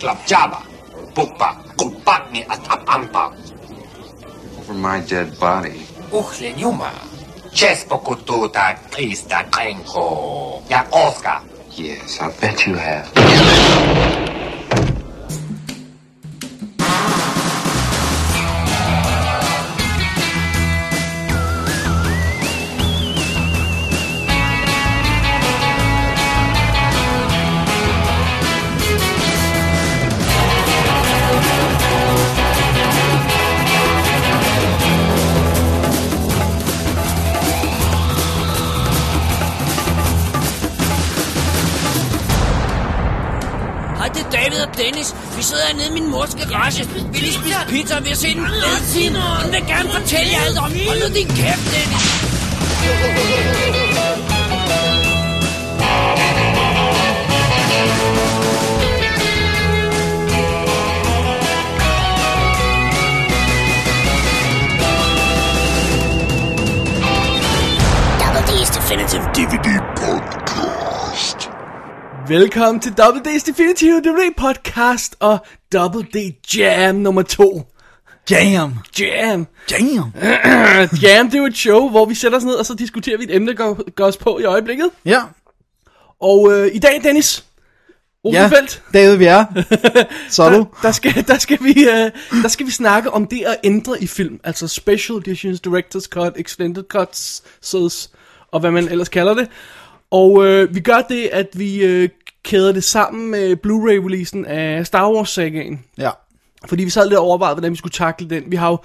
klapjava, pupa, kumpagni at apampa. Over my dead body. Uchle Numa. Chespo kututa krista krenko. Ja Oscar. Yes, I bet you have. Hernede i min mors garage. Vi lige spise pizza, og vi har set en fed film. Hun vil gerne fortælle jer alt om. Hold nu din kæft, Dennis. Double D's Definitive DVD Podcast. Velkommen til Double D's Definitive DVD podcast og Double D Jam nummer 2. Jam. Jam. Jam. Jam, det er jo et show, hvor vi sætter os ned, og så diskuterer vi et emne, der går, går os på i øjeblikket. Ja. Og øh, i dag, Dennis, Ja, Rosenfeldt, David, vi er. Så er du. der, der, skal, der, skal vi, øh, der skal vi snakke om det at ændre i film. Altså special editions, director's cut, extended cuts, sods, og hvad man ellers kalder det. Og øh, vi gør det, at vi øh, kæder det sammen med Blu-ray-releasen af Star Wars-sagaen. Ja. Fordi vi sad lidt og overvejede, hvordan vi skulle takle den. Vi har jo,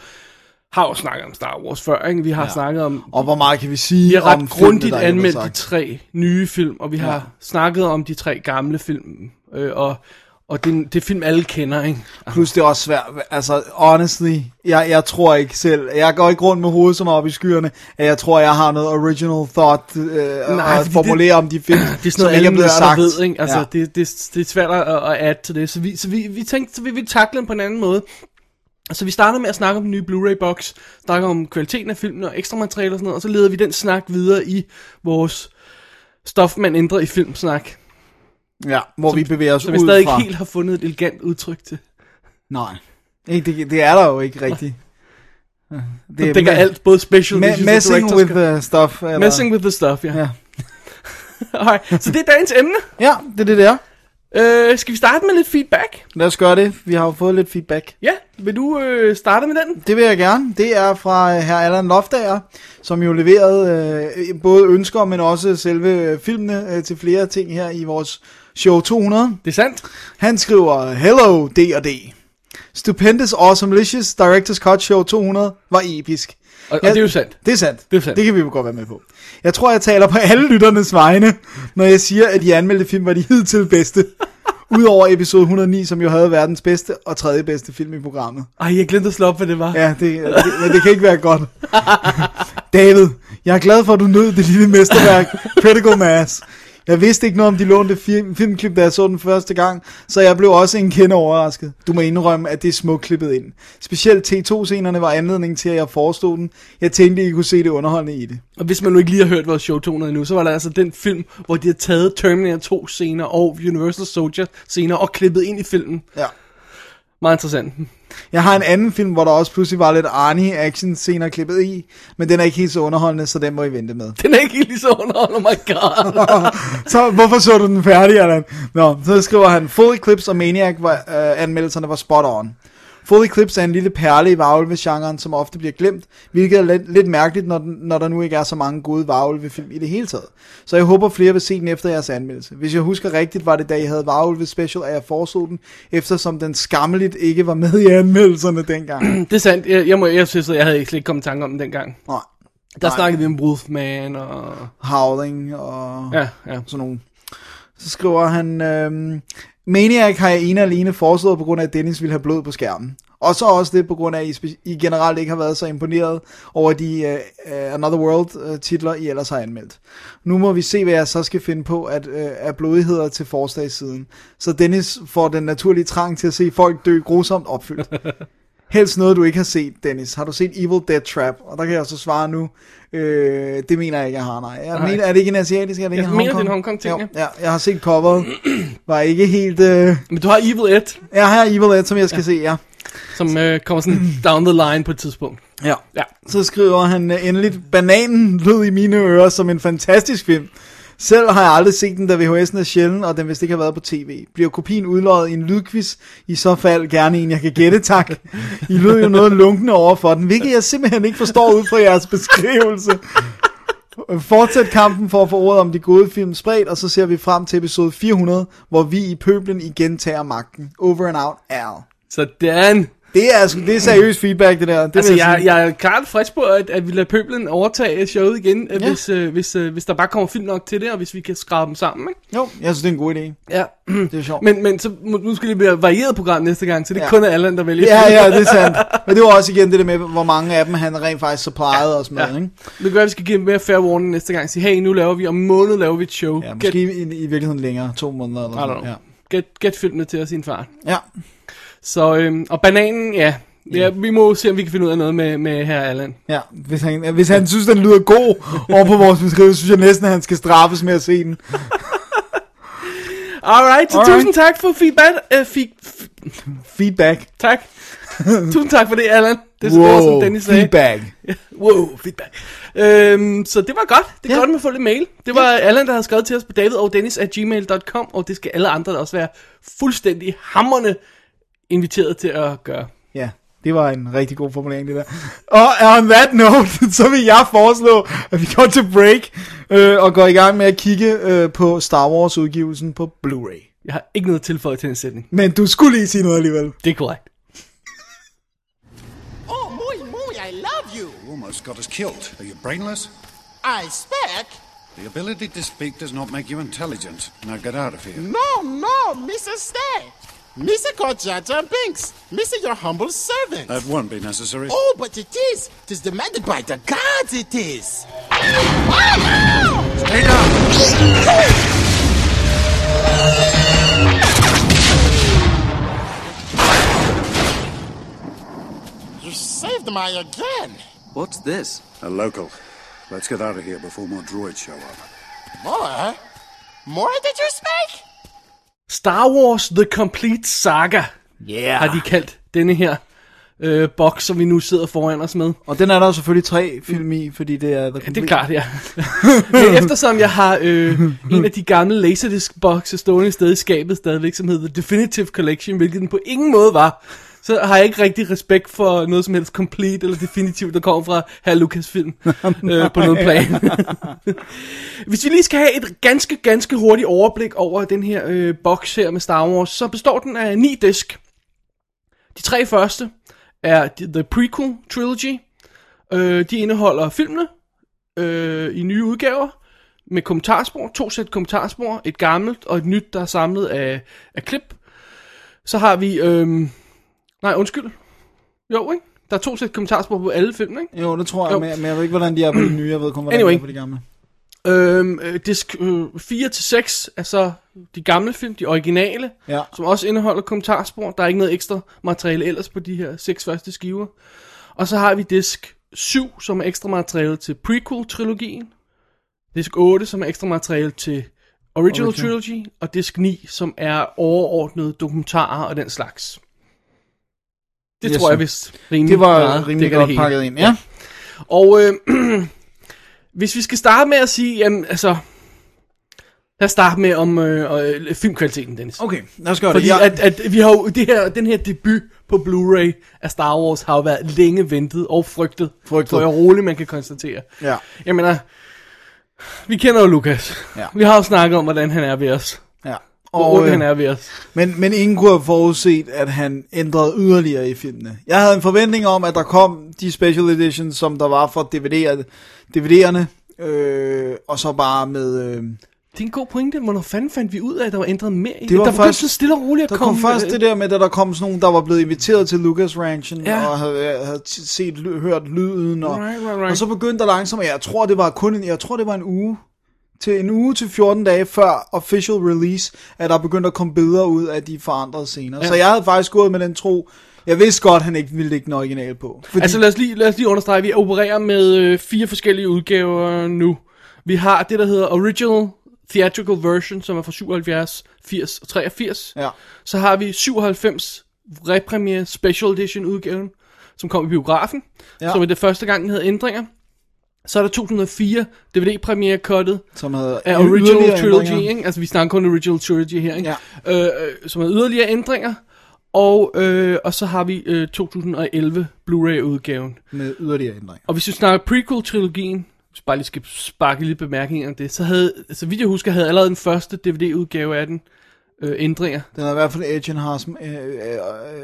har jo snakket om Star Wars før, ikke? Vi har ja. snakket om... Og hvor meget kan vi sige Vi har om ret filmene, grundigt er anmeldt de tre nye film, og vi har Ja. snakket om de tre gamle film. Øh, og og det, det er film, alle kender, ikke? Plus det er også svært. Altså, honestly, jeg, jeg tror ikke selv. Jeg går ikke rundt med hovedet som op i skyerne. at Jeg tror, jeg har noget original thought øh, Nej, at fordi formulere om de film, Det er sådan noget, ikke alle er sagt. ved, ikke? Altså, ja. ja. det, det, det er svært at, at adde til det. Så vi, så vi, vi tænkte, så vi vil takle den på en anden måde. Så vi starter med at snakke om den nye Blu-ray-box, snakker om kvaliteten af filmen og ekstra materiale og sådan noget, og så leder vi den snak videre i vores stof, man ændrer i filmsnak, ja, hvor vi bevæger os som vi ud stadig fra. ikke helt har fundet et elegant udtryk til. Nej. Ikke, det, det er der jo ikke rigtigt. Det dækker alt, både special Me- og messing director's with the stuff. Eller? Messing with the stuff, ja. Ja. Alright, så det er dagens emne. Ja, det er det, det er. Øh, skal vi starte med lidt feedback? Lad os gøre det. Vi har jo fået lidt feedback. Ja, vil du øh, starte med den? Det vil jeg gerne. Det er fra øh, herr Allan Loftager, som jo leverede øh, både ønsker, men også selve øh, filmene øh, til flere ting her i vores show 200. Det er sandt. Han skriver, Hello D&D. Stupendous Awesomelicious Director's Cut Show 200 var episk. Og, og det er jo sandt. Det er sandt. Det er sandt. Det kan vi jo godt være med på. Jeg tror, jeg taler på alle lytternes vegne, når jeg siger, at de anmeldte film var de hidtil bedste. Udover episode 109, som jo havde verdens bedste og tredje bedste film i programmet. Ej, jeg glemte at slå op, hvad det var. Ja, det, det, men det kan ikke være godt. David, jeg er glad for, at du nød det lille mesterværk, Critical Mass. Jeg vidste ikke noget om de lånte film, filmklip, da jeg så den første gang, så jeg blev også en kende overrasket. Du må indrømme, at det er smukt klippet ind. Specielt T2-scenerne var anledning til, at jeg forestod den. Jeg tænkte, I kunne se det underholdende i det. Og hvis man nu ikke lige har hørt vores show 200 endnu, så var der altså den film, hvor de har taget Terminator 2 scener og Universal Soldier scener og klippet ind i filmen. Ja. Meget interessant. Jeg har en anden film, hvor der også pludselig var lidt Arnie action scener klippet i, men den er ikke helt så underholdende, så den må I vente med. Den er ikke helt lige så underholdende, oh my god. så hvorfor så du den færdig, Allan? Nå, så skriver han, Full Eclipse og Maniac var, øh, anmeldelserne var spot on. Full Eclipse er en lille perle i varulve-genren, som ofte bliver glemt, hvilket er lidt, lidt mærkeligt, når, den, når der nu ikke er så mange gode varulve-film i det hele taget. Så jeg håber, flere vil se den efter jeres anmeldelse. Hvis jeg husker rigtigt, var det da I havde varulve special, at jeg foreslog den, eftersom den skammeligt ikke var med i anmeldelserne dengang. det er sandt. Jeg, jeg, må, jeg synes, at jeg havde ikke slet ikke kommet tanke om den dengang. Nej. Der Nej. snakkede vi om Wolfman og... Howling og... Ja, ja. sådan nogle. Så skriver han, øhm, Maniac har jeg ene og alene foreslået på grund af, at Dennis ville have blod på skærmen. Og så også det på grund af, at I, spe- I generelt ikke har været så imponeret over de uh, Another World øh, titler, I ellers har anmeldt. Nu må vi se, hvad jeg så skal finde på at, uh, af blodigheder til forslagssiden. Så Dennis får den naturlige trang til at se folk dø grusomt opfyldt. Helst noget, du ikke har set, Dennis. Har du set Evil Dead Trap? Og der kan jeg så svare nu. Øh, det mener jeg ikke, jeg har, nej. Jeg Nej. mener, er det ikke en asiatisk? Er det ikke Jeg en mener, Hongkong? det er en Hongkong-ting, Jo, ja. Jeg har set coveret. Var ikke helt... Øh... Men du har Evil Ed, Jeg har Evil Dead, som jeg skal ja. se, ja. som øh, kommer sådan down the line på et tidspunkt. Ja. Ja. Så skriver han øh, endeligt, bananen lød i mine ører som en fantastisk film. Selv har jeg aldrig set den, da VHS'en er sjældent, og den vist ikke har været på tv. Bliver kopien udløjet i en lydquiz? I så fald gerne en, jeg kan gætte, tak. I lød jo noget lunkende over for den, hvilket jeg simpelthen ikke forstår ud fra jeres beskrivelse. Fortsæt kampen for at få ordet om de gode film spredt, og så ser vi frem til episode 400, hvor vi i pøblen igen tager magten. Over and out, Al. Sådan. Det er, sgu- det er seriøs feedback, det der. Det Altså, jeg, sige. jeg er klart frisk på, at, at vi lader pøblen overtage showet igen, ja. Hvis, øh, hvis, øh, hvis der bare kommer film nok til det, og hvis vi kan skrabe dem sammen, ikke? Jo, jeg synes, det er en god idé. Ja. Det er sjovt. Men, men så, nu skal det blive et varieret program næste gang, så det er Ja. kun Allan, der vælger Ja, ja, det er sandt. Men det var også igen det der med, hvor mange af dem han rent faktisk supplied ja, og sådan noget, Ja. ikke? Det gør, at vi skal give mere fair warning næste gang. Sige, hey, nu laver vi, om måned laver vi et show. Ja, get, måske i, i virkeligheden længere, to måneder eller sådan ja. get, get filmene til os i en fart. ja. Så, øhm, og bananen, ja. ja. vi må se, om vi kan finde ud af noget med, med her Allan. Ja, hvis han, hvis han synes, den lyder god over på vores beskrivelse, synes jeg næsten, at han skal straffes med at se den. Alright, så Alright. tusind tak for feedback. Uh, fe, f, Feedback. tak. tusind tak for det, Allan. Det er wow, som Dennis sagde. feedback. Wow, feedback. Øhm, så det var godt. Det er Ja. godt med at få lidt mail. Det var Allan, der havde skrevet til os på davidogdennis.gmail.com, og det skal alle andre også være fuldstændig hammerne inviteret til at gøre. Ja, det var en rigtig god formulering, det der. Og on that note, så vil jeg foreslå, at vi går til break øh, og går i gang med at kigge øh, på Star Wars udgivelsen på Blu-ray. Jeg har ikke noget tilføjet til den sætning. Men du skulle lige sige noget alligevel. Det er korrekt. Oh, muy, muy, I love you. Almost got us killed. Are you brainless? I spec. The ability to speak does not make you intelligent. Now get out of here. No, no, Mr. Stay. Mr. Kojata Binks. Mr. Your humble servant. That won't be necessary. oh, but it is. It is demanded by the gods, it is. Stay down! You saved my again. What's this? A local. Let's get out of here before more droids show up. More? More did you speak? Star Wars The Complete Saga Yeah. har de kaldt denne her øh, boks, som vi nu sidder foran os med. Og den er der selvfølgelig tre film i, fordi det er... The Ja, det er klart, ja. Men eftersom jeg har øh, en af de gamle Laserdisc-bokse stående sted i skabet stadigvæk, som hedder The Definitive Collection, hvilket den på ingen måde var, så har jeg ikke rigtig respekt for noget som helst complete eller definitivt, der kommer fra her Lucasfilm øh, på noget plan. Hvis vi lige skal have et ganske, ganske hurtigt overblik over den her øh, boks her med Star Wars, så består den af ni disk. De tre første er The Prequel Trilogy. Øh, de indeholder filmene øh, i nye udgaver med kommentarspor, to sæt kommentarspor, et gammelt og et nyt, der er samlet af, af klip. Så har vi, øh, nej undskyld, jo ikke? Der er to sæt kommentarspor på alle film, ikke? Jo, det tror jeg, Jo. men, men jeg ved ikke, hvordan de er på de nye. Jeg ved kun, hvordan Anyway. de er på de gamle. Øhm, øh, disk øh, 4 til 6 er så de gamle film, de originale, Ja. som også indeholder kommentarspor. Der er ikke noget ekstra materiale ellers på de her seks første skiver. Og så har vi disk 7, som er ekstra materiale til prequel-trilogien. Disk 8, som er ekstra materiale til Original, Original. Trilogy. Og disk 9, som er overordnede dokumentarer og den slags. Det Yes, tror jeg vist rimelig Det var meget rimelig det godt hele. pakket ind, ja. Og øh, hvis vi skal starte med at sige, jamen altså, lad os starte med om øh, øh, filmkvaliteten, Dennis. Okay, lad os gøre Fordi det. at, at vi har jo, det her, den her debut på Blu-ray af Star Wars har jo været længe ventet og frygtet. Frygtet. Tror jeg roligt, man kan konstatere. Ja. Jeg mener, vi kender jo Lukas. Ja. Vi har jo snakket om, hvordan han er ved os. ja. Hvor Og, ond øh, han er ved os. Men, men ingen kunne have forudset, at han ændrede yderligere i filmene. Jeg havde en forventning om, at der kom de special editions, som der var for DVD'erne, DVD'erne øh, og så bare med... Øh, Det er en god pointe. Hvornår fanden fandt vi ud af, at der var ændret mere i det? Var der begyndte først- så stille og roligt at der komme... kom først øh, det der med, at der kom sådan nogen, der var blevet inviteret til Lucas Ranchen, Ja. og havde, havde t- set, hørt lyden, og, Right, right, right. og så begyndte der langsomt, jeg tror, det var kun en, jeg tror, det var en uge, til en uge til 14 dage før official release, at der begyndte at komme billeder ud af de forandrede scener. Ja. Så jeg havde faktisk gået med den tro, jeg vidste godt, han ikke ville lægge den original på. Fordi, Altså lad os, lige, lad os lige understrege, vi opererer med øh, fire forskellige udgaver nu. Vi har det, der hedder Original Theatrical Version, som er fra 77, 80 og 83. Ja. Så har vi 97 Repremiere Special Edition udgaven, som kom i biografen, ja. som er det første gang, den havde ændringer. Så er der 2004 DVD premiere cuttet som havde af Original Trilogy, ikke? Altså vi snakker kun Original Trilogy her, ikke? Ja. Øh, øh, som er yderligere ændringer. Og, øh, og så har vi øh, 2011 Blu-ray udgaven. Med yderligere ændringer. Og hvis vi snakker prequel-trilogien, hvis bare lige skal sparke lidt bemærkninger om det, så havde, så vidt jeg husker, havde allerede den første DVD-udgave af den øh, ændringer. Den er i hvert fald Agent har som... Øh, øh, øh,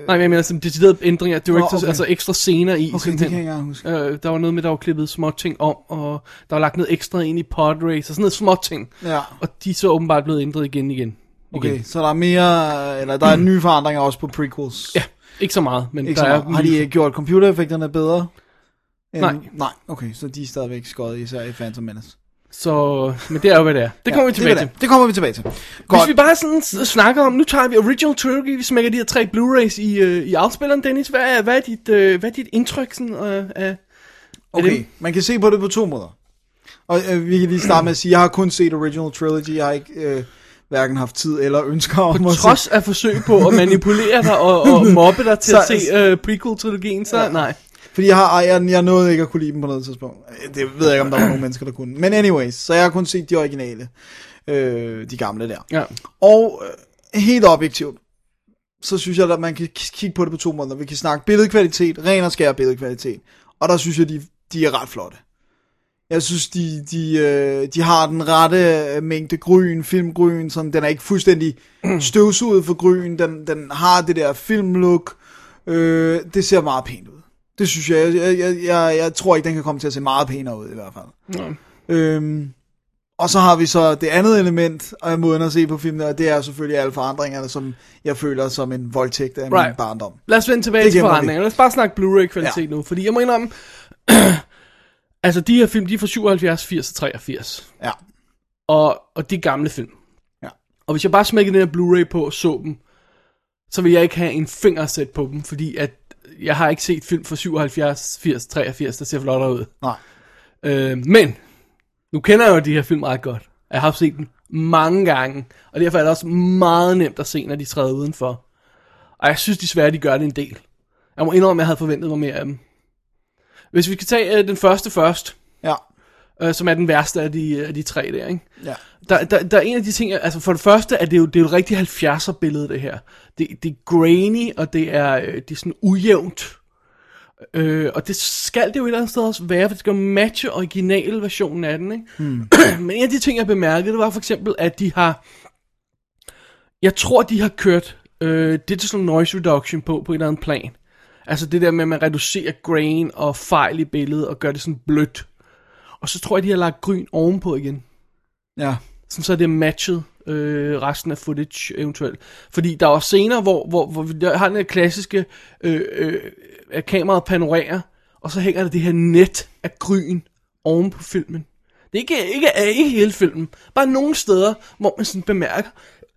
Nej, men jeg mener som deciderede ændringer, directors, Nå, okay. altså ekstra scener i. okay, det kan jeg ikke huske. Øh, der var noget med, der var klippet små ting om, og der var lagt noget ekstra ind i pod race, og sådan noget små ting. Ja. Og de er så åbenbart blevet ændret igen igen. Okay, igen. så der er mere... Eller der er nye forandringer også på prequels. Ja, ikke så meget, men Ikke der så er meget. Har de gjort computereffekterne bedre? End, Nej. Nej, okay, så de er stadigvæk skåret især i Phantom Menace. Så, men det er jo, hvad det er. Det kommer vi tilbage det til. det. Det kommer vi tilbage til. Hvis Godt. vi bare sådan snakker om, nu tager vi Original Trilogy, vi smækker de her tre Blu-rays i, øh, i afspilleren, Dennis. Hvad er, hvad er, dit, øh, hvad er dit indtryk sådan, øh, af... Okay, dem? man kan se på det på to måder. Og øh, vi kan lige starte med at sige, jeg har kun set Original Trilogy, jeg har ikke øh, hverken haft tid eller ønsker om På at trods af forsøg på at manipulere dig og, og mobbe dig til Så- at se øh, prequel-trilogien, så Ja. ja. nej. Fordi jeg, har, jeg, jeg nåede ikke at kunne lide dem på noget tidspunkt. Det ved jeg ikke, om der var nogen mennesker, der kunne. Men anyways, så jeg har kun set de originale. Øh, de gamle der. Ja. Og øh, helt objektivt, så synes jeg, at man kan kigge på det på to måder. Vi kan snakke billedkvalitet, ren og skær billedkvalitet. Og der synes jeg, de, de er ret flotte. Jeg synes, de, de, øh, de har den rette øh, mængde gryn, filmgryn, sådan, den er ikke fuldstændig støvsuget for gryn, den, den har det der filmlook, øh, det ser meget pænt ud. Det synes jeg, jeg, jeg, jeg, jeg tror ikke, den kan komme til at se meget pænere ud i hvert fald. Nej. Øhm, og så har vi så det andet element af måden at se på filmene, og det er selvfølgelig alle forandringerne, som jeg føler som en voldtægt af right. min barndom. Lad os vende tilbage Det til gemmer vi. forandringer. Lad os bare snakke Blu-ray-kvalitet Ja. nu, fordi jeg må indrømme, altså de her film, de er fra 77, 80 og 83. Ja. Og, og de gamle film. Ja. Og hvis jeg bare smækkede den her Blu-ray på og så dem, så vil jeg ikke have en finger at sætte på dem, fordi at jeg har ikke set film fra 77, 80, 83, der ser flottere ud. Nej. Øh, men, nu kender jeg jo de her film ret godt. Jeg har set dem mange gange, og derfor er det også meget nemt at se, når de træder udenfor. Og jeg synes desværre, de gør det en del. Jeg må indrømme, at jeg havde forventet mig mere af dem. Hvis vi skal tage øh, den første først, Ja. Øh, som er den værste af de, af de tre der, ikke? Ja. Der, der, der er en af de ting, altså for det første er det jo, det er jo et rigtig 70'er billede det her. Det, det er grainy, og det er, øh, det er sådan ujævnt. Øh, og det skal det jo et eller andet sted også være, for det skal matche originalversionen af den, ikke? Hmm. Men en af de ting, jeg bemærkede, det var for eksempel, at de har, jeg tror, de har kørt øh, digital noise reduction på, på et eller andet plan. Altså det der med, at man reducerer grain og fejl i billedet, og gør det sådan blødt. Og så tror jeg, de har lagt gryn ovenpå igen. Ja. Sådan så er det matchet øh, resten af footage eventuelt. Fordi der var scener, hvor, hvor, hvor vi har den her klassiske, øh, øh, at kameraet panorerer, og så hænger der det her net af gryn oven på filmen. Det er ikke, ikke, er ikke hele filmen. Bare nogle steder, hvor man sådan bemærker...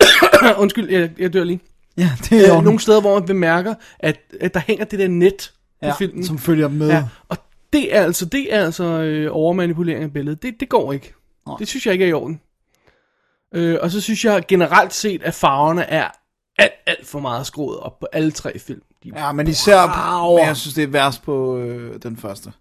Undskyld, jeg, jeg dør lige. Ja, det er Øh, nogle steder, hvor man bemærker, at, at der hænger det der net på ja, filmen. som følger med. Ja, og det er altså, det er altså øh, overmanipulering af billedet. Det, det går ikke. Nej. Det synes jeg ikke er i orden. Øh, og så synes jeg generelt set, at farverne er alt, alt for meget skruet op på alle tre film. De, Ja, men især, men jeg synes, det er værst på øh, den første.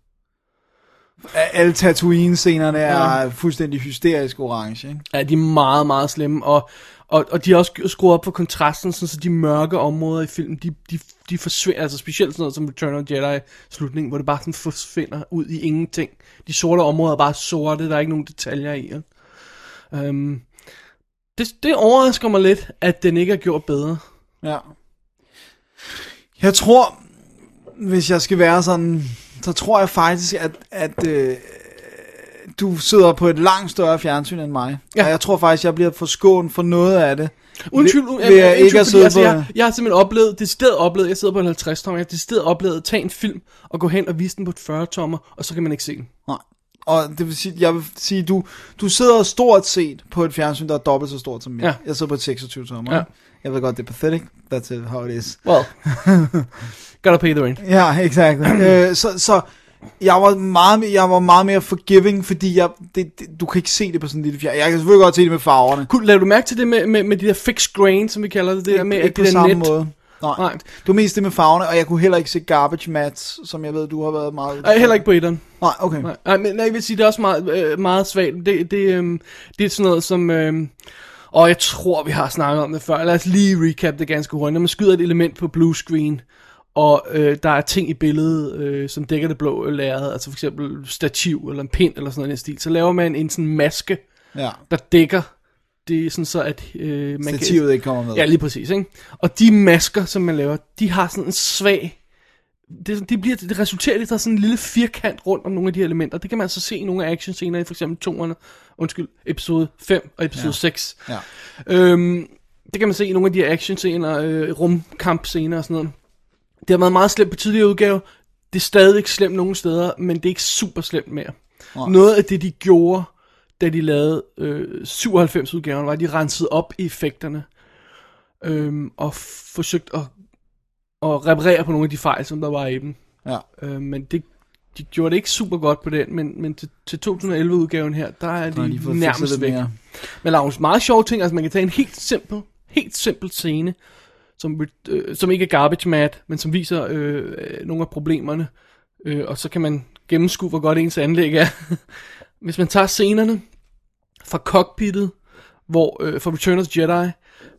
Alle Tatooine-scenerne er fuldstændig hysterisk orange, ikke? Ja, de er meget, meget slemme, og, og, og de har også skruet op for kontrasten, sådan, så de mørke områder i filmen, de, de, de forsvinder, altså specielt sådan noget som Return of Jedi slutningen, hvor det bare sådan forsvinder ud i ingenting. De sorte områder er bare sorte, der er ikke nogen detaljer i. Um, det, det overrasker mig lidt, at den ikke er gjort bedre. Ja. Jeg tror, hvis jeg skal være sådan, så tror jeg faktisk, at, at øh, du sidder på et langt større fjernsyn end mig. Ja. Og jeg tror faktisk, jeg bliver forskånet for noget af det. Uden tvivl, Ved- jeg, ved jeg, ikke sidde altså, jeg, jeg har simpelthen oplevet, det stedet oplevet, jeg sidder på en 50 tommer, jeg har det stedet oplevet at tage en film og gå hen og vise den på et 40 tommer, og så kan man ikke se den. Nej. Og det vil sige, jeg vil sige, du, du sidder stort set på et fjernsyn, der er dobbelt så stort som mit. Ja. Jeg sidder på et 26 tommer. Ja. Jeg ved godt, det er pathetic. That's it, how it is. Well, gotta pay the rent. Ja, exactly. øh, så, så jeg var meget, mere- jeg var meget mere forgiving, fordi jeg, det, det, du kan ikke se det på sådan en lille fjern. Jeg kan selvfølgelig godt se det med farverne. Kunne, lavede du mærke til det med, med, med de der fixed grain, som vi kalder det, det der med, ikke at på det der samme net, måde. Nej. Nej. Det var mest det med farverne, og jeg kunne heller ikke se garbage mats, som jeg ved, du har været meget... Nej, heller ikke på etteren. Nej, okay. Nej, nej, men jeg vil sige, det er også meget, øh, meget svagt. Det, det, øhm, det er sådan noget som... øhm, og jeg tror, vi har snakket om det før. Lad os lige recap det ganske hurtigt. Når man skyder et element på blue screen, og øh, der er ting i billedet, øh, som dækker det blå lærred, altså for eksempel stativ eller en pind eller sådan noget i den stil, så laver man en sådan maske, Ja. der dækker det er sådan så, at øh, man Stativet kan... ikke kommer med. Ja, lige præcis, ikke? Og de masker, som man laver, de har sådan en svag... Det, de bliver, det resulterer i, at der er sådan en lille firkant rundt om nogle af de her elementer. Det kan man altså se i nogle af actionscener i for eksempel toerne, undskyld, episode 5 og episode Ja. 6. Ja. Øhm, det kan man se i nogle af de her actionscener, øh, rumkampscener og sådan noget. Det har været meget slemt på tidligere udgave. Det er stadig slemt nogle steder, men det er ikke super slemt mere. Nej. Noget af det, de gjorde, da de lavede øh, 97-udgaven, var, at de rensede op i effekterne. Øhm, og forsøgte at, at reparere på nogle af de fejl, som der var i dem. Ja. Øh, men det, de gjorde det ikke super godt på den, men, men til, til 2011-udgaven her, der er Der de, de nærmest væk. mere. Men der er jo meget sjove ting, altså man kan tage en helt simpel, helt simpel scene, som, øh, som ikke er garbage mat, men som viser øh, nogle af problemerne, øh, og så kan man gennemskue, hvor godt ens anlæg er. Hvis man tager scenerne fra cockpittet, hvor, øh, fra Return of the Jedi,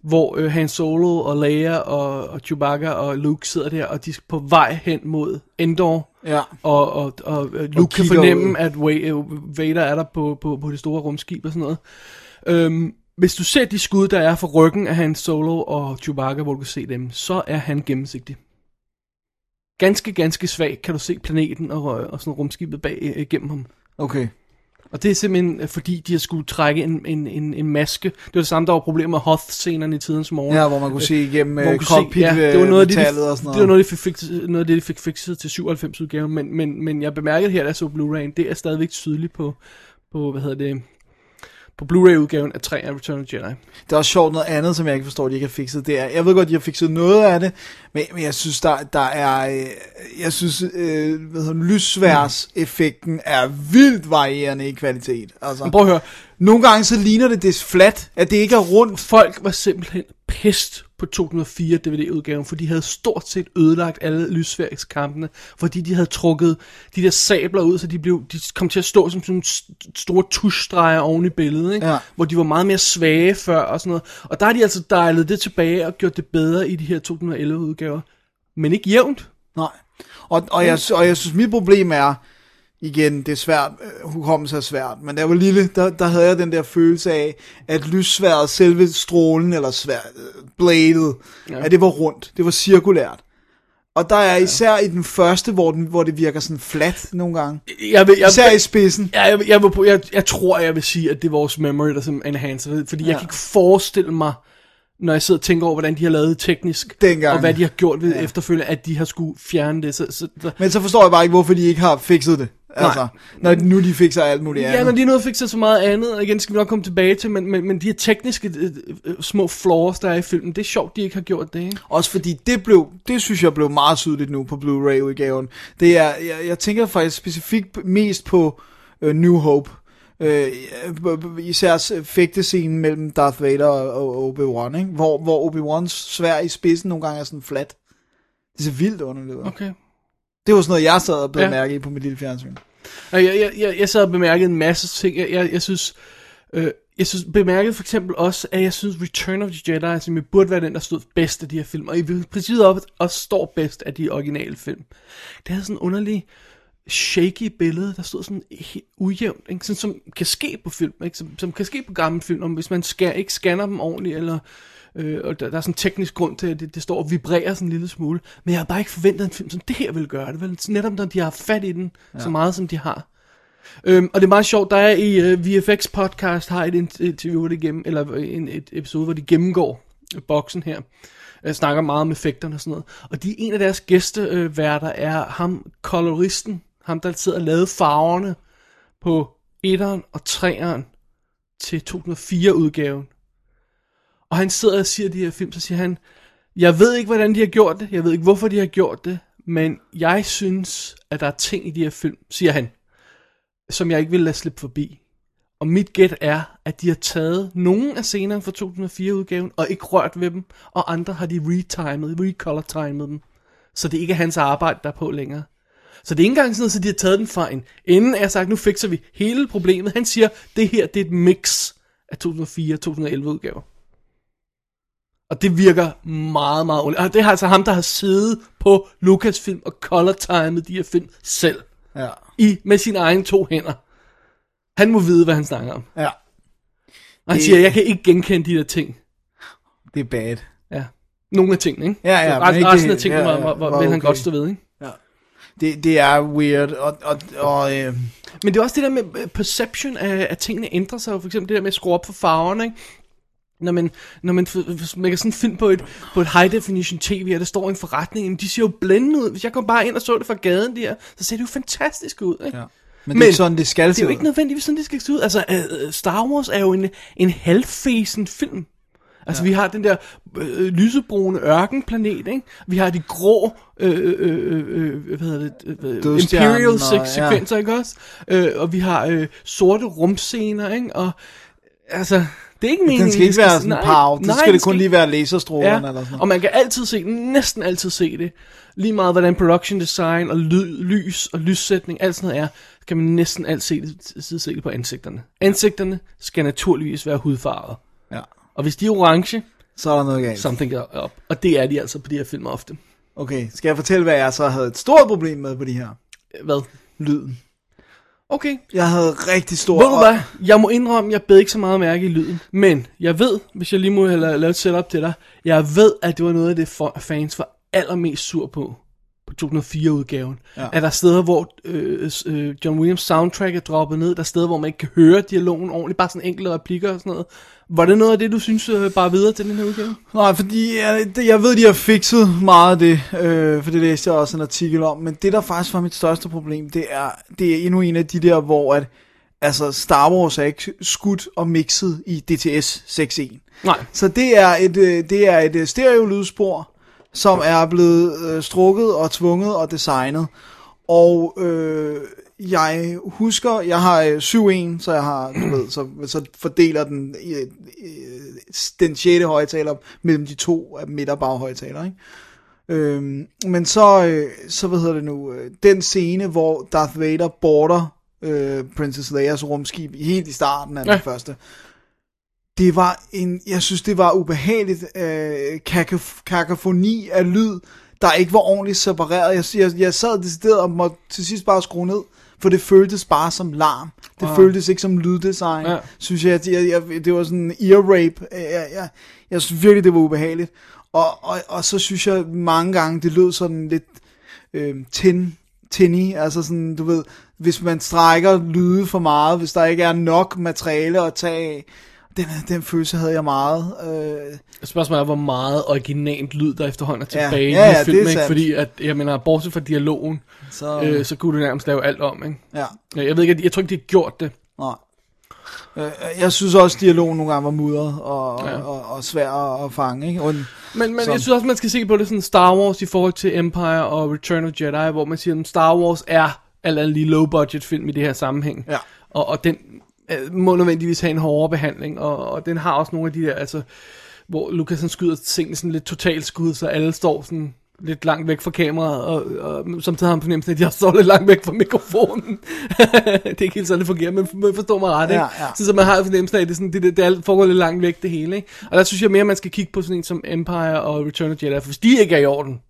hvor øh, Han Solo og Leia og, og Chewbacca og Luke sidder der, og de er på vej hen mod Endor, Ja. og, og, og øh, Luke kan kigger fornemme, ud. at øh, Vader er der på, på, på det store rumskib og sådan noget. Øhm, hvis du ser de skud, der er fra ryggen af Han Solo og Chewbacca, hvor du kan se dem, så er han gennemsigtig. Ganske, ganske svag kan du se planeten og, og sådan rumskibet bag øh, igennem ham. Okay. Og det er simpelthen øh, fordi, de har skulle trække en, en, en, en maske. Det var det samme, der var problemer med Hoth-scenerne i tidens morgen. Ja, hvor man kunne se igennem øh, kunne se- cockpit ja, det var noget af det, de, og sådan noget. det var noget, de fik fikset, noget af det, de fik fikset til 97 udgaven, men, men, men jeg bemærkede her, da jeg så Blu-ray, det er stadigvæk tydeligt på, på hvad hedder det, på Blu-ray udgaven af 3 af Return of the Jedi. Det er også sjovt noget andet, som jeg ikke forstår, de ikke har fikset. Det er, jeg ved godt, de har fikset noget af det, men, men jeg synes, der, der er, øh, jeg synes, øh, hvad hedder lysværs-effekten er vildt varierende i kvalitet. Altså, Men prøv at høre, nogle gange så ligner det det flat, at det ikke er rundt. folk var simpelthen pist på 2004 DVD-udgaven, for de havde stort set ødelagt alle lysværkskampene, fordi de havde trukket de der sabler ud, så de, blev, de kom til at stå som sådan st- store tuschstreger oven i billedet, ikke? Ja. hvor de var meget mere svage før og sådan noget. Og der har de altså dejlet det tilbage og gjort det bedre i de her 2011-udgaver. Men ikke jævnt. Nej. Og, og, jeg, og jeg synes, mit problem er, igen, det er svært, øh, hukommelse er svært, men da jeg var lille, der, der havde jeg den der følelse af, at lyssværet, selve strålen, eller svær, øh, bladet, ja. at det var rundt, det var cirkulært. Og der er især i den første, hvor, den, hvor det virker sådan flat nogle gange. Jeg, vil, jeg, Især i spidsen. Ja, jeg, jeg, vil, på- jeg, jeg tror, jeg vil sige, at det er vores memory, der simpelthen enhancer. Fordi ja. jeg kan ikke forestille mig, når jeg sidder og tænker over, hvordan de har lavet det teknisk, Dengang. og hvad de har gjort ved ja. efterfølgende, at de har skulle fjerne det. Så, så, så, Men så forstår jeg bare ikke, hvorfor de ikke har fikset det. Altså, når nu de fikser alt muligt ja, andet. når de er nødt fikse så meget andet, og igen skal vi nok komme tilbage til, men, men, men de her tekniske øh, øh, små flaws, der er i filmen, det er sjovt, de ikke har gjort det, ikke? Også fordi det blev, det synes jeg blev meget tydeligt nu på Blu-ray udgaven. Det er, jeg, jeg tænker faktisk specifikt mest på uh, New Hope. Uh, især fægtescenen mellem Darth Vader og, og Obi-Wan, ikke? Hvor, hvor Obi-Wans svær i spidsen nogle gange er sådan flat. Det ser vildt underligt ud. Okay. Det var sådan noget, jeg sad og blev Ja. mærke i på mit lille fjernsyn. Jeg, jeg, jeg, jeg sad og bemærkede en masse ting. Jeg, jeg, jeg synes, øh, jeg synes, bemærkede for eksempel også, at jeg synes Return of the Jedi, som jo burde være den, der stod bedst af de her film, og i princippet op, også står bedst af de originale film. Det havde sådan en underlig shaky billede, der stod sådan helt ujævnt, ikke? Sådan, som kan ske på film, ikke? Som, som kan ske på gamle film, om hvis man skal, ikke scanner dem ordentligt, eller øh, og der, der er sådan en teknisk grund til, at det, det står og vibrerer sådan en lille smule. Men jeg har bare ikke forventet en film som det her vil gøre det, vel? Netop når de har fat i den, ja. så meget som de har. Øhm, og det er meget sjovt, der er i uh, VFX podcast har et int- interview, hvor de gennem, eller en, et episode, hvor de gennemgår øh, boksen her. Jeg snakker meget om effekterne og sådan noget. Og de en af deres gæsteværter er ham, koloristen, ham der sidder og lavede farverne på 1'eren og 3'eren til 2004-udgaven. Og han sidder og siger de her film, så siger han, jeg ved ikke, hvordan de har gjort det, jeg ved ikke, hvorfor de har gjort det, men jeg synes, at der er ting i de her film, siger han, som jeg ikke vil lade slippe forbi. Og mit gæt er, at de har taget nogle af scenerne fra 2004-udgaven, og ikke rørt ved dem, og andre har de retimet, recolor-timet dem. Så det ikke er hans arbejde, der er på længere. Så det er ikke engang sådan, at de har taget den fra en ende af sagt, nu fikser vi hele problemet. Han siger, det her det er et mix af 2004 2011 udgaver. Og det virker meget, meget ondt. Og det er altså ham, der har siddet på Lucasfilm og color timet de her film selv. Ja. I, med sine egne to hænder. Han må vide, hvad han snakker om. Ja. Og han Det- siger, jeg kan ikke genkende de der ting. Det er bad. Ja. Nogle af tingene, ikke? Ja, ja, Resten, resten af tingene ja, ja, var, var, var vil han okay. godt stå ved, ikke? Det, det er weird, og, og, og øh, Men det er også det der med perception af, at tingene ændrer sig. For eksempel det der med at skrue op for farverne, ikke? Når man, når man smækker sådan en film på et, på et high definition tv, og der står en forretning, jamen, de ser jo blændende ud. Hvis jeg kom bare ind og så det fra gaden der, så ser det jo fantastisk ud, ikke? Ja. men, det er sådan, det skal det se er jo ud. ikke nødvendigvis sådan, det skal se ud. Altså, uh, Star Wars er jo en, en halvfæsen film. Altså, ja. vi har den der øh, lysebrune ørkenplanet, ikke? Vi har de grå, øh, øh, øh, hvad hedder det, øh, Imperial se- ja. sekvenser, ikke også? Øh, og vi har øh, sorte rumscener, ikke? Og altså, det er ikke meningen... Den skal ikke være sådan nej, pow. Det nej, skal det kun lige være laserstrålerne Ja, eller sådan noget. og man kan altid se, næsten altid se det. Lige meget hvordan production design og lyd, lys og lyssætning, alt sådan noget er, kan man næsten altid se det, se det på ansigterne. Ansigterne skal naturligvis være hudfarvet. Ja. Og hvis de er orange, Så er der noget galt. something up. Og det er de altså på de her film ofte. Okay, skal jeg fortælle, hvad jeg så havde et stort problem med på de her? Hvad? Lyden. Okay. Jeg havde rigtig stor... Ved du hvad? Jeg må indrømme, jeg bed ikke så meget mærke i lyden. Men jeg ved, hvis jeg lige må have la- lavet et setup til dig, jeg ved, at det var noget af det, for- fans var allermest sur på. På 2004-udgaven. Ja. Er der steder, hvor øh, øh, John Williams soundtrack er droppet ned? Der er steder, hvor man ikke kan høre dialogen ordentligt. Bare sådan enkelte replikker og sådan noget. Var det noget af det, du synes øh, bare videre til den her udgave? Nej, fordi jeg, det- jeg ved, de har fikset meget af det, øh, for det læste jeg også en artikel om, men det der faktisk var mit største problem, det er, det er endnu en af de der, hvor at, altså Star Wars er ikke skudt og mixet i DTS 6.1. Nej. Så det er et, øh, det er et øh, stereolydspor, som er blevet øh, strukket og tvunget og designet. Og øh, jeg husker, jeg har øh, 7-1, så jeg har, du ved, så, så fordeler den øh, øh, den 6. højtaler mellem de to af midt- og baghøjtaler, ikke? Øhm, men så, øh, så, hvad hedder det nu, øh, den scene, hvor Darth Vader border øh, Princess Leias rumskib helt i starten af. Ja. den første, det var en, jeg synes det var ubehageligt øh, kakaf- kakafoni af lyd, der ikke var ordentligt separeret. Jeg, jeg, jeg sad decideret og måtte til sidst bare skrue ned, for det føltes bare som larm. Det Ah. føltes ikke som lyddesign, Ja. synes jeg, jeg, jeg. Det var sådan en ear rape. Jeg, jeg, jeg, jeg synes virkelig, det var ubehageligt. Og, og, og så synes jeg mange gange, det lød sådan lidt øh, tin, tinny, altså sådan, du ved, hvis man strækker lyde for meget, hvis der ikke er nok materiale at tage af, den, den følelse havde jeg meget. Øh, Spørgsmålet er, hvor meget originalt lyd, der efterhånden er tilbage Ja, i ja, ja, film, det er ikke? Fordi, at, jeg mener, bortset fra dialogen, så, øh, så kunne du nærmest lave alt om, ikke? ja, Jeg ved ikke, jeg tror ikke, de har gjort det. nej. Øh, jeg synes også, dialogen nogle gange var mudret og, ja. Og, og, og svær at, fange. Ikke? Og, Men, men Som- jeg synes også, man skal se på det sådan Star Wars i forhold til Empire og Return of Jedi, hvor man siger, at Star Wars er alt andet lige low budget film i det her sammenhæng. Ja. Og, og den øh, må nødvendigvis have en hårdere behandling, og, og den har også nogle af de der, altså, hvor Lucas han skyder tingene sådan lidt totalt skud, så alle står sådan lidt langt væk fra kameraet, og, og samtidig har han fornemmelsen, at også står lidt langt væk fra mikrofonen. det er ikke helt sådan, det fungerer, men man forstår mig ret, ikke? Ja, ja. Så, så man har fornemmelsen af, at det, er sådan, det, det, det foregår lidt langt væk, det hele, ikke? Og der synes jeg mere, man skal kigge på sådan en som Empire og Return of Jedi, for hvis de ikke er i orden,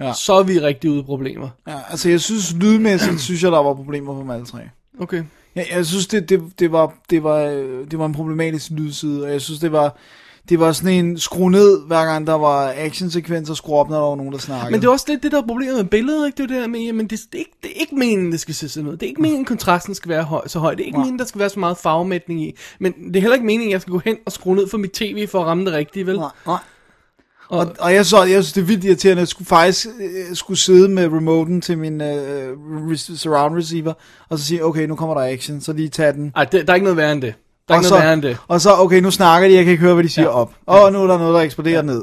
Ja. så er vi rigtig ude i problemer. ja, altså jeg synes, lydmæssigt synes jeg, der var problemer på dem alle tre. Okay. Jeg, jeg synes, det, det, det, var, det, var, øh, det var en problematisk lydside, og jeg synes, det var, det var sådan en skru ned, hver gang der var actionsekvenser, skru op, når der var nogen, der snakkede. Men det er også lidt det, der er problemet med billedet, ikke? Det er det der med, jamen, det, det, er ikke, det er ikke meningen, det skal se sådan ud. Det er ikke meningen, kontrasten skal være høj, så høj. Det er ikke Nej. meningen, der skal være så meget farvemætning i. Men det er heller ikke meningen, at jeg skal gå hen og skrue ned for mit tv for at ramme det rigtige, vel? Nej, nej. Og, og jeg, så, jeg synes, det er vildt irriterende, at jeg skulle faktisk øh, skulle sidde med remoten til min re- surround receiver, og så sige, okay, nu kommer der action, så lige tage den. Ej, det, der er ikke noget værre end det. Der er og, ikke så, noget værre end det. og så, okay, nu snakker de, jeg kan ikke høre, hvad de siger Ja. ja. op. Og nu er der noget, der eksploderer ja. ned.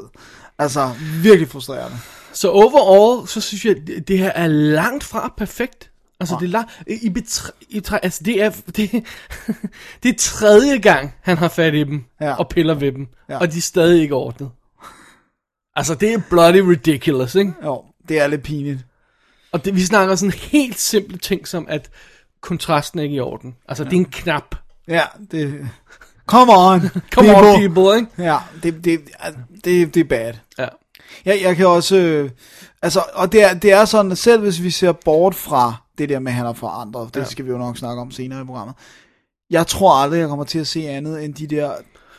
Altså, virkelig frustrerende. Så overall, så synes jeg, det, det her er langt fra perfekt. Altså, det er langt, i, betra, i betra, altså det er, det, det er tredje gang, han har fat i dem, Ja. og piller ved dem, Ja. og de er stadig ikke ordnet. Altså, det er bloody ridiculous, ikke? Jo, det er lidt pinligt. Og det, vi snakker sådan helt simple ting som, at kontrasten er ikke i orden. Altså, ja. det er en knap. Ja, det... Come on, Come on, people, ikke? Ja, det, det, det, det er bad. Ja. Jeg, jeg kan også... Øh, altså, og det er, det er sådan, at selv hvis vi ser bort fra det der med, at han har forandret, det Ja. ja. skal vi jo nok snakke om senere i programmet. Jeg tror aldrig, jeg kommer til at se andet end de der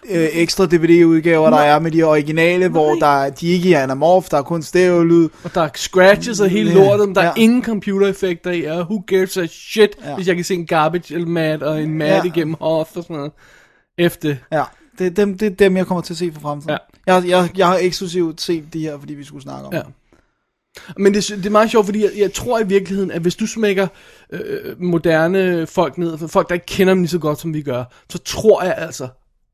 øh, ekstra DVD-udgaver, der er med de originale, hvor der, er- de ikke er anamorph, der er kun stereo-lyd. Og der er scratches og hele lortet, der er ja. ingen computereffekter i, og who gives a shit, Ja. hvis jeg kan se en garbage eller mat og en mat Ja. igennem Hoth og sådan noget. Efter. Ja, det er dem, det er dem jeg kommer til at se for fremtiden. Ja. Jeg, jeg, jeg har eksklusivt set de her, fordi vi skulle snakke om Ja. Men det, det er meget sjovt, fordi jeg, jeg tror i virkeligheden, at hvis du smækker øh, moderne folk ned, folk der ikke kender dem lige så godt, som vi gør, så tror jeg altså,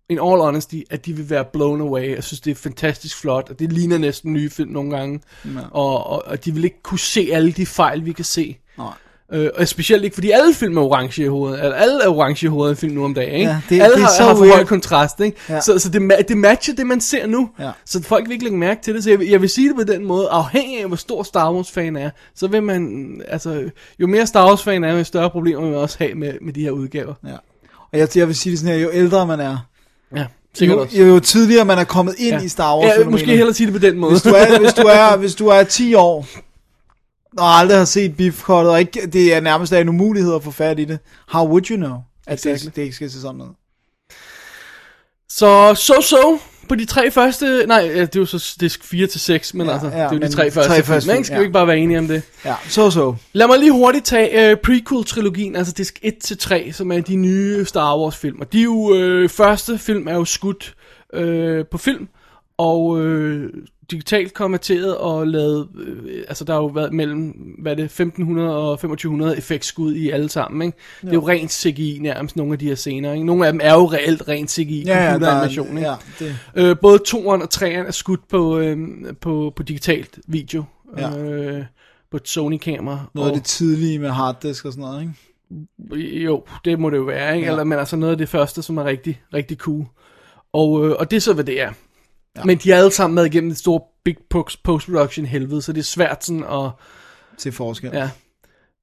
in all honesty, at de vil være blown away. Jeg synes, det er fantastisk flot, og det ligner næsten nye film nogle gange. Ja. Og, og, og de vil ikke kunne se alle de fejl, vi kan se. Nej. Øh, og specielt ikke, fordi alle film er orange i hovedet. Eller alle er orange i hovedet i film nu om dagen, ikke? Ja, det- alle det er har, så har for høj kontrast, ikke? Ja. Så, så det, det matcher det, man ser nu. Ja. Så folk vil ikke lægge mærke til det. Så jeg, vil- jeg vil sige det på den måde, afhængig af, hvor stor Star Wars-fan er, så vil man, altså, jo mere Star Wars-fan er, jo større problemer man også have med, med de her udgaver. Ja. Og jeg, jeg vil sige det sådan her, jo ældre man er, Ja, sikkert jo, også. jo, tidligere man er kommet ind ja. i Star Wars Ja, måske hellere sige det på den måde. hvis du er, hvis du er, hvis du er 10 år, og aldrig har set beefcuttet, og ikke, det er nærmest en umulighed at få fat i det, how would you know, at Exactly. det, det ikke skal se sådan ud? Så, so-so på de tre første, nej, det er jo så disk 4 til 6, men Ja, altså, ja, det er jo de tre første, tre film, første ikke? film, Skal ja. vi ikke bare være enige om det? Ja, så så. Lad mig lige hurtigt tage øh, prequel-trilogien, altså disk 1-3, som er de nye Star Wars-film. Og de er jo, øh, første film er jo skudt øh, på film, og øh, digitalt konverteret og lavet, øh, altså der har jo været mellem, hvad er det, 1500 og 2500 effektskud i alle sammen, ikke? Det er jo rent CGI nærmest, nogle af de her scener, ikke? Nogle af dem er jo reelt rent CGI, Ja, ja, er- computeranimation, ikke? ja, det- Øh, både toeren og treeren er skudt på, øh, på, på digitalt video, Ja. øh, på et Sony-kamera. Noget af og- det tidlige med harddisk og sådan noget, ikke? jo, det må det jo være, ikke? Ja. Eller, men altså noget af det første, som er rigtig, rigtig cool. Og, øh, og det er så, hvad det er. Ja. Men de er alle sammen med igennem et stort big post- post-production helvede, så det er svært sådan at... Til forskel. Ja.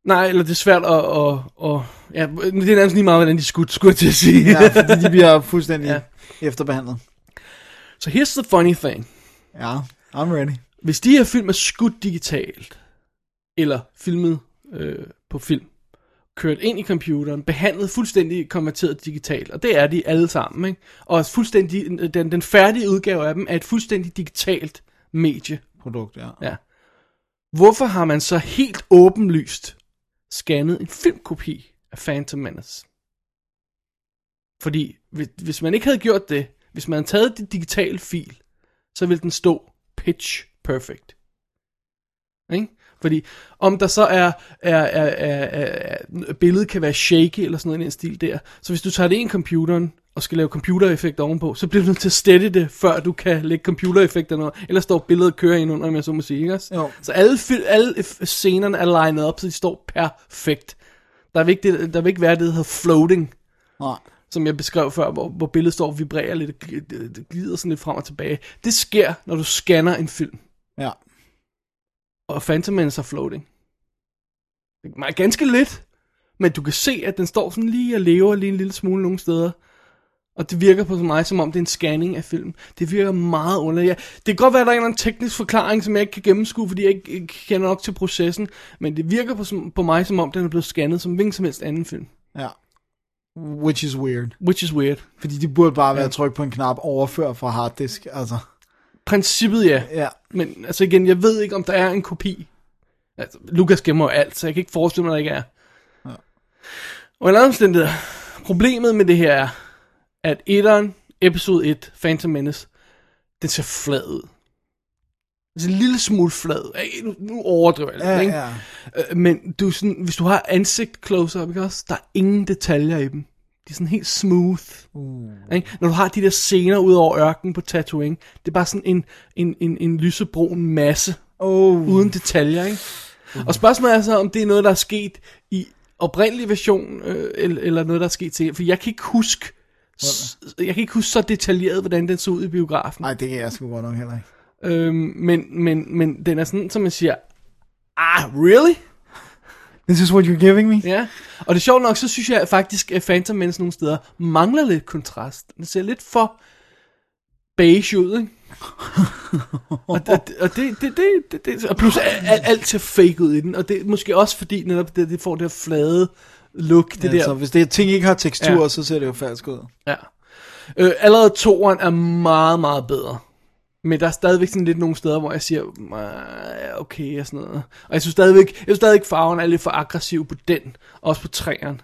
Nej, eller det er svært at... at, at ja, det er nærmest lige meget, hvordan de skulle, skulle til at sige. ja fordi de bliver fuldstændig Ja. efterbehandlet. Så here's the funny thing. Ja, I'm ready. Hvis de her film er skudt digitalt, eller filmet øh, på film, kørt ind i computeren, behandlet fuldstændig konverteret digitalt, og det er de alle sammen, ikke? Og fuldstændig, den, den færdige udgave af dem er et fuldstændig digitalt medie. Produkt, ja. Ja. Hvorfor har man så helt åbenlyst scannet en filmkopi af Phantom Menace? Fordi hvis, hvis man ikke havde gjort det, hvis man havde taget det digitale fil, så ville den stå pitch perfect. Ikke? Fordi om der så er, er, er, er, er, er billedet kan være shaky eller sådan noget i den stil der, så hvis du tager det ind i computeren og skal lave computereffekter ovenpå, så bliver du nødt til at stette det, før du kan lægge computereffekter noget, ellers står billedet og kører ind under, jeg så må sige, ikke? Jo. Så alle, alle scenerne er lined op, så de står perfekt. Der vil ikke, det, der vil ikke være det, der hedder floating, Nej. som jeg beskrev før, hvor, hvor billedet står og vibrerer lidt, og glider sådan lidt frem og tilbage. Det sker, når du scanner en film, Ja. Og Phantom Menace er floating. Ganske lidt, men du kan se, at den står sådan lige og lever lige en lille smule nogle steder. Og det virker på mig, som om det er en scanning af film. Det virker meget underligt. Ja, det kan godt være, at der er en eller anden teknisk forklaring, som jeg ikke kan gennemskue, fordi jeg ikke, ikke kender nok til processen. Men det virker på, på mig, som om den er blevet scannet som hvilken som helst anden film. Ja. Which is weird. Which is weird. Fordi de burde bare være ja. tryk på en knap overfør fra harddisk, altså. Princippet ja. Ja. Men altså igen, jeg ved ikke, om der er en kopi. Altså, Lukas gemmer jo alt, så jeg kan ikke forestille mig, at der ikke er. Ja. Og en anden omstændighed, problemet med det her er, at etteren, episode 1, Phantom Menace, den ser flad ud. Altså en lille smule flad. Nu, nu overdriver jeg lidt, Ja, ikke? ja. Øh, Men du er sådan, hvis du har ansigt close-up, ikke også? Der er ingen detaljer i dem. De er sådan helt smooth. Uh. Ikke? Når du har de der scener ud over ørkenen på Tatooine, det er bare sådan en, en, en, en lysebrun masse, Oh. uden detaljer, ikke? Og spørgsmålet er så, om det er noget, der er sket i oprindelig version, øh, eller, eller noget, der er sket til. For jeg kan ikke huske, s- jeg kan ikke huske så detaljeret, hvordan den så ud i biografen. Nej, det kan jeg sgu godt nok heller ikke. Øhm, men, men, men den er sådan, som man siger, ah, really? This is what you're giving me? Ja, og det er sjovt nok, så synes jeg faktisk, at Phantom Menace nogle steder mangler lidt kontrast. Den ser lidt for beige ud, ikke? og det, og det, det, det, det, og plus alt, alt ser fake ud i den, og det er måske også fordi netop det, det får det her flade look, det Det der. ja, så hvis det ting ikke har tekstur, Ja. ja. så ser det jo falsk ud. Ja. Øh, allerede toeren er meget, meget bedre. Men der er stadigvæk sådan lidt nogle steder, hvor jeg siger, "Ah, okay og sådan noget. Og jeg synes stadigvæk, jeg synes stadigvæk farven er lidt for aggressiv på den. Også på træeren.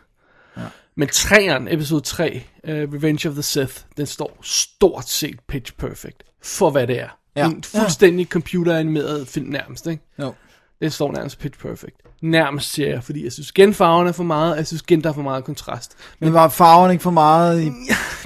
Ja. Men træeren, episode 3, uh, Revenge of the Sith, den står stort set pitch perfect. For hvad det er. Ja. En fuldstændig computeranimeret film nærmest, ikke? Jo. Den står nærmest pitch perfect. Nærmest siger jeg, fordi jeg synes gen farven er for meget, og jeg synes gen der er for meget kontrast. Men var farven ikke for meget i...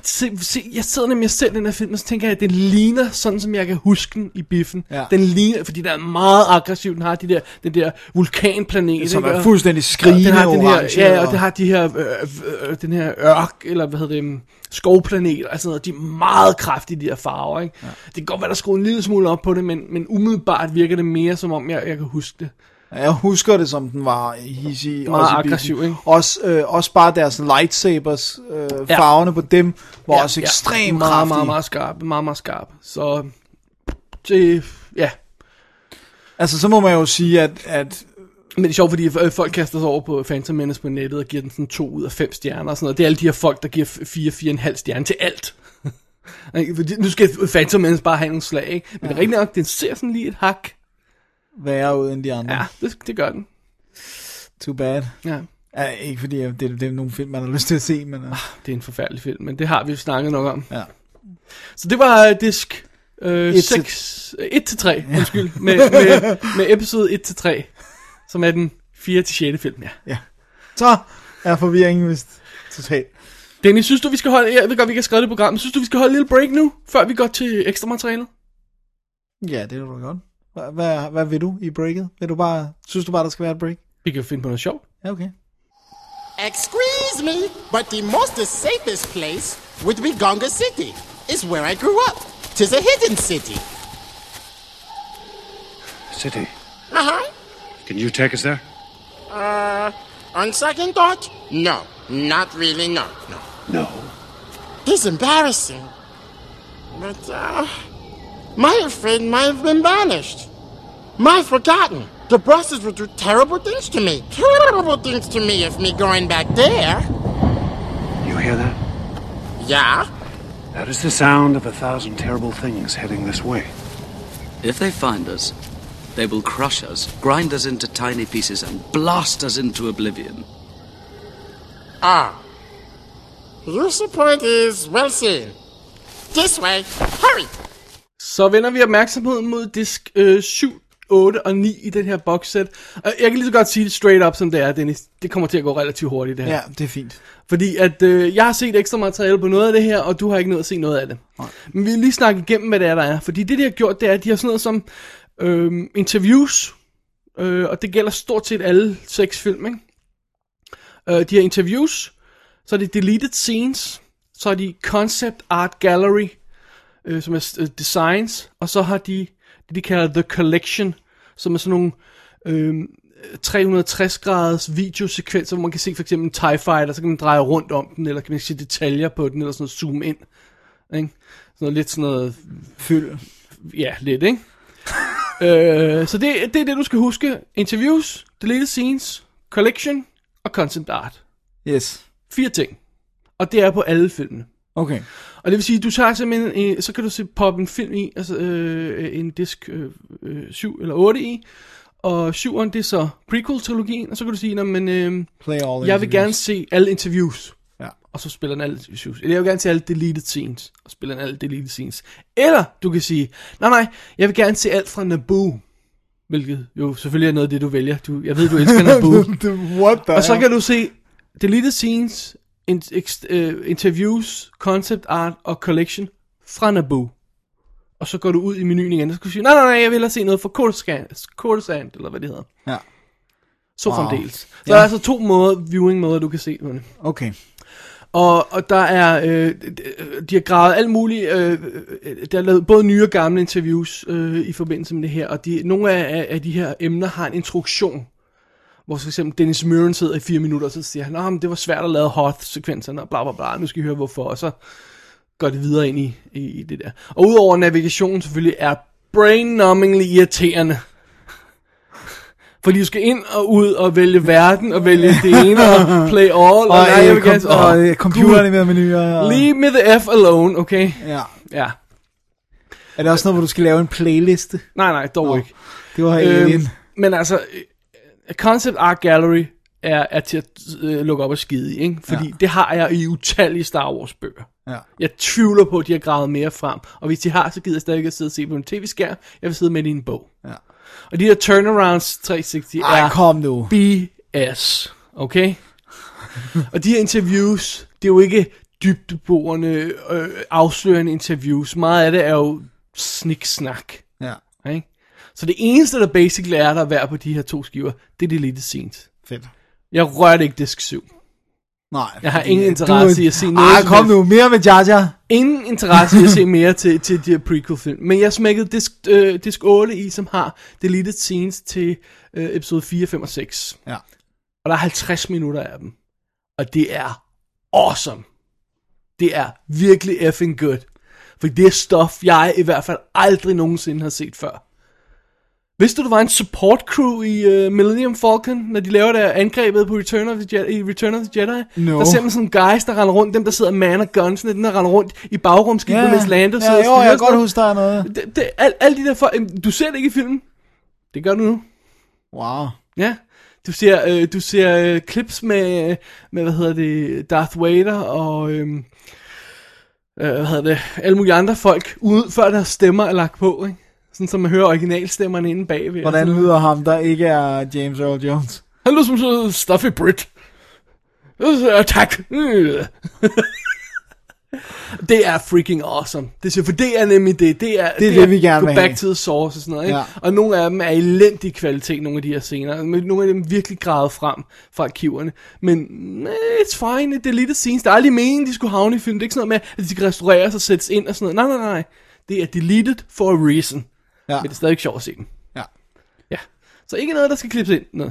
se, se, jeg sidder nemlig selv i den her film, og så tænker jeg, at den ligner sådan, som jeg kan huske den i biffen. Ja. Den ligner, fordi den er meget aggressiv. Den har de der, den der vulkanplanet. Som er fuldstændig skrigende den har den her, Ja, og og- den har de her, øh, øh, den her ørk, eller hvad hedder det, um, skovplaneter, sådan noget. De er meget kraftige, de her farver, ikke? Ja. Det kan godt være, der skruer en lille smule op på det, men, men umiddelbart virker det mere, som om jeg, jeg kan huske det. Jeg husker det, som den var hissig. Meget også aggressiv, ikke? Også, øh, også bare deres lightsabers, øh, farverne på dem, var også ekstremt meget, kraftige. meget, meget skarp, meget, meget skarp. Så, det, ja, Altså, så må man jo sige, at, at Men det er sjovt, fordi øh, folk kaster sig over på Phantom Menace på nettet og giver den sådan 2 ud af 5 stjerner og sådan noget. Det er alle de her folk, der giver 4-4,5 stjerner til alt. Nu skal Phantom Menace bare have nogle slag, ikke? Men ja. det er rigtigt nok, den ser sådan lige et hak. Værre ud end de andre. Ja, det, det gør den. Too bad. Ja, Ja, ikke fordi øh, det, det er nogle film, man har lyst til at se, men... Uh, det er en forfærdelig film, men det har vi jo snakket nok om. ja. Så det var uh, disk øh, Et til- 6, 1 til 3, undskyld, med, med, med episode 1 til 3, som er den 4 til 6. film, ja. Så er forvirringen vist totalt. Dennis, synes du, vi skal holde, jeg ved godt, vi ikke har skrevet det program, men synes du, vi skal holde et lille break nu, før vi går til ekstra materiale? Ja, det er du godt. Hvad, hvad, hvad vil du i breaket? Vil du bare, synes du bare, der skal være et break? Vi kan finde på noget sjovt. Ja, okay. Excuse me, but the most safest place would be Gonga City. It's where I grew up. Tis a hidden city. City. Uh-huh. Can you take us there? Uh, on second thought, no. Not really, no, no. No. It's embarrassing. But, uh, my friend might have been banished. My forgotten. The bosses would do terrible things to me. Terrible things to me if me going back there. You hear that? Yeah? That is the sound of a thousand terrible things heading this way. If they find us, they will crush us, grind us into tiny pieces, and blast us into oblivion. Ah. Your support is well seen. This way. Hurry! Så vender vi opmærksomheden mod disk øh, 7, 8 og 9 i den her boxset. Og jeg kan lige så godt sige det straight up, som det er, Dennis. Det kommer til at gå relativt hurtigt, det her. Ja, det er fint. Fordi at øh, jeg har set ekstra materiale på noget af det her, og du har ikke nået at se noget af det. Nej. Men vi vil lige snakke igennem, hvad det er, der er. Fordi det, de har gjort, det er, at de har sådan noget som øh, interviews, øh, og det gælder stort set alle seks film, ikke? Øh, de har interviews, så er det deleted scenes, så er de concept art gallery, øh, som er øh, designs, og så har de det, de kalder The Collection, som er sådan nogle øh, 360 graders videosekvenser, hvor man kan se for eksempel en TIE Fighter, så kan man dreje rundt om den, eller kan man se detaljer på den, eller sådan noget zoom ind. Ikke? Sådan noget, lidt sådan noget, Fyld. ja, lidt, ikke? øh, så det, det er det, du skal huske. Interviews, deleted scenes, collection og concept art. Yes. Fire ting. Og det er på alle filmene. Okay. Og det vil sige, du tager simpelthen, en, så kan du se poppe en film i, altså øh, en disk øh, øh, 7 eller 8 i, og 7'eren det er så prequel-trilogien, og så kan du sige, "Nå, men, øh, Play all jeg vil gerne se alle interviews. Ja. og så spiller den alle interviews. Eller jeg vil gerne se alle deleted scenes, og spiller den alle deleted scenes. Eller du kan sige, nej nej, jeg vil gerne se alt fra Naboo. Hvilket jo selvfølgelig er noget af det, du vælger. Du, jeg ved, du elsker Naboo. What the Og så kan du se deleted scenes, interviews, concept art og collection fra Naboo. Og så går du ud i menuen igen, og så kan du sige, nej, nej, nej, jeg vil hellere se noget fra Coruscant, eller hvad det hedder. Ja, Så Wow. fremdeles. Så Ja. der er altså to måder, viewing måder, du kan se på okay. Og, og der er, øh, de har gravet alt muligt, øh, øh, der er lavet både nye og gamle interviews øh, i forbindelse med det her, og de, nogle af, af, af de her emner har en introduktion, hvor for eksempel Dennis Muren sidder i fire minutter, og så siger han, men det var svært at lave Hoth-sekvenserne, og bla bla bla, nu skal I høre hvorfor, og så går det videre ind i, i, i det der. Og udover navigationen selvfølgelig er brain-numbingly irriterende. Fordi du skal ind og ud og vælge verden, og vælge det ene, og play all, og, Og, nej, jeg øh, vil kom, gerne... og øh, computeren med menuer. Og, Leave me the F alone, okay? ja. Ja. Er det også noget, hvor du skal lave en playliste? Nej, nej, dog Nå. ikke. Det var Alien. Øhm, men altså, øh, Concept Art Gallery er, er til at øh, lukke op og skide i, ikke? Fordi Ja. det har jeg i utallige Star Wars bøger. Ja. Jeg tvivler på, at de har gravet mere frem. Og hvis de har, så gider jeg stadig ikke at sidde og se på en tv-skærm. Jeg vil sidde med det i en bog. Ja. Og de her turnarounds 360 Ej, er kom nu. BS, okay? og de her interviews, det er jo ikke dybdeborende, øh, afslørende interviews. Meget af det er jo sniksnak. Ja, Ikke? Så det eneste, der basically er der er værd på de her to skiver, det er det lille scenes. fedt. Jeg rørte ikke disk 7. Nej. Jeg har ingen øh, interesse du- i at se noget som kom nu. Mere med Jar Jar. Ingen interesse i at se mere til, til de her prequel-film. Men jeg smækkede disk, øh, disk 8 i, som har deleted scenes til øh, episode 4, 5 og 6. Ja. Og der er 50 minutter af dem. Og det er awesome. Det er virkelig effing good. For det er stof, jeg i hvert fald aldrig nogensinde har set før. Vidste du, der var en support crew i uh, Millennium Falcon, når de laver der angrebet på Return of the Jedi, i Return of the Jedi? No. Der er simpelthen sådan nogle guys, der render rundt, dem der sidder man og gunsene, dem der render rundt i bagrumskibet, ja, mens Lando sidder ja, jo, jeg kan godt huske, der er noget. det, det, al, alle de der folk, du ser det ikke i filmen. Det gør du nu. Wow. Ja. Du ser, øh, du ser øh, clips med, med, hvad hedder det, Darth Vader og, øh, øh, hvad hedder det, alle mulige andre folk, ude, før deres stemmer er lagt på, ikke? Sådan, så man hører originalstemmerne inde bagved. Hvordan lyder ham, der ikke er James Earl Jones? Han lyder som sådan stuffy Brit. Attack. det er freaking awesome. Det siger, for det er nemlig det. Det er Det er det, vi gerne go vil back have. to the source og sådan noget. Ikke? Ja. Og nogle af dem er elendig kvalitet, nogle af de her scener. Men Nogle af dem virkelig gravet frem fra arkiverne. Men eh, it's fine. Det er lidt scenes. Der er aldrig meningen, de skulle havne i filmen. Det er ikke sådan noget med, at de kan restaureres og sættes ind og sådan noget. Nej, nej, nej. Det er deleted for a reason. Ja. Men det er stadig sjovt at se dem. Ja. Ja. Så ikke noget, der skal klippes ind. No.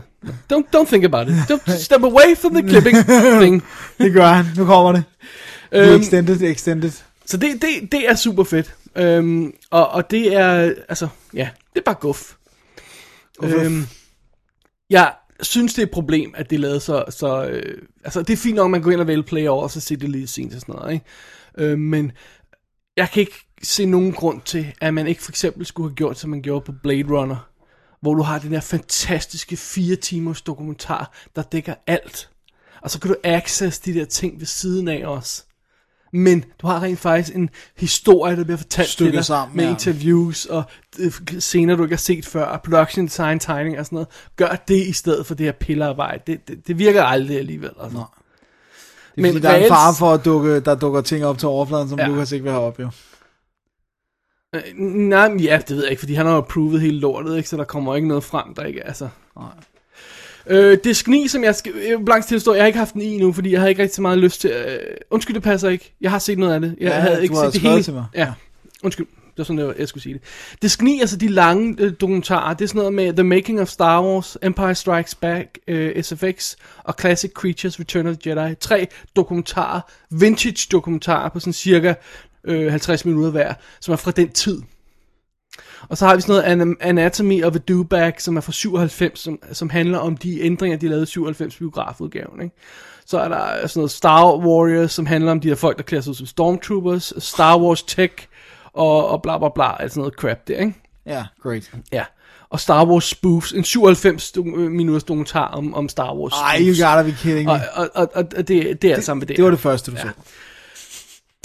Don't, don't think about it. Don't step away from the clipping thing. Det gør han. Nu kommer det. Øhm, extended, extended. så det, det, det er super fedt. Øhm, og, og det er, altså, ja, det er bare guf. Øhm, jeg synes, det er et problem, at det er lavet så, så øh, altså, det er fint nok, at man går ind og vælger play over, og så ser det lige scenes og sådan noget, ikke? Øh, men jeg kan ikke se nogen grund til, at man ikke for eksempel skulle have gjort, som man gjorde på Blade Runner, hvor du har den her fantastiske fire timers dokumentar, der dækker alt. Og så kan du access de der ting ved siden af os. Men du har rent faktisk en historie, der bliver fortalt Stykket til dig, sammen, med ja. interviews og øh, scener, du ikke har set før, production design, tegning og sådan noget. Gør det i stedet for det her pillerarbejde. Det, det, det virker aldrig alligevel. Altså. Nå. Det er Men fordi, der er en reelt- far for, at dukke, der dukker ting op til overfladen, som ja. Lukas ikke vil have op, jo. Øh, nej, men ja, det ved jeg ikke, fordi han har jo approvet hele lortet, ikke? så der kommer ikke noget frem, der ikke er så. Nej. Øh, disk 9, som jeg skal vil blankt tilstå, jeg har ikke haft den i nu, fordi jeg har ikke rigtig så meget lyst til, øh, undskyld, det passer ikke, jeg har set noget af det, jeg Ja, havde ikke set det hele, til mig. ja, undskyld, det var sådan, jeg, jeg skulle sige det. Disk 9, altså de lange øh, dokumentarer, det er sådan noget med The Making of Star Wars, Empire Strikes Back, øh, SFX og Classic Creatures, Return of the Jedi. Tre dokumentarer, vintage dokumentarer på sådan cirka øh, 50 minutter hver, som er fra den tid. Og så har vi sådan noget An- Anatomy of a Dewback, som er fra 97, som, som handler om de ændringer, de lavede i 97 biografudgaven. Ikke? Så er der sådan noget Star Warriors, som handler om de der folk, der klæder sig ud som Stormtroopers, Star Wars Tech, og, og bla bla bla, altså noget crap der, ikke? Ja, great. Ja. og Star Wars spoofs. En 97 do- minutters dokumentar om, om Star Wars Ej, you gotta be kidding Og, me. og, og, og det, det er alt sammen ved det. Det var det første, du så.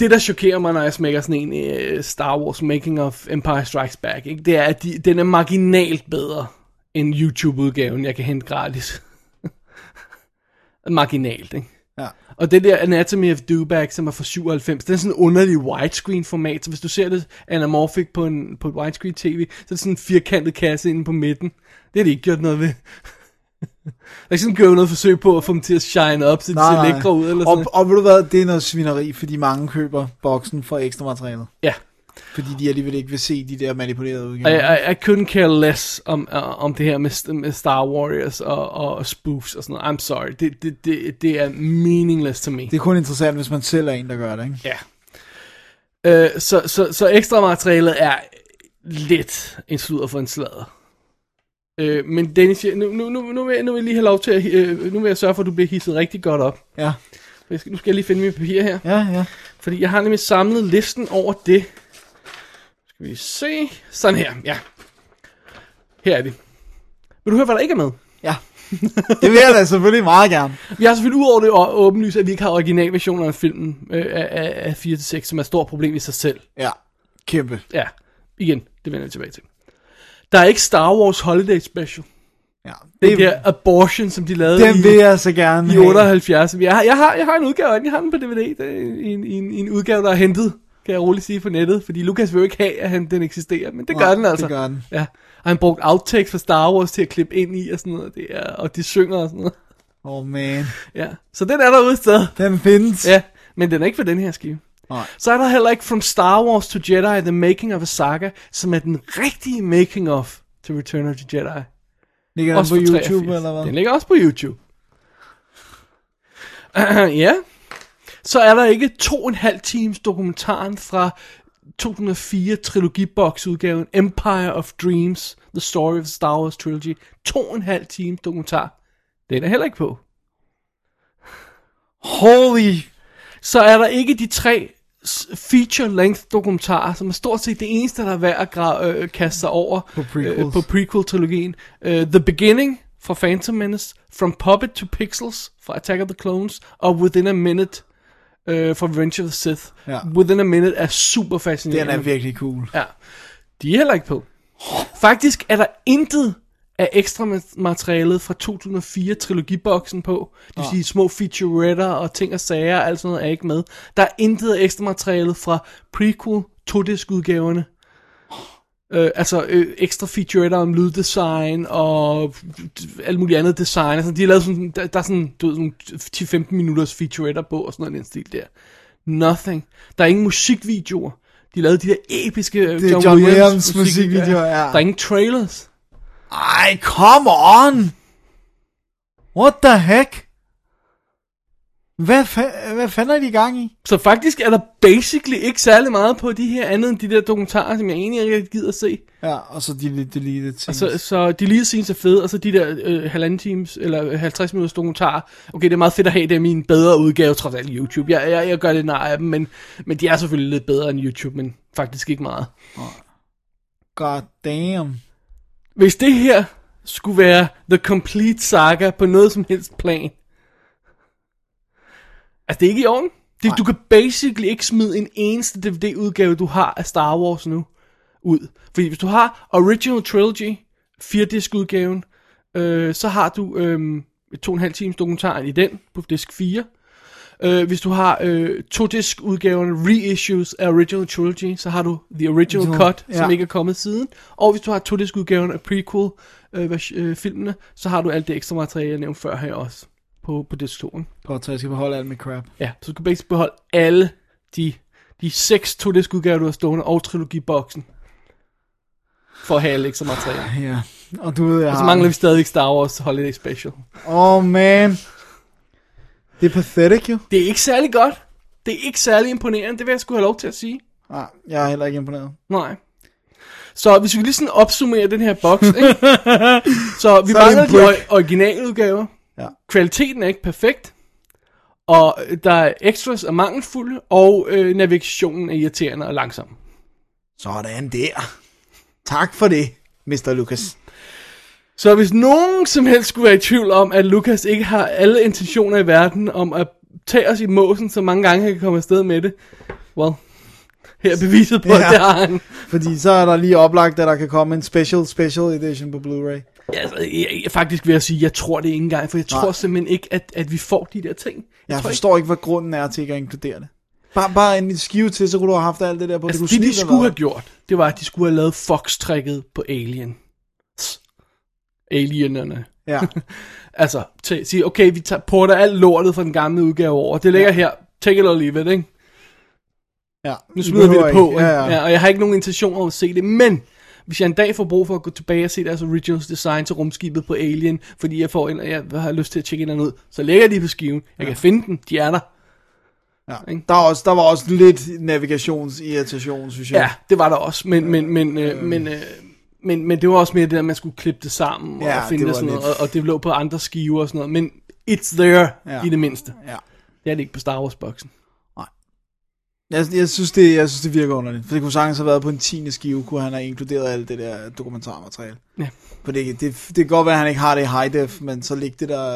Det, der chokerer mig, når jeg smækker sådan en uh, Star Wars Making of Empire Strikes Back, ikke? det er, at de, den er marginalt bedre end YouTube-udgaven, jeg kan hente gratis. marginalt, ikke? Ja. Og det der Anatomy of Dewback, som er fra 97, det er sådan en underlig widescreen format, så hvis du ser det anamorphic på, en, på et widescreen tv, så er det sådan en firkantet kasse inde på midten. Det har de ikke gjort noget ved. Der er ikke sådan gjort noget forsøg på at få dem til at shine op, så de ser lækre ud, eller sådan og, og ved du hvad, det er noget svineri, fordi mange køber boksen for ekstra materialet. Ja. Fordi de alligevel ikke vil se de der manipulerede udgaver. I, I, I couldn't care less om, uh, om det her med, med Star Warriors og, og spoofs og sådan noget. I'm sorry. Det, det, det, det er meaningless to me. Det er kun interessant, hvis man selv er en, der gør det, ikke? Ja. Uh, så, så, så ekstra materialet er lidt en sludder for en sladder. Uh, men Dennis, nu, nu, nu, nu, vil jeg, nu vil jeg lige have lov til at, uh, nu vil jeg sørge for, at du bliver hisset rigtig godt op. Ja. Jeg skal, nu skal jeg lige finde mine papir her. Ja, ja. Fordi jeg har nemlig samlet listen over det. Skal vi se. Sådan her, ja. Her er det. Vil du høre, hvad der ikke er med? Ja. Det vil jeg da selvfølgelig meget gerne. Vi har selvfølgelig ud over det åbenlyst, at vi ikke har originalversioner af filmen øh, af, af, af 4-6, som er et stort problem i sig selv. Ja. Kæmpe. Ja, igen, det vender jeg tilbage til. Der er ikke Star Wars Holiday Special. Ja. Det der Abortion, som de lavede Den i, vil jeg så gerne i have. 78. Jeg har, jeg, har, jeg har en udgave jeg har den på DVD. Det er en, en, en udgave, der er hentet, kan jeg roligt sige, på nettet. Fordi Lucas vil jo ikke have, at han, den eksisterer, men det gør Nej, den altså. det gør den. Ja. Og han brugt outtakes fra Star Wars til at klippe ind i og sådan noget. Det er, og de synger og sådan noget. Oh man. Ja. Så den er derude et sted. Den findes. Ja, men den er ikke for den her skive. Nej. Så er der heller ikke From Star Wars to Jedi, The Making of a Saga, som er den rigtige making of til Return of the Jedi. Ligger den Også på YouTube, 83. eller hvad? Den ligger også på YouTube. ja. Så er der ikke to og en halv times dokumentaren fra 2004 trilogibox udgaven Empire of Dreams, The Story of Star Wars Trilogy. To og en halv times dokumentar. Den er heller ikke på. Holy. Så er der ikke de tre feature-length dokumentarer, som er stort set det eneste, der er værd at gra- øh, kaste sig over På prequels. øh, på prequel-trilogien. Uh, The Beginning fra Phantom Menace, From Puppet to Pixels fra Attack of the Clones, og Within a Minute uh, fra Revenge of the Sith. Ja. Within a Minute er super fascinerende. Den er virkelig cool. Ja. De er heller ikke på. Faktisk er der intet af ekstra ma- materialet fra 2004 trilogiboksen på. Det vil sige små featuretter og ting og sager og alt sådan noget er ikke med. Der er intet af ekstra materialet fra prequel to disc udgaverne. Øh, altså øh, ekstra featuretter om lyddesign og alt muligt andet design. Altså, de har lavet sådan, der, der er sådan, du ved, sådan 10-15 minutters featuretter på og sådan noget den stil der. Nothing. Der er ingen musikvideoer. De lavede de der episke øh, Det er John Williams musikvideoer, ja. Der er ingen trailers. Ej, come on! What the heck? Hvad, fa- hvad fanden er de i gang i? Så faktisk er der basically ikke særlig meget på de her andet end de der dokumentarer, som jeg egentlig ikke gider at se. Ja, og så de lidt deleted ting. Så, så de lige scenes er fede, og så de der øh, halvanden times, eller 50 minutters dokumentarer. Okay, det er meget fedt at have, det er min bedre udgave, trods alt YouTube. Jeg, jeg, jeg gør det nej af dem, men, men de er selvfølgelig lidt bedre end YouTube, men faktisk ikke meget. God damn. Hvis det her skulle være the complete saga på noget som helst plan. Altså, det er ikke i orden. Det, du kan basically ikke smide en eneste DVD-udgave, du har af Star Wars nu, ud. Fordi hvis du har Original Trilogy, 4-disk-udgaven, øh, så har du øh, to og en halv times dokumentaren i den, på disk 4. Øh, hvis du har øh, to disk udgaven reissues af Original Trilogy, så har du The Original Original, Cut, ja. som ikke er kommet siden. Og hvis du har to disk udgaven af prequel øh, øh, filmene, så har du alt det ekstra materiale, jeg nævnte før her også på, på disk 2. Godt, så jeg skal beholde alt med crap. Ja, så du kan basically beholde alle de, de seks to disk udgaver, du har stående, og trilogiboksen. For at have alle ekstra materiale. Ja, og du ved, jeg Og så mangler vi stadig Star Wars Holiday Special. Oh man. Det er pathetic jo. Det er ikke særlig godt. Det er ikke særlig imponerende, det vil jeg skulle have lov til at sige. Nej, jeg er heller ikke imponeret. Nej. Så hvis vi lige sådan opsummerer den her boks, ikke? så vi Så er det mangler de brick. ori- originaludgaver. Ja. Kvaliteten er ikke perfekt. Og der er extras er mangelfulde, og øh, navigationen er irriterende og langsom. Sådan der. Tak for det, Mr. Lucas. Så hvis nogen som helst skulle være i tvivl om, at Lucas ikke har alle intentioner i verden om at tage os i måsen så mange gange, han kan komme afsted med det, well, her er beviset på, ja. At det har han. Fordi så er der lige oplagt, at der kan komme en special, special edition på Blu-ray. Ja, altså, jeg, jeg, faktisk vil jeg sige, jeg tror det ikke engang, for jeg tror Nej. simpelthen ikke, at, at vi får de der ting. Jeg tror forstår ikke, hvad grunden er til ikke at inkludere det. Bare, bare en skive til, så kunne du have haft alt det der på. Altså, kunne det de skulle have gjort, det var, at de skulle have lavet Fox-trækket på Alien. Alienerne. Ja. Altså, til, sige, okay, vi tager, porter alt lortet fra den gamle udgave over. Det ligger ja. her. Take it or leave it, ikke? ja. Nu smider vi det på? Ja, ja. Ja, og jeg har ikke nogen intention om at se det, men hvis jeg en dag får brug for at gå tilbage og se deres originals design til rumskibet på Alien, fordi jeg får en, jeg har lyst til at tjekke den ud, så lægger jeg de på skiven. Jeg kan finde den, de er der. ja. Der, er også, der var også lidt navigationsirritation, synes jeg. Ja, det var der også, men, men, men, øh, men, øh, men, men det var også mere det, at man skulle klippe det sammen Ja, og finde det sådan noget, lidt- og, og det lå på andre skiver og sådan noget, men it's there ja. i det mindste. Ja. Det er det ikke på Star Wars-boksen. Jeg, jeg, synes det, jeg synes, det virker underligt. For det kunne sagtens have været på en tiende skive, kunne han have inkluderet alt det der dokumentarmateriale. Ja. For det, det, det kan godt være, at han ikke har det i high def, men så ligger det der...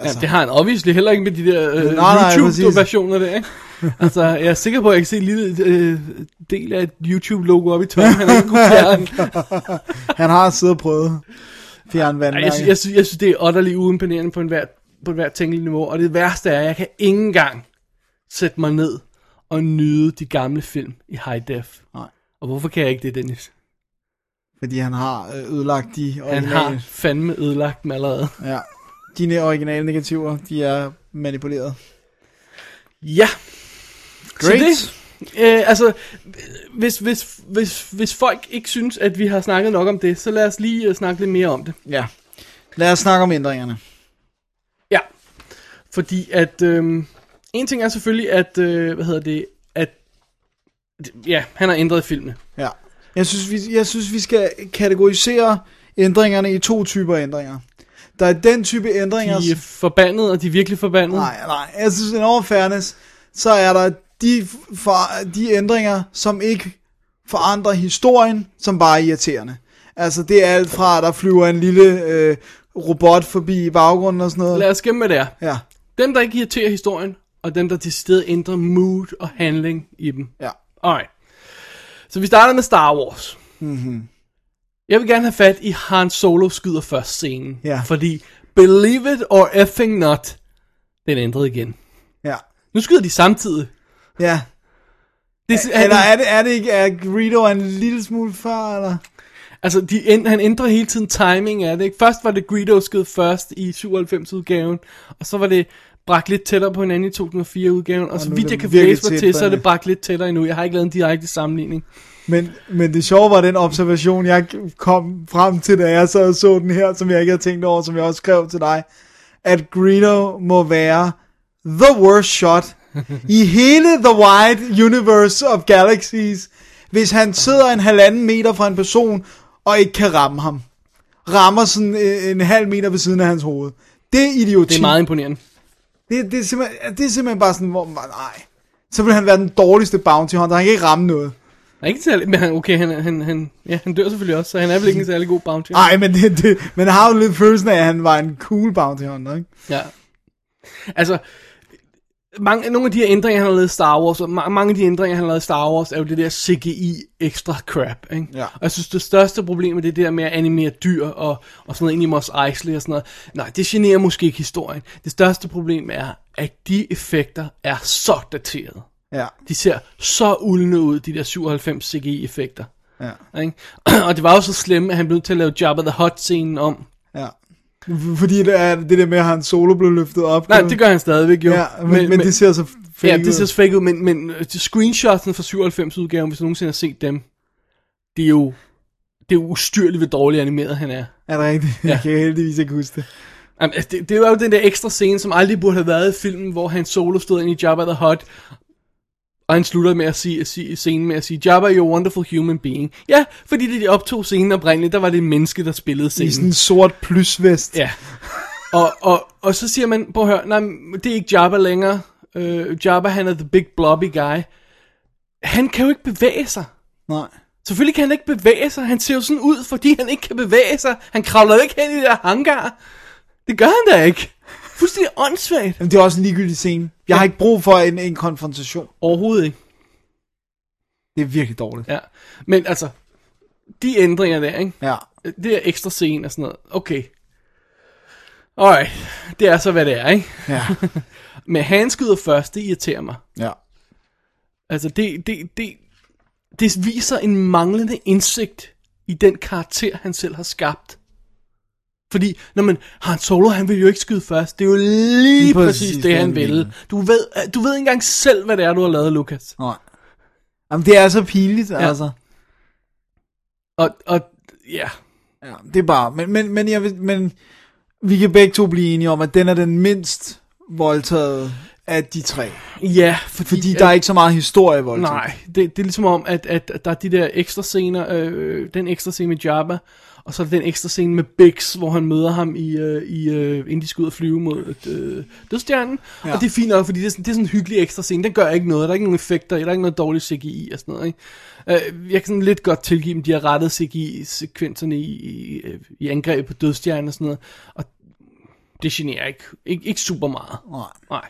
Altså. Ja, det har han obviously heller ikke med de der øh, YouTube-versioner der, ikke? altså, jeg er sikker på, at jeg kan se en lille øh, del af et YouTube-logo op i toppen. Han ikke kunne fjerne. Han har siddet og prøvet fjerne Ej, vandmærke. jeg, synes, jeg, synes, jeg synes, det er utterly uimponerende på en hver, på et hvert tænkeligt niveau. Og det værste er, at jeg kan ikke engang sætte mig ned og nyde de gamle film i high def. Nej. Og hvorfor kan jeg ikke det, Dennis? Fordi han har øh, ødelagt de Han originale... har fandme ødelagt dem allerede. Ja. De originale negativer, de er manipuleret. Ja. Great. Så det, øh, altså, hvis, hvis, hvis, hvis folk ikke synes, at vi har snakket nok om det, så lad os lige uh, snakke lidt mere om det. Ja. Lad os snakke om ændringerne. Ja. Fordi at, øh, en ting er selvfølgelig, at, øh, hvad hedder det, at, ja, han har ændret filmene. Ja. Jeg synes, vi, jeg synes, vi skal kategorisere ændringerne i to typer ændringer. Der er den type ændringer... De er forbandet, og de er virkelig forbandet. Nej, nej. Jeg synes, all fairness, så er der de, for, de ændringer, som ikke forandrer historien, som bare er irriterende. Altså, det er alt fra, at der flyver en lille øh, robot forbi i baggrunden og sådan noget. Lad os gemme, hvad det er. Ja, Dem, der ikke irriterer historien, og dem, der til stedet ændrer mood og handling i dem. ja. Alright. Så vi starter med Star Wars. Mm-hmm. Jeg vil gerne have fat i Han Solo skyder først scenen. Ja. Fordi, believe it or effing not, den ændrede igen. Ja. Nu skyder de samtidig. Ja. Det, Eller er det, er det ikke, er Greedo en lille smule før, eller? Altså, de, han ændrer hele tiden timing af det. Ikke? Først var det Greedo skød først i 97-udgaven, og så var det bragt lidt tættere på hinanden i 2004-udgaven, og, og så vidt jeg kan læse mig til, så er det bragt lidt tættere endnu. Jeg har ikke lavet en direkte sammenligning. Men, men det sjove var den observation, jeg kom frem til, da jeg så og så den her, som jeg ikke havde tænkt over, som jeg også skrev til dig, at Greedo må være the worst shot i hele the wide universe of galaxies, hvis han sidder en halvanden meter fra en person, og ikke kan ramme ham. Rammer sådan en, en halv meter ved siden af hans hoved. Det er idioti. Det er meget imponerende. Det, det, er simpelthen, det er simpelthen bare sådan, hvor man, nej. Så vil han være den dårligste bounty hunter. Han kan ikke ramme noget. Han er ikke særlig, men han, okay, han, han, han, ja, han dør selvfølgelig også, så han er vel ikke en særlig god bounty. Nej, men, det, det, men har jo lidt følelsen af, at han var en cool bounty hunter, ikke? Ja. Altså, mange, nogle af de her ændringer, han har lavet i Star Wars, og ma- mange af de ændringer, han har lavet i Star Wars, er jo det der CGI ekstra crap, ikke? Ja. Og jeg synes, det største problem er det der med at animere dyr og, og sådan noget ind i Mos Eisley og sådan noget. Nej, det generer måske ikke historien. Det største problem er, at de effekter er så daterede. Ja, De ser så uldne ud, de der 97 CGI-effekter. ja, Ikke? og det var jo så slemt, at han blev til at lave Jabba the Hutt-scenen om. Fordi det er det der med, at han solo blev løftet op. Nej, det gør han stadigvæk jo. Ja, men, men, men det ser så fake Ja, det ser ud. så fake ud, men, men øh, screenshotsene fra 97-udgaven, hvis du nogensinde har set dem, det er jo, det er jo ustyrligt, hvor dårligt animeret han er. Er det rigtigt? Ja. Jeg kan heldigvis ikke huske det. Jamen, altså, det, det er jo den der ekstra scene, som aldrig burde have været i filmen, hvor han solo stod ind i Jabba the Hutt, og han slutter med at sige, sige scenen med at sige, Jabba, you're a wonderful human being. Ja, fordi det de optog scenen oprindeligt, der var det en menneske, der spillede I scenen. sådan en sort plysvest. Ja. Og, og, og så siger man, at høre, nej, det er ikke Jabba længere. Øh, Jabba, han er the big blobby guy. Han kan jo ikke bevæge sig. Nej. Selvfølgelig kan han ikke bevæge sig. Han ser jo sådan ud, fordi han ikke kan bevæge sig. Han kravler ikke hen i det der hangar. Det gør han da ikke. Fuldstændig åndssvagt. Jamen, det er også en ligegyldig scene. Jeg har ikke brug for en, en konfrontation. Overhovedet ikke. Det er virkelig dårligt. Ja. Men altså, de ændringer der, ikke? Ja. Det er ekstra scene og sådan noget. Okay. Alright. Det er så, hvad det er, ikke? Ja. Men han skyder først, det irriterer mig. ja. Altså, det, det, det, det viser en manglende indsigt i den karakter, han selv har skabt. Fordi, når man Han Solo, han vil jo ikke skyde først. Det er jo lige, præcis, præcis det, han han vil. vil. Du ved, du ved ikke engang selv, hvad det er, du har lavet, Lukas. Nej. Jamen, det er så pinligt, ja. altså. Og, og ja, Ja, det er bare, men, men, men, jeg men vi kan begge to blive enige om, at den er den mindst voldtaget af de tre. ja fordi, Fordi der er ikke så meget historie voldtægt. Nej, det, det er ligesom om, at, at, at der er de der ekstra scener, øh, den ekstra scene med Jabba, og så er der den ekstra scene med Bix, hvor han møder ham i, øh, i øh, inden de skal ud og flyve mod øh, dødstjernen. Ja. Og det er fint nok, fordi det er, sådan, det er sådan en hyggelig ekstra scene. Den gør ikke noget, der er ikke nogen effekter, der er ikke noget dårligt CGI og sådan noget. Ikke? Øh, jeg kan sådan lidt godt tilgive dem, de har rettet CGI-sekvenserne i, i, i angreb på dødstjernen og sådan noget. Og det generer ikke, ikke, ikke super meget. Nej. Nej.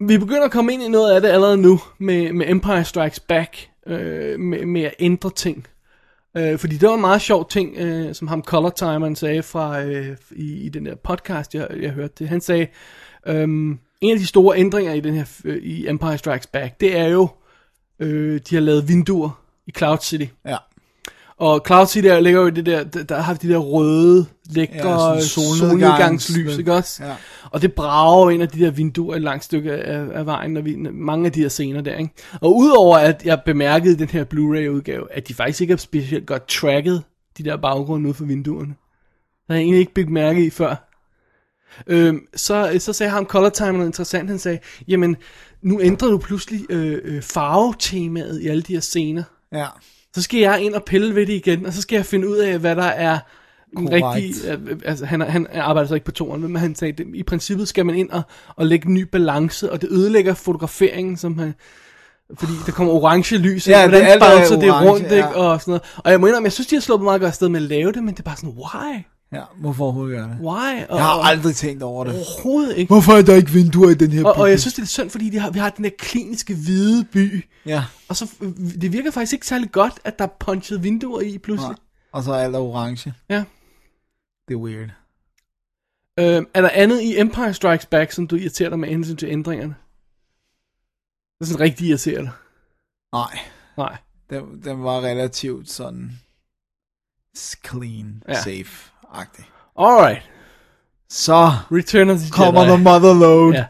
Vi begynder at komme ind i noget af det allerede nu, med, med Empire Strikes Back, øh, med, med at ændre ting. Øh, fordi det var en meget sjov ting, øh, som ham Color Timeren sagde fra, øh, i, i den der podcast, jeg, jeg hørte det. Han sagde, øh, en af de store ændringer i, den her, øh, i Empire Strikes Back, det er jo, øh, de har lavet vinduer i Cloud City. Ja. Og Cloud City er- ligger jo i det der, der, der har de der røde, lækre Ja, solnedgangslys, solnedgangs- ikke også? Ja. Og det brager ind af de der vinduer et langt stykke af, af vejen, når vi, mange af de her scener der, ikke? Og udover at jeg bemærkede den her Blu-ray udgave, at de faktisk ikke har specielt godt tracket de der baggrunde ud for vinduerne. Det har jeg egentlig ikke bemærket i før. Øhm, så, så sagde ham Color Time noget interessant. Han sagde, jamen, nu ændrer du pludselig øh, øh, farvetemaet i alle de her scener. Ja. Så skal jeg ind og pille ved det igen, og så skal jeg finde ud af, hvad der er den Korrekt. rigtige... øh, Altså, han, han arbejder så ikke på toren, men han sagde, at i princippet skal man ind og, og lægge en ny balance, og det ødelægger fotograferingen, som han... Fordi der kommer orange lys, Ja, ikke? det- hvordan er bouncer det rundt, ikke? ja. Og sådan noget. Og jeg må indrømme, jeg synes, de har sluppet meget godt afsted med at lave det, men det er bare sådan, why? ja. Hvorfor overhovedet gør det? Why? Og, Jeg har og- aldrig tænkt over det. Overhovedet ikke. Hvorfor er der ikke vinduer i den her Og, og jeg bygning? synes, det er synd, fordi de har, vi har den der kliniske hvide by, Ja. og så, øh, det virker faktisk ikke særlig godt, at der er punchet vinduer i pludselig. Nej. Og så er alt orange. Ja. Det er weird. Øh, er der andet i Empire Strikes Back, som du irriterer dig med hensyn til ændringerne? Det er sådan rigtig irriterer dig. Nej. Nej. Den, den var relativt sådan clean, ja. safe-agtig. Alright. Så Return of the kommer Jedi. the mother load. Ja.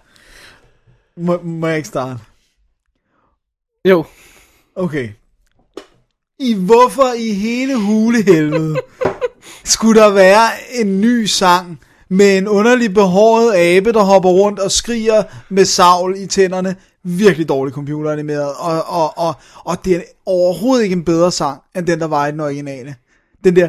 Må, må jeg ikke starte? Jo. Okay. I hvorfor i hele hulehelvede skulle der være en ny sang med en underlig behåret abe, der hopper rundt og skriger med savl i tænderne. Virkelig dårlig computeranimeret. Og, og, og, og det er overhovedet ikke en bedre sang, end den, der var i den originale. Den der...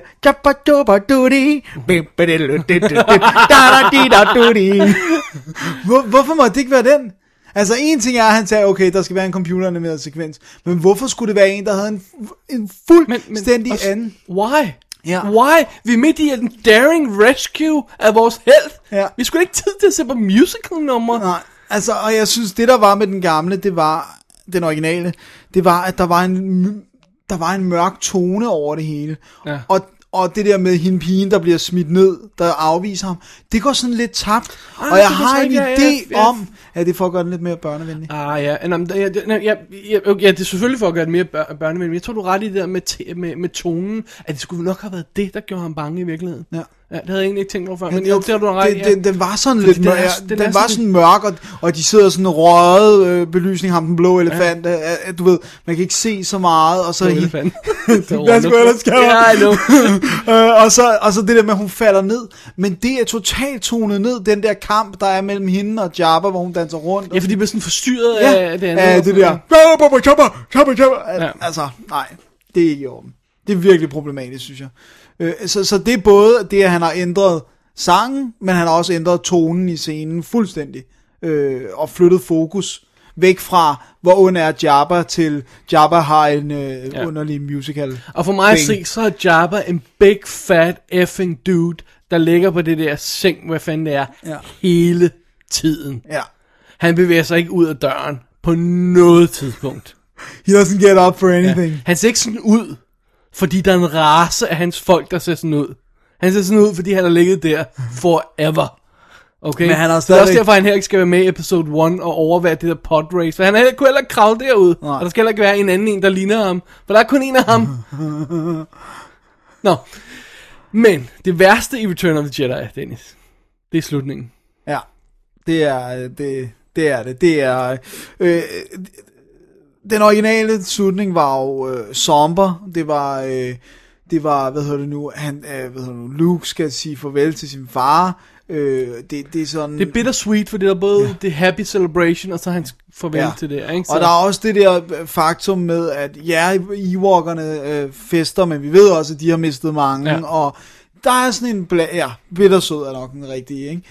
Hvor, hvorfor må det ikke være den? Altså en ting er, at han sagde, okay, der skal være en computeranimeret sekvens. Men hvorfor skulle det være en, der havde en, en fuldstændig også- anden... Why? Ja. Why? Vi er midt i en daring rescue af vores held. Ja. Vi skulle ikke tid til at se på musical nummer. Nej, altså, og jeg synes, det der var med den gamle, det var, den originale, det var, at der var en, der var en mørk tone over det hele. Ja. Og, og det der med hende pigen, der bliver smidt ned, der afviser ham, det går sådan lidt tabt. Ah, og jeg har en idé ja, ja. om, at det er for at gøre den lidt mere børnevenlig. Ah ja, Nå, ja, ja, ja, okay, ja, det er selvfølgelig for at gøre det mere bør- børnevenligt, men jeg tror du ret i det der med, med, med tonen, at det skulle nok have været det, der gjorde ham bange i virkeligheden. Ja. Ja, det havde jeg egentlig ikke tænkt over før, men jo, det har du ret det, ja. den, den var sådan lidt mørk, den, den var sådan- mørk, og, og de sidder sådan røget øh, belysning, ham den blå elefant, ja. øh, du ved, man kan ikke se så meget, og så... Blå elefant. Hvad skulle ellers gøre? Ja, I know. og, så, og så det der med, at hun falder ned. Men det er totalt tonet ned, den der kamp, der er mellem hende og Jabba, hvor hun danser rundt. Ja, fordi de bliver sådan forstyrret ja, af det andet. og det der. Jabba, Jabba, Jabba, Jabba. Ja. Altså, nej, det er ikke i orden. Det er virkelig problematisk, synes jeg. Øh, så, så det er både det, at han har ændret sangen, men han har også ændret tonen i scenen fuldstændig. Øh, og flyttet fokus væk fra, hvor ond er Jabba, til Jabba har en øh, Ja. ja. underlig musical. Og for mig at se, så er Jabba en big fat effing dude, der ligger på det der seng, hvad fanden det er, Ja. hele tiden. Ja. Han bevæger sig ikke ud af døren på noget tidspunkt. He doesn't get up for anything. Han ser ikke sådan ud, fordi der er en race af hans folk, der ser sådan ud. Han ser sådan ud, fordi han har ligget der forever. Okay? Men han har Så det er også derfor, han her ikke skal være med i episode 1 og overvære det der pod race. For han heller- kunne heller ikke kravle derud. Nej. Og der skal heller ikke være en anden en, der ligner ham. For der er kun en af ham. Nå. Men det værste i Return of the Jedi, Dennis, det er slutningen. Ja, det er det, det er det. Det er øh, den originale slutning var jo øh, somber. Det var øh, det var hvad hedder det nu? Han øh, hvad hedder det nu? Luke skal sige farvel til sin far. Øh, det, det er sådan Det er bittersweet, for det er både ja. det happy celebration, og så hans farvel ja. til det. Ikke? Så, Og der er også det der øh, faktum med, at ja, Ewokerne øh, fester, men vi ved også, at de har mistet mange, ja. og der er sådan en, bla- ja, bittersød er nok den rigtige, ikke?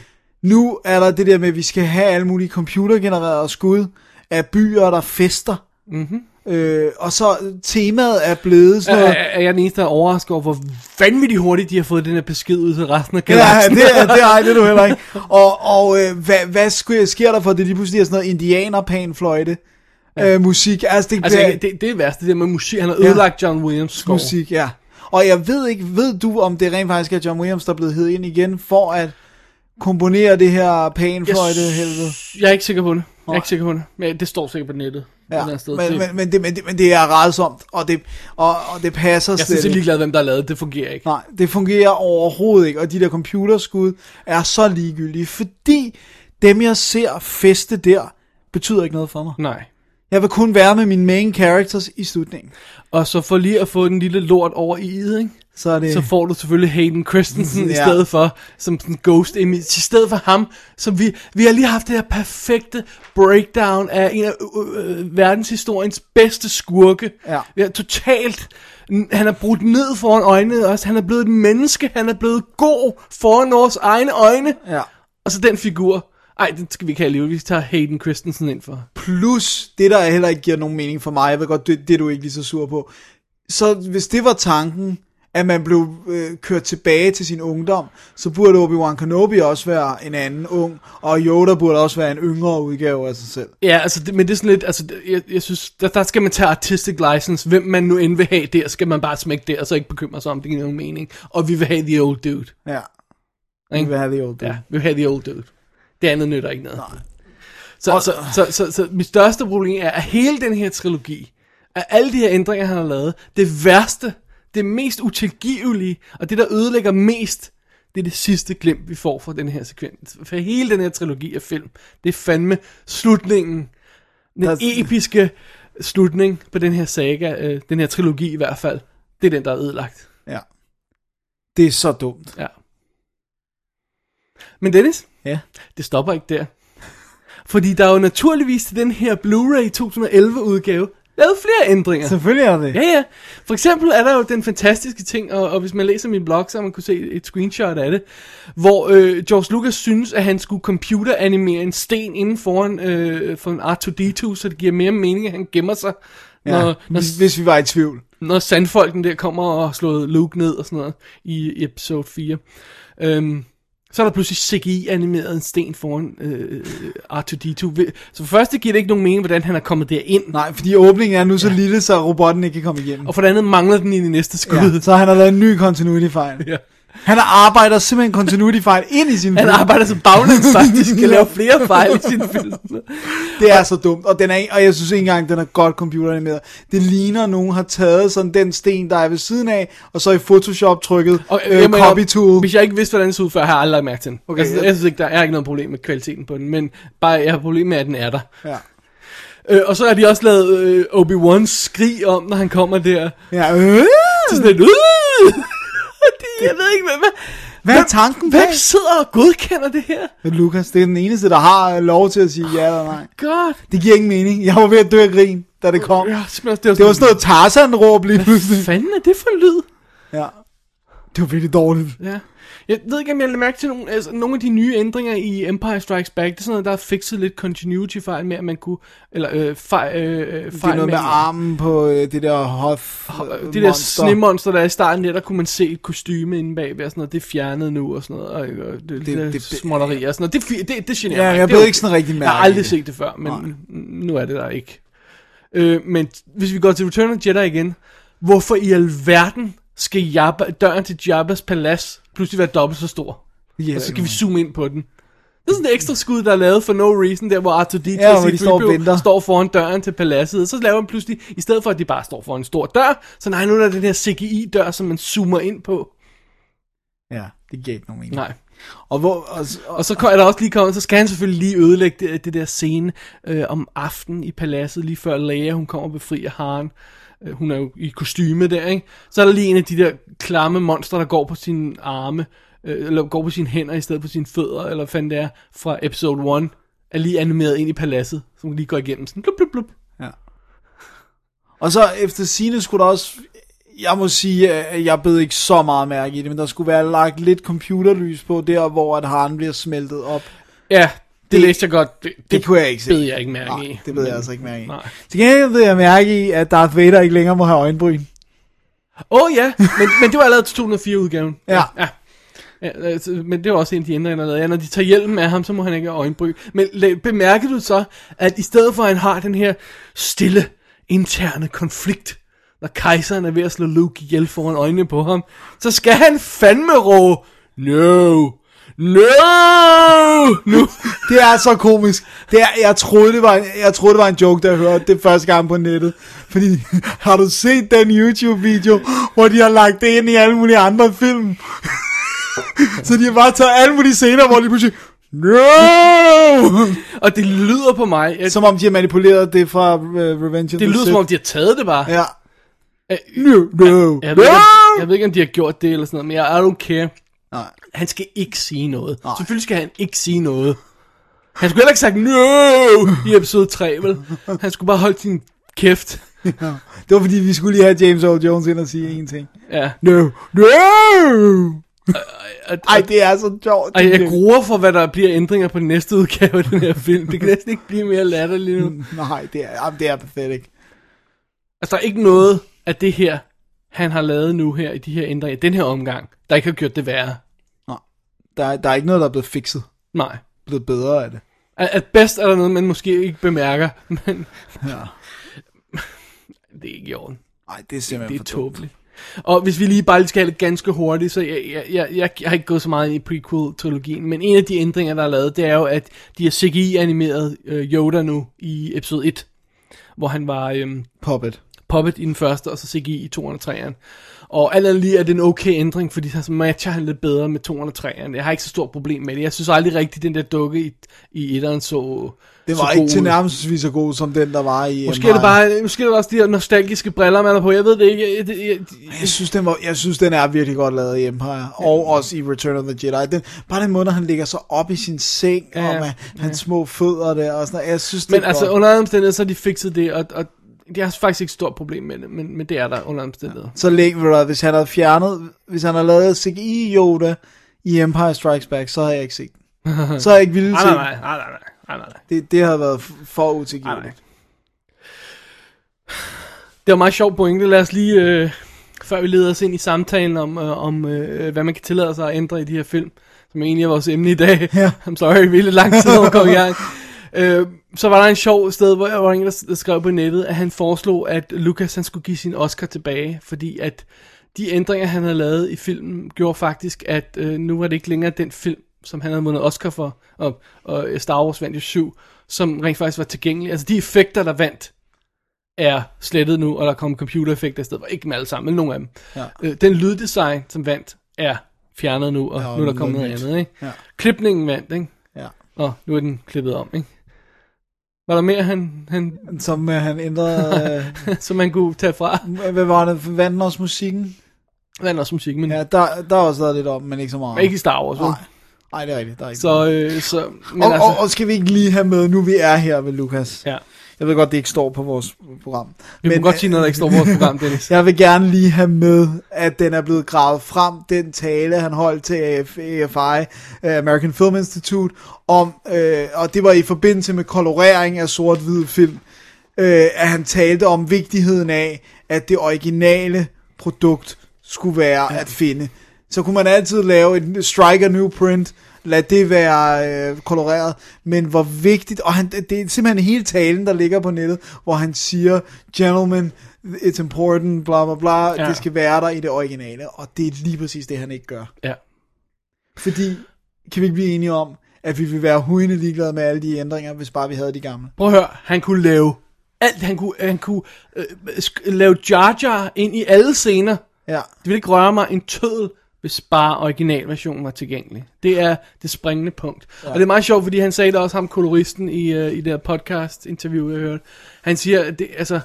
Nu er der det der med, at vi skal have alle mulige computergenererede skud af byer, der fester. Mhm. Øh, og så temaet er blevet sådan noget... er, er jeg den eneste, der er overrasket over, hvor vanvittigt hurtigt de har fået den her besked ud til resten af Ja, galaksen. det er, det er, det er du heller ikke. Og, og øh, hvad, hvad sker, der for, det lige pludselig er sådan noget indianerpanfløjte? Ja. Øh, musik, altså det, Altså, det, det er værste, det der med musik. Han har Ja. ødelagt John Williams score. musik, ja. Og jeg ved ikke, ved du om det rent faktisk er John Williams, der er blevet hed ind igen, for at komponere det her panfløjte helvede? Jeg er ikke sikker på det. Jeg er ikke sikker på det. Men det står sikkert på nettet. Ja, men, det, men, men, det, men, det, men det er rædsomt, og det, og, og det passer jeg slet jeg er ligeglad, hvem der har lavet det. Det fungerer ikke. Nej, det fungerer overhovedet ikke, og de der computerskud er så ligegyldige, fordi dem jeg ser feste der, betyder ikke noget for mig. Nej. Jeg vil kun være med mine main characters i slutningen. Og så for lige at få den lille lort over i id, ikke? Så er det... så får du selvfølgelig Hayden Christensen ja. i Ja. stedet for, som sådan ghost image, i stedet for ham, som vi, vi har lige haft det her perfekte breakdown af en af øh, øh, verdenshistoriens bedste skurke. Ja. Vi har totalt, han er brudt ned foran øjnene også, han er blevet et menneske, han er blevet god foran vores egne øjne. Ja. Og så den figur, ej, den skal vi ikke have alligevel, vi tager Hayden Christensen ind for. Plus, det der heller ikke giver nogen mening for mig, jeg ved godt, det, det er du ikke lige så sur på. Så hvis det var tanken, at man blev øh, kørt tilbage til sin ungdom, så burde Obi-Wan Kenobi også være en anden ung, og Yoda burde også være en yngre udgave af sig selv. Ja, altså, det, men det er sådan lidt, altså, jeg, jeg synes, der, der skal man tage artistic license, hvem man nu end vil have der, skal man bare smække der, og så ikke bekymre sig om, det giver nogen mening. Og vi vil have the old dude. Ja. Vi vil have the old dude. Ja, vi vil have the old dude. Det andet nytter ikke noget. Så, så, så, så, så, så mit største problem er, at hele den her trilogi, af alle de her ændringer, han har lavet, det værste, det mest utilgivelige, og det, der ødelægger mest, det er det sidste glimt, vi får fra den her sekvens. For hele den her trilogi af film, det er fandme slutningen, den Der- episke slutning på den her saga, øh, den her trilogi i hvert fald, det er den, der er ødelagt. Ja. Det er så dumt. Ja. Men Dennis, Ja. det stopper ikke der. Fordi der er jo naturligvis til den her Blu-ray 2011 udgave lavet flere ændringer. Selvfølgelig er det. Ja, ja. For eksempel er der jo den fantastiske ting, og, og hvis man læser min blog, så har man kunne se et screenshot af det, hvor øh, George Lucas synes, at han skulle computeranimere en sten inden foran øh, for en R2-D2, så det giver mere mening, at han gemmer sig, Ja, når, når, hvis, hvis vi var i tvivl. når sandfolken der kommer og har slået Luke ned og sådan noget i, i episode 4. Øhm, så er der pludselig CGI-animeret en sten foran øh, R2-D2. Så for første giver det ikke nogen mening, hvordan han er kommet derind. Nej, fordi åbningen er nu så lille, så robotten ikke kan komme igennem. Og for det andet mangler den i det næste skud. Ja, så han har lavet en ny continuity fejl. Ja. Han arbejder simpelthen continuity fejl ind i sin Han film. arbejder som baglæns faktisk, kan lave flere fejl i sin film. Det er så dumt, og, den er, og jeg synes ikke engang, den er godt computeranimeret. Det ligner, at nogen har taget sådan den sten, der er ved siden af, og så i Photoshop trykket Og, øh, jeg copy tool. Hvis jeg ikke vidste, hvordan den så ud før, har jeg aldrig lagt mærke til den. Okay, altså, ja. jeg synes ikke, der er ikke noget problem med kvaliteten på den, men bare jeg har problem med, at den er der. Ja. Øh, og så har de også lavet øh, Obi-Wan skrig om, når han kommer der. Ja, øh, Så sådan et, øh! Det, jeg ved ikke, hvad, hvad, hvad er tanken bag? hvem sidder og godkender det her? Lukas, det er den eneste, der har lov til at sige ja eller nej. God. Det giver ingen mening. Jeg var ved at dø af grin, da det kom. Ja, det var, Det var sådan noget Tarzan-råb lige pludselig. Hvad fanden er det for en lyd? Ja. Det var virkelig dårligt. Ja. Jeg ved ikke, om jeg har mærke til nogle, altså, nogle af de nye ændringer i Empire Strikes Back. Det er sådan noget, der har fikset lidt continuity-fejl med, at man kunne... Eller øh, fejl, øh, Det er fejl noget med armen på øh, det der Hoth Det der snemonster, der er i starten, der, der kunne man se et kostyme inde bagved og sådan noget. Det er fjernet nu og sådan noget. Og, og det, det, det, det- småtteri og sådan noget. Det, det, det generer Ja, mig jeg Det ved ikke sådan rigtig Jeg mærke har aldrig set det før, men nu er det der ikke. Øh, men hvis vi går til Return of the Jedi igen. Hvorfor i alverden skal Jabba, døren til Jabbas palads pludselig være dobbelt så stor? Ja, og så kan vi zoome ind på den. Det er sådan et ekstra skud, der er lavet for no reason, der hvor R2-D2 Ja, og hvor de C-3PO står og står foran døren til paladset. Så laver man pludselig, i stedet for at de bare står foran en stor dør, så nej, nu er der den her CGI-dør, som man zoomer ind på. Ja, det giver ikke nogen mening. Nej. Og, hvor, og, og, Og så er der også lige kommet, så skal han selvfølgelig lige ødelægge det, det der scene øh, om aftenen i paladset, lige før Leia, hun kommer og befrier Haren. Øh, hun er jo i kostyme der, ikke? Så er der lige en af de der klamme monstre, der går på sine arme, øh, eller går på sine hænder i stedet for sine fødder, eller fanden det er, fra episode 1, er lige animeret ind i paladset, som lige går igennem sådan, blup, blup, blup. og så efter sine skulle der også... Jeg må sige, at jeg bed ikke så meget mærke i det, men der skulle være lagt lidt computerlys på der, hvor at haren bliver smeltet op. Ja, det, det Det- læste jeg godt. Det, Det kunne jeg ikke se. bed jeg ikke mærke Nej, i. det ved jeg altså ikke mærke i. Nej. Til gengæld ved jeg mærke i, at Darth Vader ikke længere må have øjenbryn. Åh oh, ja, men, men det var allerede til 2004-udgaven. Ja. ja. Ja, altså, men det var også en af de ændringer, der er. Ja, når de tager hjelmen af ham, så må han ikke have øjenbryn. Men bemærker du så, at i stedet for at han har den her stille, interne konflikt, når kejseren er ved at slå Luke ihjel foran øjnene på ham, så skal han fandme råbe, no, no, nu. Det er så komisk. Det er, jeg, troede, det var en, jeg troede, det var en joke, da jeg hørte det første gang på nettet. Fordi, har du set den YouTube-video, hvor de har lagt det ind i alle mulige andre film? så de har bare taget alle mulige scener, hvor de pludselig... No! Og det lyder på mig, at, Som om de har manipuleret det fra uh, Revenge of det the lyder som Sith. om, de har taget det bare. Ja. Øh, No, no, Jeg ved, ikke, om, jeg ved ikke, om de har gjort det eller sådan noget, men jeg I don't care. Nej. Han skal ikke sige noget. Nej. Selvfølgelig skal han ikke sige noget. Han skulle heller ikke sagt no i episode 3, vel? Han skulle bare holde sin kæft. Det var fordi, vi skulle lige have James Earl Jones ind og sige en ting. Ja. No, no! Ej, det er så sjovt. og jeg gruer for, hvad der bliver ændringer på den næste udgave af den her film. Det kan næsten ikke blive mere latterligt nu. Nej, det er, jamen, det er pathetic. Altså, der er ikke noget af det her, han har lavet nu her i de her ændringer, i den her omgang, der ikke har gjort det værre. Der, er- der er ikke noget, der er blevet fikset. Nej. Blevet bedre af det. At, at bedst er der noget, man måske ikke bemærker, men Ja. det er ikke i orden. Nej, det er simpelthen Det er for dumt. tåbeligt. Og hvis vi lige bare lige skal have det ganske hurtigt, så jeg, jeg, jeg, jeg, jeg har ikke gået så meget ind i prequel-trilogien, men en af de ændringer, der er lavet, det er jo, at de har CGI-animeret øh, Yoda nu i episode 1, hvor han var øhm, Puppet. Puppet i den første, og så CGI i 2'eren og 3'eren. Og alt andet lige er det en okay ændring, fordi så matcher han lidt bedre med 2'eren og 3'eren. Jeg har ikke så stort problem med det. Jeg synes aldrig rigtigt, den der dukke i, i 1'eren så Det så var god ikke til nærmest så god som den, der var i Måske er det bare, måske er det også de her nostalgiske briller, man har på. Jeg ved det ikke. Jeg, jeg, jeg, Jeg synes, den var, jeg synes, den er virkelig godt lavet i Empire. Og også i Return of the Jedi. Den, bare den måde, når han ligger så op i sin seng, Ja, ja, og med hans små fødder der, og sådan noget. Jeg synes, det Men er altså, godt. under alle omstændigheder, så har de fikset det, og, og jeg har faktisk ikke stort problem med det, men, men det er der under omstændigheder. Så hvad, hvis han havde fjernet, hvis han havde lavet CGI Yoda i Empire Strikes Back, så havde jeg ikke set den. Så er jeg ikke villig Nej, til. nej, nej, nej, nej, nej, nej, nej. Det, det havde været for nej. utilgiveligt. Det var meget sjov pointe. Lad os lige, øh, før vi leder os ind i samtalen om, øh, om øh, hvad man kan tillade sig at ændre i de her film, som egentlig er vores emne i dag. Ja. I'm sorry, vi er lidt lang tid at komme i gang. Øh, så var der en sjov sted, hvor jeg var en, der skrev på nettet, at han foreslog, at Lucas han skulle give sin Oscar tilbage, fordi at de ændringer, han havde lavet i filmen, gjorde faktisk, at øh, nu var det ikke længere den film, som han havde vundet Oscar for, og, og Star Wars vandt jo syv, som rent faktisk var tilgængelig. Altså de effekter, der vandt, er slettet nu, og der kommer computereffekter i stedet for. Ikke dem alle sammen, men nogle af dem. Ja. Øh, den lyddesign, som vandt, er fjernet nu, og Ja, og nu er der kommet noget andet. Ikke? Ja. Klipningen vandt, ikke? Ja. og nu er den klippet om. Ikke? Var der mere, han, han, Som uh, han ændrede... som man kunne tage fra? Uh, hvad var det? Også musikken? Vandt også musik, men Ja, der, der er også lavet lidt om, men ikke så meget. ikke i Star Wars. Nej. Nej, det er rigtigt. Der er ikke Så, øh, så men og, altså, og, og skal vi ikke lige have med, nu vi er her ved Lukas. ja. Jeg ved godt, det ikke står på vores program. Vi må godt sige noget, der ikke står på vores program, Dennis. Jeg vil gerne lige have med, at den er blevet gravet frem, den tale, han holdt til AF, AFI, øh, American Film Institute, om, øh, og det var i forbindelse med kolorering af sort-hvid film, øh, at han talte om vigtigheden af, at det originale produkt skulle være ja. at finde. Så kunne man altid lave en strike a new print, lad det være øh, koloreret, men hvor vigtigt, og han, det er simpelthen hele talen, der ligger på nettet, hvor han siger, gentlemen, it's important, bla bla bla, ja. Det skal være der i det originale, og det er lige præcis det, han ikke gør. Ja. Fordi, kan vi ikke blive enige om, at vi vil være hujende ligeglade med alle de ændringer, hvis bare vi havde de gamle? Prøv at høre, han kunne lave alt, han kunne, han kunne øh, lave Jar Jar ind i alle scener. Ja. Det ville ikke røre mig en tødel, hvis bare originalversionen var tilgængelig. Det er det springende punkt. Ja. Og det er meget sjovt, fordi han sagde det også, ham koloristen i, uh, i det her podcast interview, jeg hørte. Han siger, at det, altså,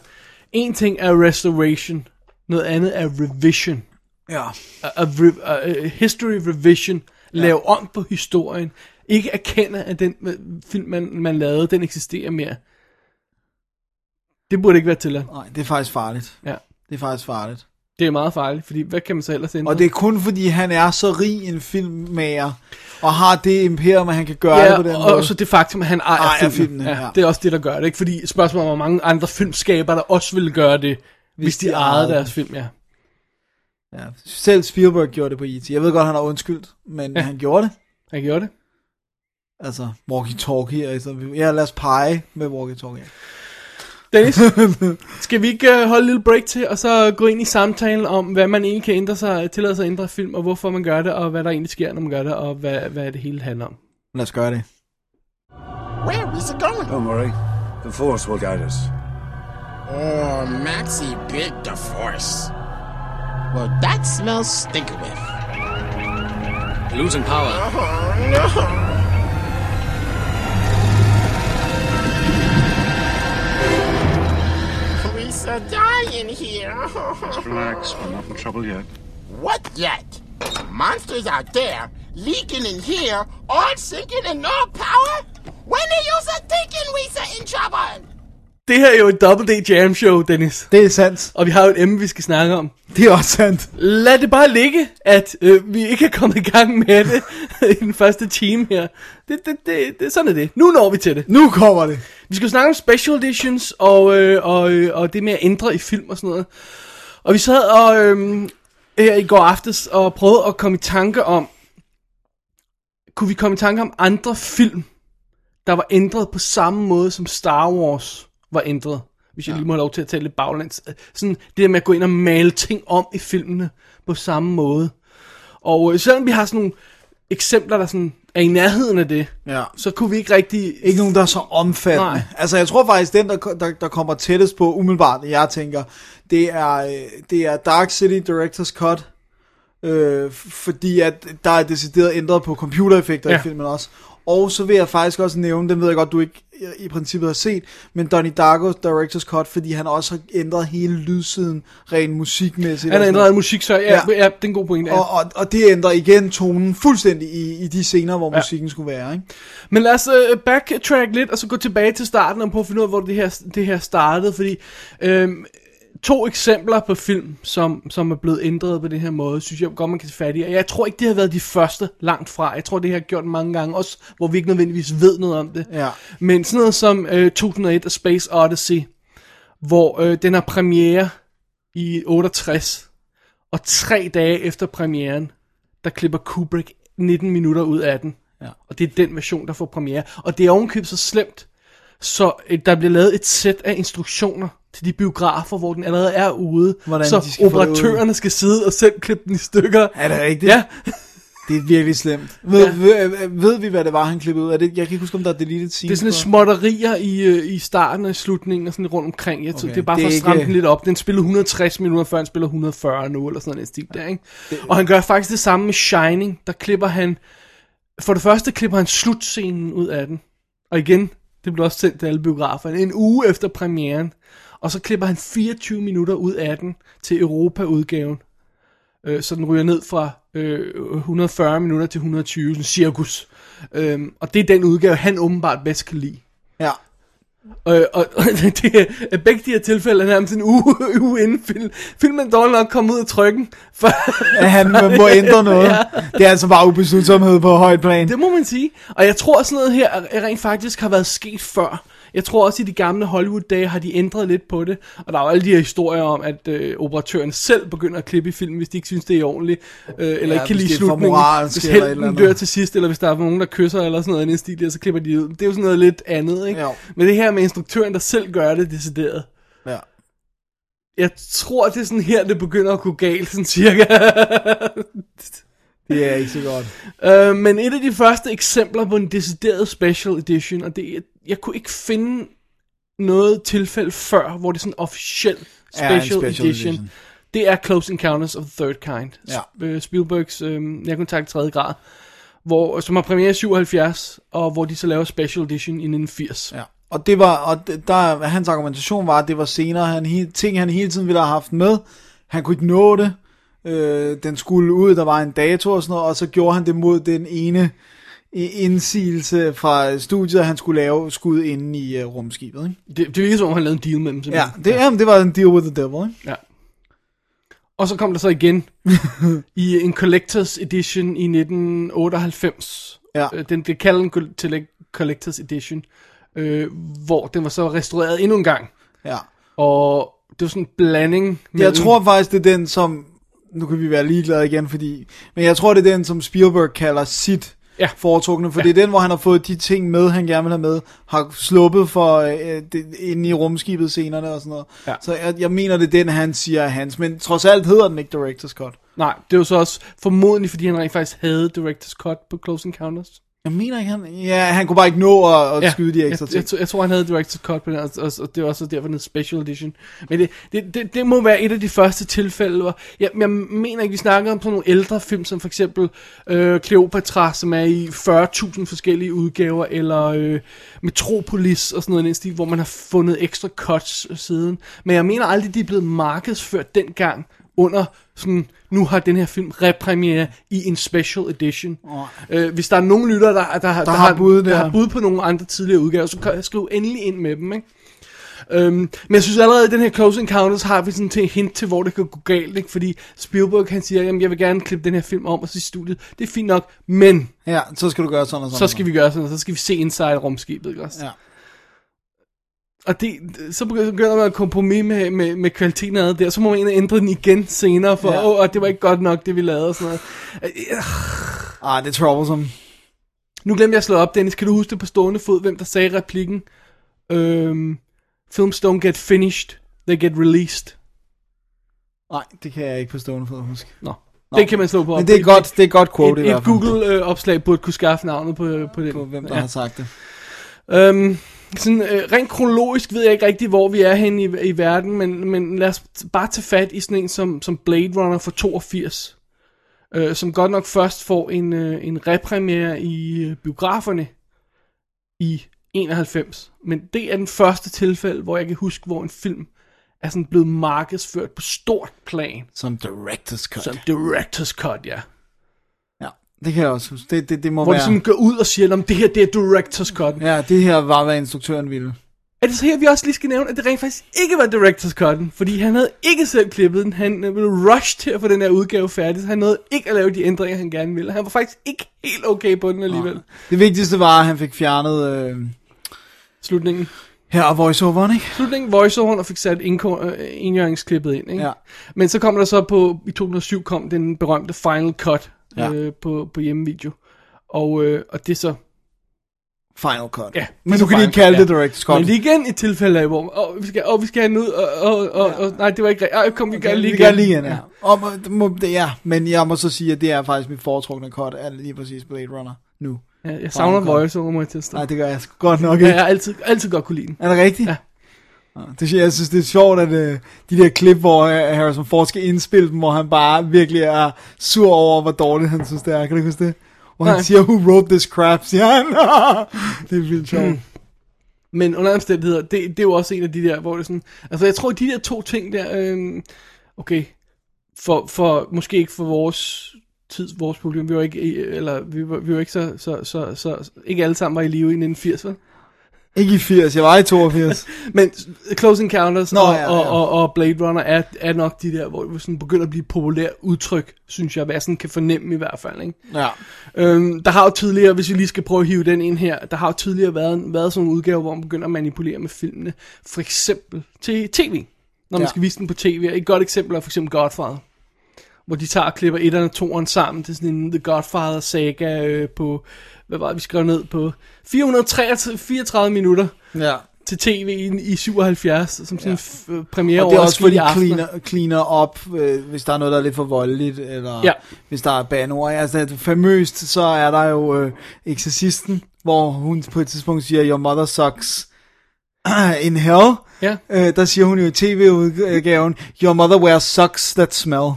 en ting er restoration, noget andet er revision. Ja. A, a, a, a history revision. Ja. om på historien. Ikke erkende, at den øh, film, man, man lavede, den eksisterer mere. Det burde ikke være tilladt. Nej, det er faktisk farligt. Ja. Det er faktisk farligt. Det er meget farligt, fordi hvad kan man så ellers ændre? Og det er kun fordi, han er så rig en filmmager, og har det imperium, at han kan gøre ja, det på den og, måde. og så det faktum, at han ejer, Ejer filmen. filmene, ja, ja. Det er også det, der gør det, ikke? Fordi spørgsmålet er, hvor mange andre filmskaber, der også ville gøre det, hvis, hvis de, de ejede deres film, ja. Ja. Selv Spielberg gjorde det på E.T. Jeg ved godt, han har undskyldt, men ja. han gjorde det. Han gjorde det. Altså, walkie-talkie. Altså, ja, lad os pege med walkie-talkie. Dennis, skal vi ikke uh, holde et lille break til, og så gå ind i samtalen om, hvad man egentlig kan ændre sig, tillade sig at ændre film, og hvorfor man gør det, og hvad der egentlig sker, når man gør det, og hvad, hvad det hele handler om. Lad os gøre det. Where is it going? Don't worry. The Force will guide us. Oh, Maxie bit the force. Well, that smells stinker with. Losing power. Oh, no. Are dying here. Relax, we're not in trouble yet. what yet? Monsters out there, leaking in here, all sinking and no power? When are you thinking we in trouble? Det her er jo et Double D Jam Show, Dennis. Det er sandt. Og vi har jo et emne, vi skal snakke om. Det er også sandt. Lad det bare ligge, at øh, vi ikke er kommet i gang med det i den første time her. Det, det, det, det, sådan er det. Nu når vi til det. Nu kommer det. Vi skal snakke om special editions og, øh, og, øh, og det med at ændre i film og sådan noget. Og vi sad og øh, her i går aftes og prøvede at komme i tanke om, kunne vi komme i tanke om andre film, der var ændret på samme måde som Star Wars var ændret. Hvis jeg lige må have lov til at tale lidt baglæns. Sådan det der med at gå ind og male ting om i filmene på samme måde. Og øh, selvom vi har sådan nogle eksempler, der sådan er i nærheden af det, Ja. så kunne vi ikke rigtig... Ikke nogen, der er så omfattende. Nej. Altså, jeg tror faktisk, den, der, der, der kommer tættest på umiddelbart, jeg tænker, det er, øh, det er Dark City Director's Cut. Øh, fordi at der er decideret ændret på computereffekter ja. Ja. i filmen også. Og så vil jeg faktisk også nævne, den ved jeg godt, du ikke i princippet har set, men Donnie Darko Director's Cut, fordi han også har ændret hele lydsiden rent musikmæssigt. Han har ændret musik, så ja, Ja. ja. ja, det er en god pointe. Ja. og, og, og det ændrer igen tonen fuldstændig i, i de scener, hvor Ja. musikken skulle være. Ikke? Men lad os uh, backtrack lidt, og så gå tilbage til starten, og prøve at finde ud af, hvor det her, det her startede, fordi øhm, to eksempler på film, som, som er blevet ændret på den her måde, synes jeg godt, man kan tage fat i. Og jeg tror ikke, det har været de første langt fra. Jeg tror, det har gjort mange gange, også hvor vi ikke nødvendigvis ved noget om det. Ja. Men sådan noget som øh, 2001 A Space Odyssey, hvor øh, den har premiere i 68, og tre dage efter premieren, der klipper Kubrick 19 minutter ud af den. Ja. Og det er den version, der får premiere. Og det er ovenkøbet så slemt, så øh, der bliver lavet et sæt af instruktioner til de biografer, hvor den allerede er ude, Hvordan så skal det operatørerne skal sidde og selv klippe den i stykker. Er det rigtigt? Ja, Det er virkelig slemt. Ved, Ja. ved, ved vi, hvad det var, han klippede ud? Er det, jeg kan ikke huske, om der er deleted scenes det er sådan lidt småtterier i, øh, i starten og slutningen og sådan rundt omkring. Jeg tror, Okay, det er bare det for er at stramme ikke- den lidt op. Den spillede 160 minutter, før han spiller 140 nu, eller sådan en stil der, ikke? Og han gør faktisk det samme med Shining. Der klipper han... For det første klipper han slutscenen ud af den. Og igen, det blev også sendt til alle biograferne. En uge efter premieren. Og så klipper han 24 minutter ud af den til Europa-udgaven. Øh, så den ryger ned fra øh, 140 minutter til 120, sådan cirkus. Øhm, og det er den udgave, han åbenbart bedst kan lide. Ja. Øh, og, og det er begge de her tilfælde er nærmest en uge, uge inden film. Filmen dårlig nok kommet ud af trykken. For, At han må ændre noget. Ja. Det er altså bare ubeslutsomhed på højt plan. det må man sige. Og jeg tror sådan noget her er- rent faktisk har været sket før. Jeg tror også i de gamle Hollywood-dage har de ændret lidt på det. Og der er jo alle de her historier om, at øh, operatøren selv begynder at klippe i filmen, hvis de ikke synes, det er ordentligt. Øh, eller ikke kan lide slutningen. Hvis helten dør til sidst, eller hvis der er nogen, der kysser eller sådan noget i den stil, der, så klipper de ud. Det er jo sådan noget lidt andet, ikke? Jo. Men det her med instruktøren, der selv gør det decideret. Ja. Jeg tror, det er sådan her, det begynder at gå galt, sådan cirka. Det er ikke så godt. Øh, men et af de første eksempler på en decideret special edition, og det, jeg, jeg kunne ikke finde noget tilfælde før, hvor det er sådan officiel Er en special, special edition. edition. Det er Close Encounters of the Third Kind. Ja. Øh, Spielbergs øh, nærkontakt 3. grad, hvor, som har premiere i 77, og hvor de så laver special edition i 1980. Ja. Og det var, og der, hans argumentation var, at det var senere, han, ting han hele tiden ville have haft med. Han kunne ikke nå det. Øh, den skulle ud, der var en dato og sådan noget, og så gjorde han det mod den ene indsigelse fra studiet, at han skulle lave skud inde i uh, rumskibet. Ikke? Det, det virker som om, han lavede en deal med dem. Ja, simpelthen. det, jamen, det var en deal with the devil. Ikke? Ja. Og så kom der så igen i en Collectors Edition i 1998. Ja. Øh, Den blev kaldt en Collectors Edition, øh, hvor den var så restaureret endnu en gang. Ja. Og det var sådan en blanding. Jeg tror faktisk, det er den, som... Nu kan vi være ligeglade igen, fordi... Men jeg tror, det er den, som Spielberg kalder sit Ja. foretrukne. For ja. det er den, hvor han har fået de ting med, han gerne vil have med. Har sluppet for øh, det, inde i rumskibet scenerne og sådan noget. Ja. Så jeg, jeg mener, det er den, han siger er hans. Men trods alt hedder den ikke Director's Cut. Nej, det var så også formodentlig, fordi han rent faktisk havde Director's Cut på Close Encounters. Jeg mener ikke, han... Ja, han kunne bare ikke nå at, at skyde de ekstra jeg, jeg, ting. jeg, tror, han havde Director's Cut på den, og, og, og det var også derfor, den Special Edition. Men det, det, det, det må være et af de første tilfælde, hvor... Jeg, jeg mener ikke, vi snakker om sådan nogle ældre film, som for eksempel øh, Cleopatra, som er i 40.000 forskellige udgaver, eller øh, Metropolis og sådan noget den stil, hvor man har fundet ekstra cuts siden. Men jeg mener aldrig, de er blevet markedsført dengang under sådan, nu har den her film repremiere i en special edition. Oh. Øh, hvis der er nogen lytter, der, der, der, der, har bud der der. har bud på nogle andre tidligere udgaver, så kan jeg skrive endelig ind med dem, ikke? Øhm, men jeg synes allerede, at den her Close Encounters har vi sådan til hint til, hvor det kan gå galt, ikke? Fordi Spielberg han siger, jamen jeg vil gerne klippe den her film om og så i studiet. Det er fint nok, men Ja, så skal du gøre sådan og sådan. så skal vi gøre sådan, så skal vi se inside rumskibet, ikke også? Ja. Og det, så begynder man at kompromis med, med, med kvaliteten af det der, så må man ind og ændre den igen senere, for Ja. åh, det var ikke godt nok, det vi lavede og sådan noget. Øh, Ah, det er troublesome. Nu glemte jeg at slå op, Dennis. Kan du huske det på stående fod, hvem der sagde replikken? Øhm, films don't get finished, they get released. Nej, det kan jeg ikke på stående fod huske. Nå, Nå. det kan man slå på. Men det er godt, det er godt quote i Et, hvert et fald. Google-opslag burde kunne skaffe navnet på, på den. På hvem der ja. har sagt det. Øhm, sådan, øh, rent kronologisk ved jeg ikke rigtig, hvor vi er henne i, i verden, men, men lad os bare tage fat i sådan en som, som Blade Runner fra 82, øh, som godt nok først får en, øh, en repremiere i øh, biograferne i 91. Men det er den første tilfælde, hvor jeg kan huske, hvor en film er sådan blevet markedsført på stort plan. Som director's cut. Som director's cut, ja. Ja, det kan jeg også huske. Det, det, det må Hvor de være... sådan går ud og siger, at det her det er director's cut. Ja, det her var, hvad instruktøren ville. Er det så her, vi også lige skal nævne, at det rent faktisk ikke var director's cutten, fordi han havde ikke selv klippet den. Han blev rushed til at få den her udgave færdig, så han nåede ikke at lave de ændringer, han gerne ville. Han var faktisk ikke helt okay på den alligevel. Det vigtigste var, at han fik fjernet... Øh, Slutningen. her og voiceoveren, ikke? Slutningen voiceoveren og fik sat indko- øh, ind. Ikke? Ja. Men så kom der så på, i 2007 kom den berømte Final Cut Ja. øh, på, på hjemmevideo. Og, øh, og det er så Final cut. Ja, Men du er kan ikke kalde Cut, det ja. director's cut. Men det er igen et tilfælde af, hvor åh, vi, skal, åh, vi skal have den ud, og, og, og, og nej, det var ikke rigtigt. Ej, kom, vi okay, gerne lige vi igen. kan lige igen, ja. Og, må- det ja. Men jeg må så sige, at det er faktisk mit foretrukne cut af lige præcis Blade Runner nu. Ja, jeg savner Final cut. voiceover, må jeg tilstå. Nej, det gør jeg sgu godt nok Ja, ikke. jeg har altid, altid godt kunne lide den. Er det rigtigt? Ja. Det, jeg synes, det er sjovt, at uh, de der klip, hvor uh, Harrison Ford skal indspille dem, hvor han bare virkelig er sur over, hvor dårligt han synes, det er. Kan du huske det? Hvor Nej. han siger, who wrote this crap, siger han. det er vildt sjovt. Men under omstændigheder, det, det er jo også en af de der, hvor det sådan... Altså, jeg tror, de der to ting der... øhm, okay, for, for måske ikke for vores tid, vores problem, vi var ikke, eller vi var, vi var ikke så, så, så, så, ikke alle sammen var i live i 1980, vel? Ikke i 80, jeg var i 82. Men Close Encounters Nå, og, ja, ja. Og, og, og Blade Runner er, er nok de der, hvor det sådan begynder at blive et populært udtryk, synes jeg, hvad jeg sådan kan fornemme i hvert fald. Ikke? ja. Øhm, der har jo tidligere, hvis vi lige skal prøve at hive den ind her, der har jo tidligere været, været sådan en udgave, hvor man begynder at manipulere med filmene. For eksempel til tv, når man Ja. skal vise den på tv. Et godt eksempel er for eksempel Godfather. Hvor de tager og klipper etterne og toeren sammen til sådan en The Godfather saga øh, på, hvad var det, vi skrev ned på, 434 minutter ja. til tv i, i 77, som sådan en ja. premiere Og det er også, de adskillige cleaner, cleaner op, øh, hvis der er noget, der er lidt for voldeligt, eller Ja. hvis der er banord. Altså, famøst, så er der jo øh, Exorcisten, hvor hun på et tidspunkt siger, Your mother sucks in hell. Ja. Øh, der siger hun jo i tv-udgaven, Your mother wears socks that smell.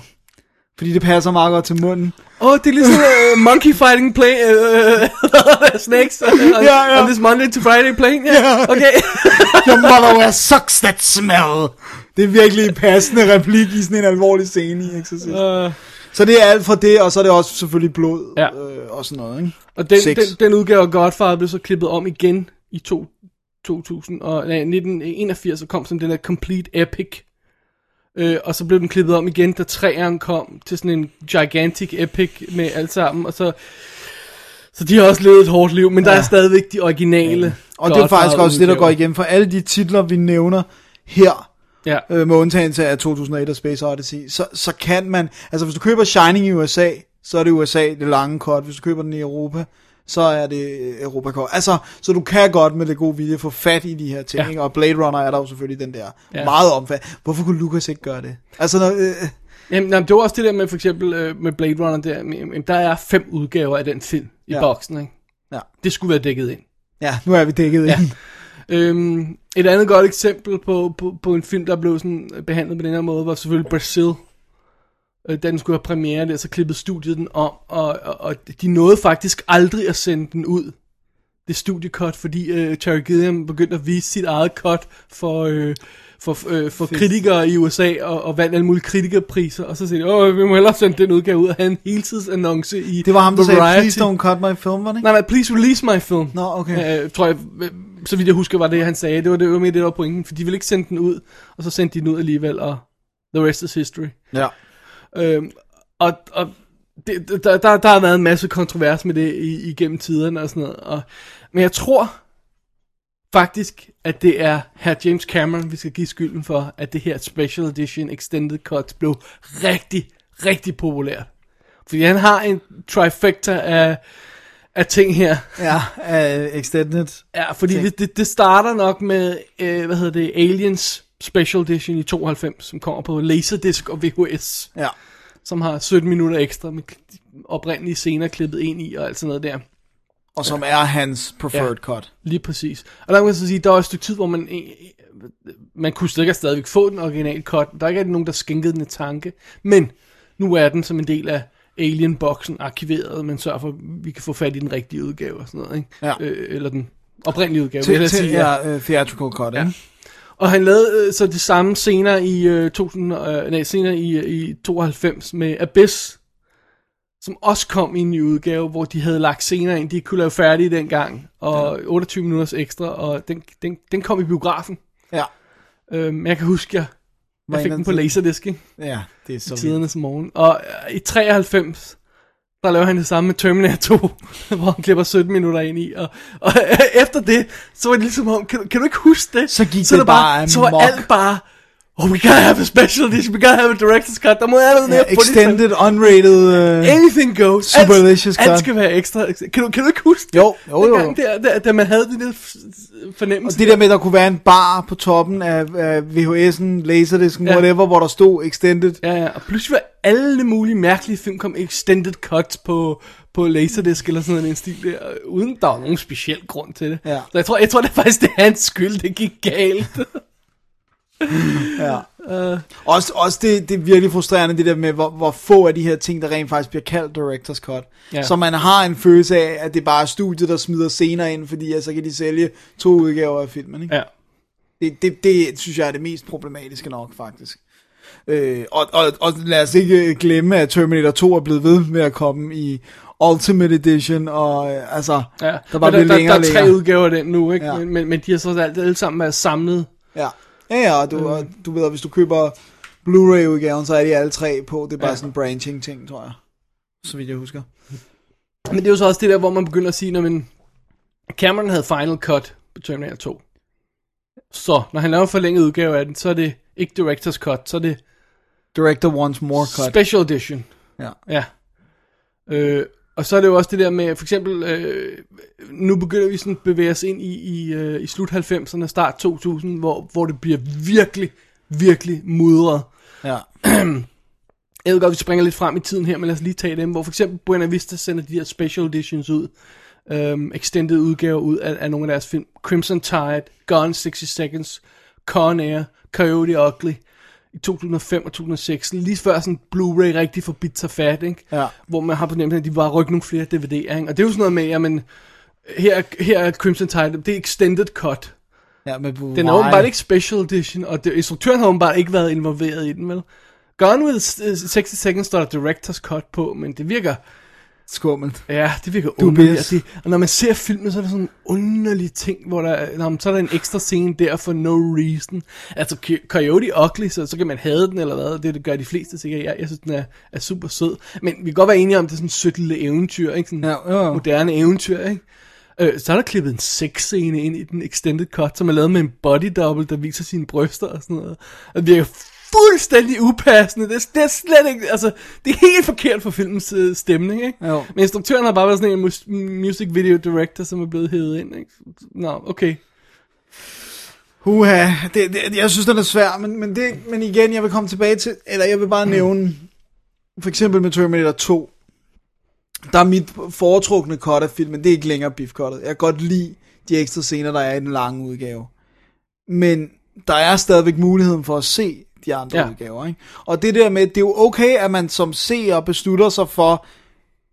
Fordi det passer meget godt til munden. Åh, oh, det er ligesom uh, Monkey Fighting Play, uh, Snakes uh, on, ja. on this Monday to Friday plane. Ja, Ja. okay. Your mother wears socks that smell. Det er virkelig en passende replik i sådan en alvorlig scene i Exorcist. uh, Så det er alt fra det, og så er det også selvfølgelig blod Ja. øh, og sådan noget, ikke? og den, Sex. den, den udgave af Godfather blev så klippet om igen i to, 2000, og, nej, 1981, så kom sådan den der Complete Epic. Øh, og så blev den klippet om igen, da træeren kom til sådan en gigantic epic med alt sammen, og så... Så de har også levet et hårdt liv, men der Ja. er stadigvæk de originale Og det er faktisk også det, der går igen for alle de titler, vi nævner her, Ja. øh, med undtagelse af 2001 og Space Odyssey, så, så kan man, altså hvis du køber Shining i USA, så er det USA det lange kort, hvis du køber den i Europa, så er det Europa kort. Altså, så du kan godt med det gode vilje få fat i de her ting, Ja. ikke? og Blade Runner er der jo selvfølgelig den der Ja. meget omfattende. Hvorfor kunne Lucas ikke gøre det? Altså, når, øh, Jamen, jamen, det var også det der med for eksempel øh, med Blade Runner der, men der er fem udgaver af den film i ja. boksen, ikke? Ja. Det skulle være dækket ind. ja, nu er vi dækket Ja. ind. Øhm, et andet godt eksempel på, på, på en film, der blev sådan behandlet på den her måde, var selvfølgelig Brazil. Øh, Da den skulle have premiere der, så klippede studiet den om, og, og, og de nåede faktisk aldrig at sende den ud. Det studiecut, fordi øh, Terry Gilliam begyndte at vise sit eget cut for, øh, for, øh, for kritikere i USA, og, og vandt alle mulige kritikerpriser, og så sagde de, åh, vi må hellere sende den udgave ud, og have en heltidsannonce i Det var ham, der sagde, Variety. please don't cut my film, var det ikke? Nej, nej, please release my film. Nå, okay. Øh, tror jeg, øh, så vidt jeg husker, var det, han sagde. Det var det, var mere det, der var pointen. For de ville ikke sende den ud, og så sendte de den ud alligevel, og the rest is history. Ja. Øhm, og og det, der, der, der har været en masse kontrovers med det i, igennem tiderne og sådan noget. Og, men jeg tror faktisk, at det er her James Cameron, vi skal give skylden for, at det her Special Edition Extended Cut blev rigtig, rigtig populært. Fordi han har en trifecta af, af ting her. Ja, uh, extended. Ja, fordi ting. det, det, det starter nok med, øh, hvad hedder det, Aliens Special Edition i 92, som kommer på Laserdisc og VHS, Ja. som har 17 minutter ekstra med oprindelige scener klippet ind i og alt sådan noget der. Og som er hans preferred Ja. cut. Lige præcis. Og der kan man så sige, der var et stykke tid, hvor man, øh, man kunne sikkert stadigvæk få den originale cut. Der er ikke nogen, der skænkede den en tanke. Men nu er den som en del af Alien-boksen arkiveret, men sørger for, at vi kan få fat i den rigtige udgave og sådan noget. Ikke? Ja. Øh, eller den oprindelige udgave, Til, til sige. ja, uh, theatrical cut, ja. ikke? Og han lavede øh, så det samme senere i, øh, 2000, øh, nej, senere i, øh, i 92 med Abyss, som også kom i en ny udgave, hvor de havde lagt scener ind, de kunne lave færdige dengang, og ja. 28 minutters ekstra, og den, den, den kom i biografen. Ja. Øh, men jeg kan huske, jeg, jeg fik en den på. Laserdisc, ikke? Ja, det er så i tidernes morgen. Og øh, i 93, der laver han det samme med Terminator 2, hvor han klipper 17 minutter ind i. Og, og efter det, så var det ligesom om, kan, du- kan du ikke huske det? Så gik så det der bare Så var alt bare, oh, we gotta have a special edition, we gotta have a director's cut, der må allerede Ja, ned på extended, unrated... Uh, Anything goes. Superlicious alt, alt cut. skal være ekstra. Kan du, kan du ikke huske det? Jo, jo, jo. Dengang der, der, da man havde den der fornemmelse. og det der med, at der kunne være en bar på toppen af, af VHS'en, Laserdisken, ja. whatever, hvor der stod extended. Ja, ja, og pludselig var alle mulige mærkelige film kom extended cuts på, på Laserdisc eller sådan den stil der, uden der var nogen speciel grund til det. Ja. Så jeg tror, jeg tror det er faktisk, det er hans skyld, det gik galt. Ja. Uh. Også, også det, det er virkelig frustrerende, det der med, hvor, hvor få af de her ting, der rent faktisk bliver kaldt director's cut. Ja. Så man har en følelse af, at det bare er studiet, der smider scener ind, fordi så kan de sælge to udgaver af filmen. Ikke? ja. Det, det, det synes jeg er det mest problematiske nok, faktisk. Øh, og, og, og lad os ikke glemme, at Terminator 2 er blevet ved med at komme i Ultimate Edition, og øh, altså, Ja, der var der, længere der, er tre udgaver af den nu, ikke? Ja. Men, men, men de har så alt, alle sammen været samlet. Ja, ja, ja og du, og du ved, at hvis du køber Blu-ray-udgaven, så er de alle tre på. Det er bare Ja. sådan en branching-ting, tror jeg. Så vidt jeg husker. Men det er jo så også det der, hvor man begynder at sige, når man... Cameron havde Final Cut på Terminator 2. Så, når han laver en forlænget udgave af den, så er det ikke Director's Cut, så er det Director wants more cut. Special Edition. Ja. Ja. Øh, og så er det jo også det der med, for eksempel, øh, nu begynder vi sådan at bevæge os ind i, i, øh, i slut 90'erne, start 2000, hvor, hvor det bliver virkelig, virkelig mudret. Ja. Jeg ved godt, vi springer lidt frem i tiden her, men lad os lige tage dem, hvor for eksempel Buena Vista sender de her special editions ud, øhm, extended udgaver ud af, af nogle af deres film. Crimson Tide, Gone 60 Seconds, Con Air, Coyote Ugly i 2005 og 2006, lige før sådan Blu-ray rigtig får bidt sig fat, ikke? Ja. hvor man har på nemt, at de bare rykker nogle flere DVD'er, ikke? og det er jo sådan noget med, jamen, her, her er Crimson Tide, det er extended cut, Ja, med den er åbenbart ikke special edition, og det, instruktøren har åbenbart ikke været involveret i den, vel? Gone with uh, 60 Seconds står der director's cut på, men det virker, skummelt. ja, det virker Du underligt. Og, det, og når man ser filmen, så er der sådan en underlig ting, hvor der, er- nå, men så er der en ekstra scene der for no reason. Altså, Coy- Coyote Ugly, så, så kan man have den eller hvad, det, det gør de fleste sikkert. Jeg, jeg synes, den er, er super sød. Men vi kan godt være enige om, det er sådan et sødt lille eventyr, ikke? Sådan, Ja, jo. moderne eventyr, ikke? Øh, så er der klippet en sexscene ind i den extended cut, som er lavet med en body double, der viser sine bryster og sådan noget. Og det virker fuldstændig upassende. Det er, det er slet ikke, altså, det er helt forkert for filmens øh, stemning, ikke? Jo. Men instruktøren har bare været sådan en mus- music video director, som er blevet hævet ind, ikke? Nå, okay. Uha, det, det, jeg synes, den er svær, men, men, det, men igen, jeg vil komme tilbage til, eller jeg vil bare nævne, for eksempel med Terminator 2, der er mit foretrukne cut af filmen, det er ikke længere beef-cuttet. Jeg kan godt lide de ekstra scener, der er i den lange udgave. Men der er stadigvæk muligheden for at se de andre ja. Udgaver. Ikke? Og det der med, det er jo okay, at man som seer beslutter sig for,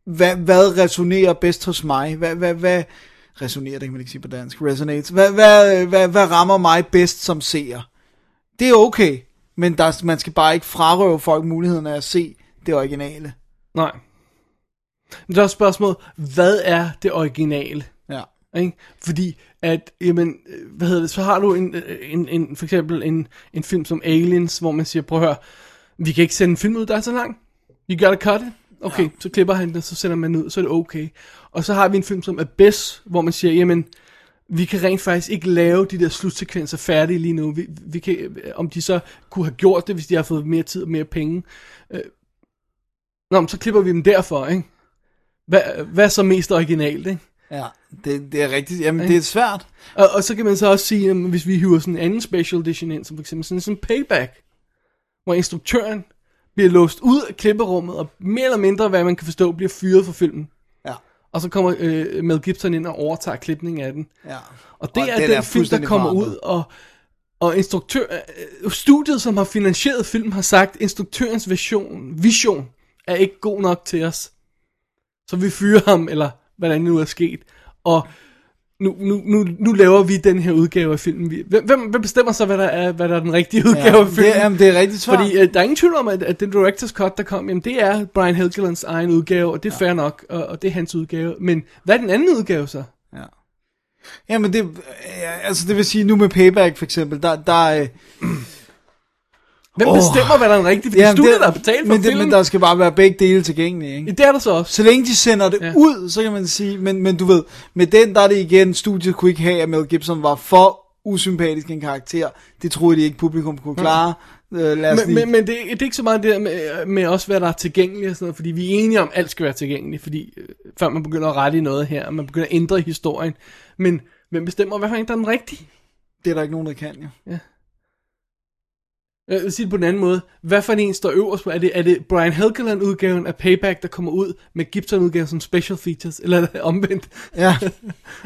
hvad, hvad resonerer bedst hos mig? Hvad, hvad, hvad resonerer, det kan man ikke sige på dansk, resonates. Hvad, hvad, hvad, hvad rammer mig bedst som seer? Det er okay, men der, man skal bare ikke frarøve folk muligheden af at se det originale. Nej. Men der er spørgsmålet, hvad er det originale? Ikke? Fordi at, jamen, hvad hedder det, så har du en, en, en, for eksempel en, en film som Aliens, hvor man siger, prøv at høre, vi kan ikke sende en film ud, der er så lang. You gotta cut it. Okay, ja. så klipper han det, så sender man ud, så er det okay. Og så har vi en film som Abyss, hvor man siger, jamen, vi kan rent faktisk ikke lave de der slutsekvenser færdige lige nu. Vi, vi kan, om de så kunne have gjort det, hvis de har fået mere tid og mere penge. Øh, Nå, men så klipper vi dem derfor, ikke? Hvad, hvad er så mest originalt, ikke? Ja, det, det er rigtigt. Jamen, det er svært. Og, og så kan man så også sige, at hvis vi hiver sådan en anden special edition ind, som for eksempel sådan en payback, hvor instruktøren bliver låst ud af klipperummet, og mere eller mindre, hvad man kan forstå, bliver fyret fra filmen. Ja. Og så kommer øh, Mel Gibson ind og overtager klipningen af den. Ja. Og det Og er den den film, der kommer ud, og, og instruktør, øh, studiet, som har finansieret filmen, har sagt, instruktørens vision, vision er ikke god nok til os. Så vi fyrer ham, eller hvordan det nu er sket. Og nu, nu, nu, nu laver vi den her udgave af filmen. Hvem, hvem, bestemmer så, hvad der er, hvad der er den rigtige udgave Ja, af filmen? det, jamen, det er rigtig svært. Fordi øh, der er ingen tvivl om, at, at den director's cut, der kom, jamen, det er Brian Helgelands egen udgave, og det er ja. fair nok, og, og det er hans udgave. Men hvad er den anden udgave så? Ja. Jamen det, altså det vil sige, nu med Payback for eksempel, der, der øh, Hvem oh. bestemmer, hvad der er den rigtige? Fordi jamen, studiet, der har betalt for men, det, filmen, men der skal bare være begge dele tilgængelige, ikke? det er der så også. Så længe de sender det ja. Ja. ud, så kan man sige, men, men du ved, med den der er det igen, studiet kunne ikke have, at Mel Gibson var for usympatisk en karakter. Det troede de ikke, publikum kunne klare. Øh, lad os Men, men, men det, det er ikke så meget det der med, med også, hvad der er tilgængeligt og sådan noget, fordi vi er enige om, at alt skal være tilgængeligt, fordi øh, før man begynder at rette i noget her, og man begynder at ændre historien. Men hvem bestemmer, hvad for en, der er den rigtige? Det er der ikke nogen, der kan, jo. Jeg vil sige det på den anden måde. Hvad for en står øverst på? Er det, er det Brian Helgeland-udgaven af Payback, der kommer ud med Gibson-udgaven som special features? Eller er det omvendt? Ja?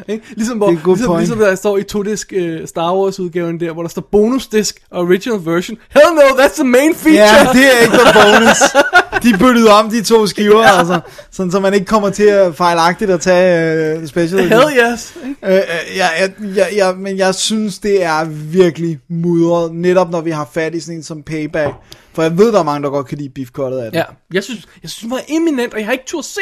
Ligesom, hvor, Det er ligesom, point. ligesom der står i to-disk uh, Star Wars-udgaven der, hvor der står bonus-disk og original version. Hell no, that's the main feature! ja det er ikke noget bonus. De byttede om de to skiver, ja. altså, sådan så man ikke kommer til at fejlagtigt at tage uh, special. Hell yes! Øh, øh, ja, ja, ja, ja, men jeg synes, det er virkelig mudret, netop når vi har fat i sådan en som Payback. For jeg ved, der er mange, der godt kan lide beefcuttet af det. Ja, jeg synes, jeg synes, det var eminent, og jeg har ikke tur se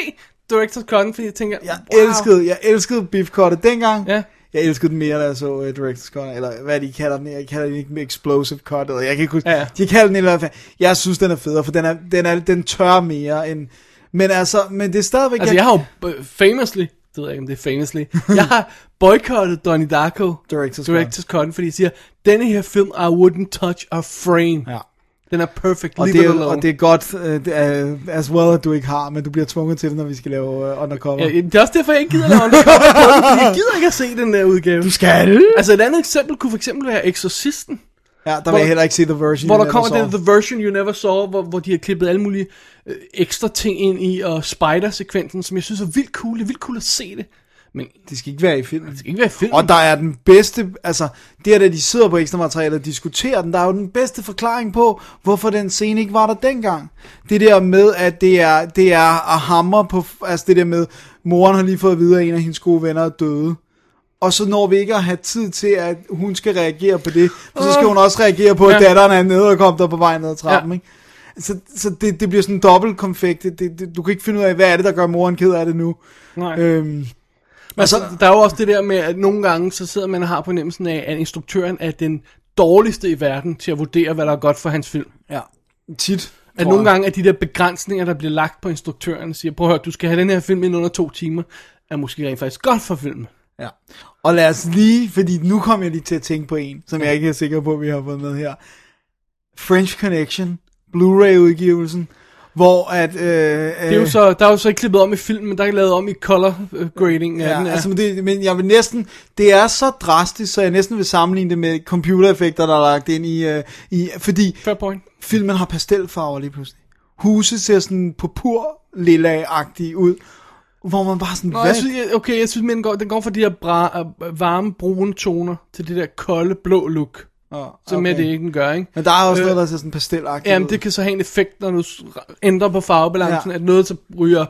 Director's Cut, fordi jeg tænker, Jeg wow. elskede, jeg elskede Beef Cuttet dengang. Ja. Jeg elskede den mere, da jeg så uh, Director's Cut, eller hvad de kalder den, jeg kalder den ikke Explosive Cut, eller jeg kan ikke huske, Ja, de kalder den et eller andet, jeg synes den er federe, for den er, den er, den tør mere end, men altså, men det er stadigvæk, Altså, jeg har jo øh, famously, det ved jeg ikke, om det er famously, jeg har boykottet Donnie Darko, Director's. Director's Cut, fordi jeg siger, denne her film, I wouldn't touch a frame. Ja. Den er perfect, Og leave det, er, og det er godt, uh, as well, at du ikke har, men du bliver tvunget til det, når vi skal lave uh, undercover. Ja, det er også derfor, jeg ikke gider lave undercover på den, fordi jeg gider ikke at se den der udgave. Du skal! Altså et andet eksempel kunne for eksempel være Exorcisten, Ja, der Hvor- vil jeg heller ikke se The Version. hvor der kommer den The Version You Never Saw, hvor, hvor de har klippet alle mulige øh, ekstra ting ind i, og spider-sekvensen, som jeg synes er vildt cool. Det er vildt cool at se det, men det Det skal ikke være i filmen. skal ikke være film. Og der er den bedste, altså det er da de sidder på ekstra materiale og diskuterer den, der er jo den bedste forklaring på, hvorfor den scene ikke var der dengang. Det der med, at det er, det er at hamre på, altså det der med, moren har lige fået at vide, at en af hendes gode venner er døde. Og så når vi ikke at have tid til, at hun skal reagere på det, for så skal hun også reagere på, at Ja. datteren er nede og kommer der på vej ned ad trappen, Ja. ikke? Så, så det, det bliver sådan en dobbelt konfekt. Det, det, du kan ikke finde ud af, hvad er det, der gør moren ked af det nu. Nej. Øhm, Altså, der er jo også det der med, at nogle gange, så sidder man og har på nemmelsen af, at instruktøren er den dårligste i verden til at vurdere, hvad der er godt for hans film. ja, tit. At nogle gange, at de der begrænsninger, der bliver lagt på instruktøren, siger, prøv at høre, du skal have den her film ind under to timer, er måske rent faktisk godt for filmen. Ja. Og lad os lige, fordi nu kom jeg lige til at tænke på en, som jeg ikke er sikker på, at vi har fået med her. French Connection, Blu-ray-udgivelsen, hvor at... Øh, Det er jo så, der er jo så ikke klippet om i filmen, men der er lavet om i color øh, grading Ja, den. altså, men, det, men jeg vil næsten, det er så drastisk, så jeg næsten vil sammenligne det med computereffekter, der er lagt ind i, øh, i fordi Fair point. filmen har pastelfarver lige pludselig. Huset ser sådan purpur lilla ud, hvor man bare sådan, Nå, hvad? jeg synes, jeg- okay, jeg synes, men den går, den går fra de her bra, øh, varme, brune toner til det der kolde, blå look. Så med det ikke den gør, ikke? Men der er også Øh, noget, der ser sådan pastelagtigt Jamen, det kan så have en effekt, når du ændrer på farvebalancen, Ja. at noget så ryger,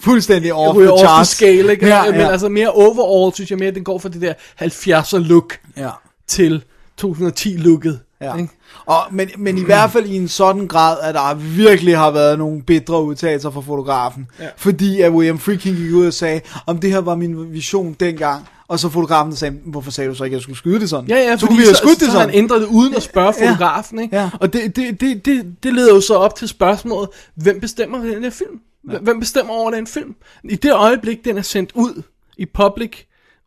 fuldstændig off ryger the over the charts. scale, ikke? Ja, Men ja. altså mere overall, synes jeg mere, at den går fra det der 70'er look ja. til 2010-looket. Ja. Ikke? Og, men, men i hvert fald i en sådan grad, at der virkelig har været nogle bedre udtalelser fra fotografen. Ja. Fordi at William Friedkin gik ud og sagde, om det her var min vision dengang. Og så fotografen sagde, hvorfor sagde du så ikke, at jeg skulle skyde det sådan? Ja, ja, så kunne vi have skudt det sådan. han ændret det uden at spørge Ja. fotografen, ikke? Ja. Og det, det, det, det, det leder jo så op til spørgsmålet, hvem bestemmer den her film? Hvem bestemmer over den film? I det øjeblik, den er sendt ud i public,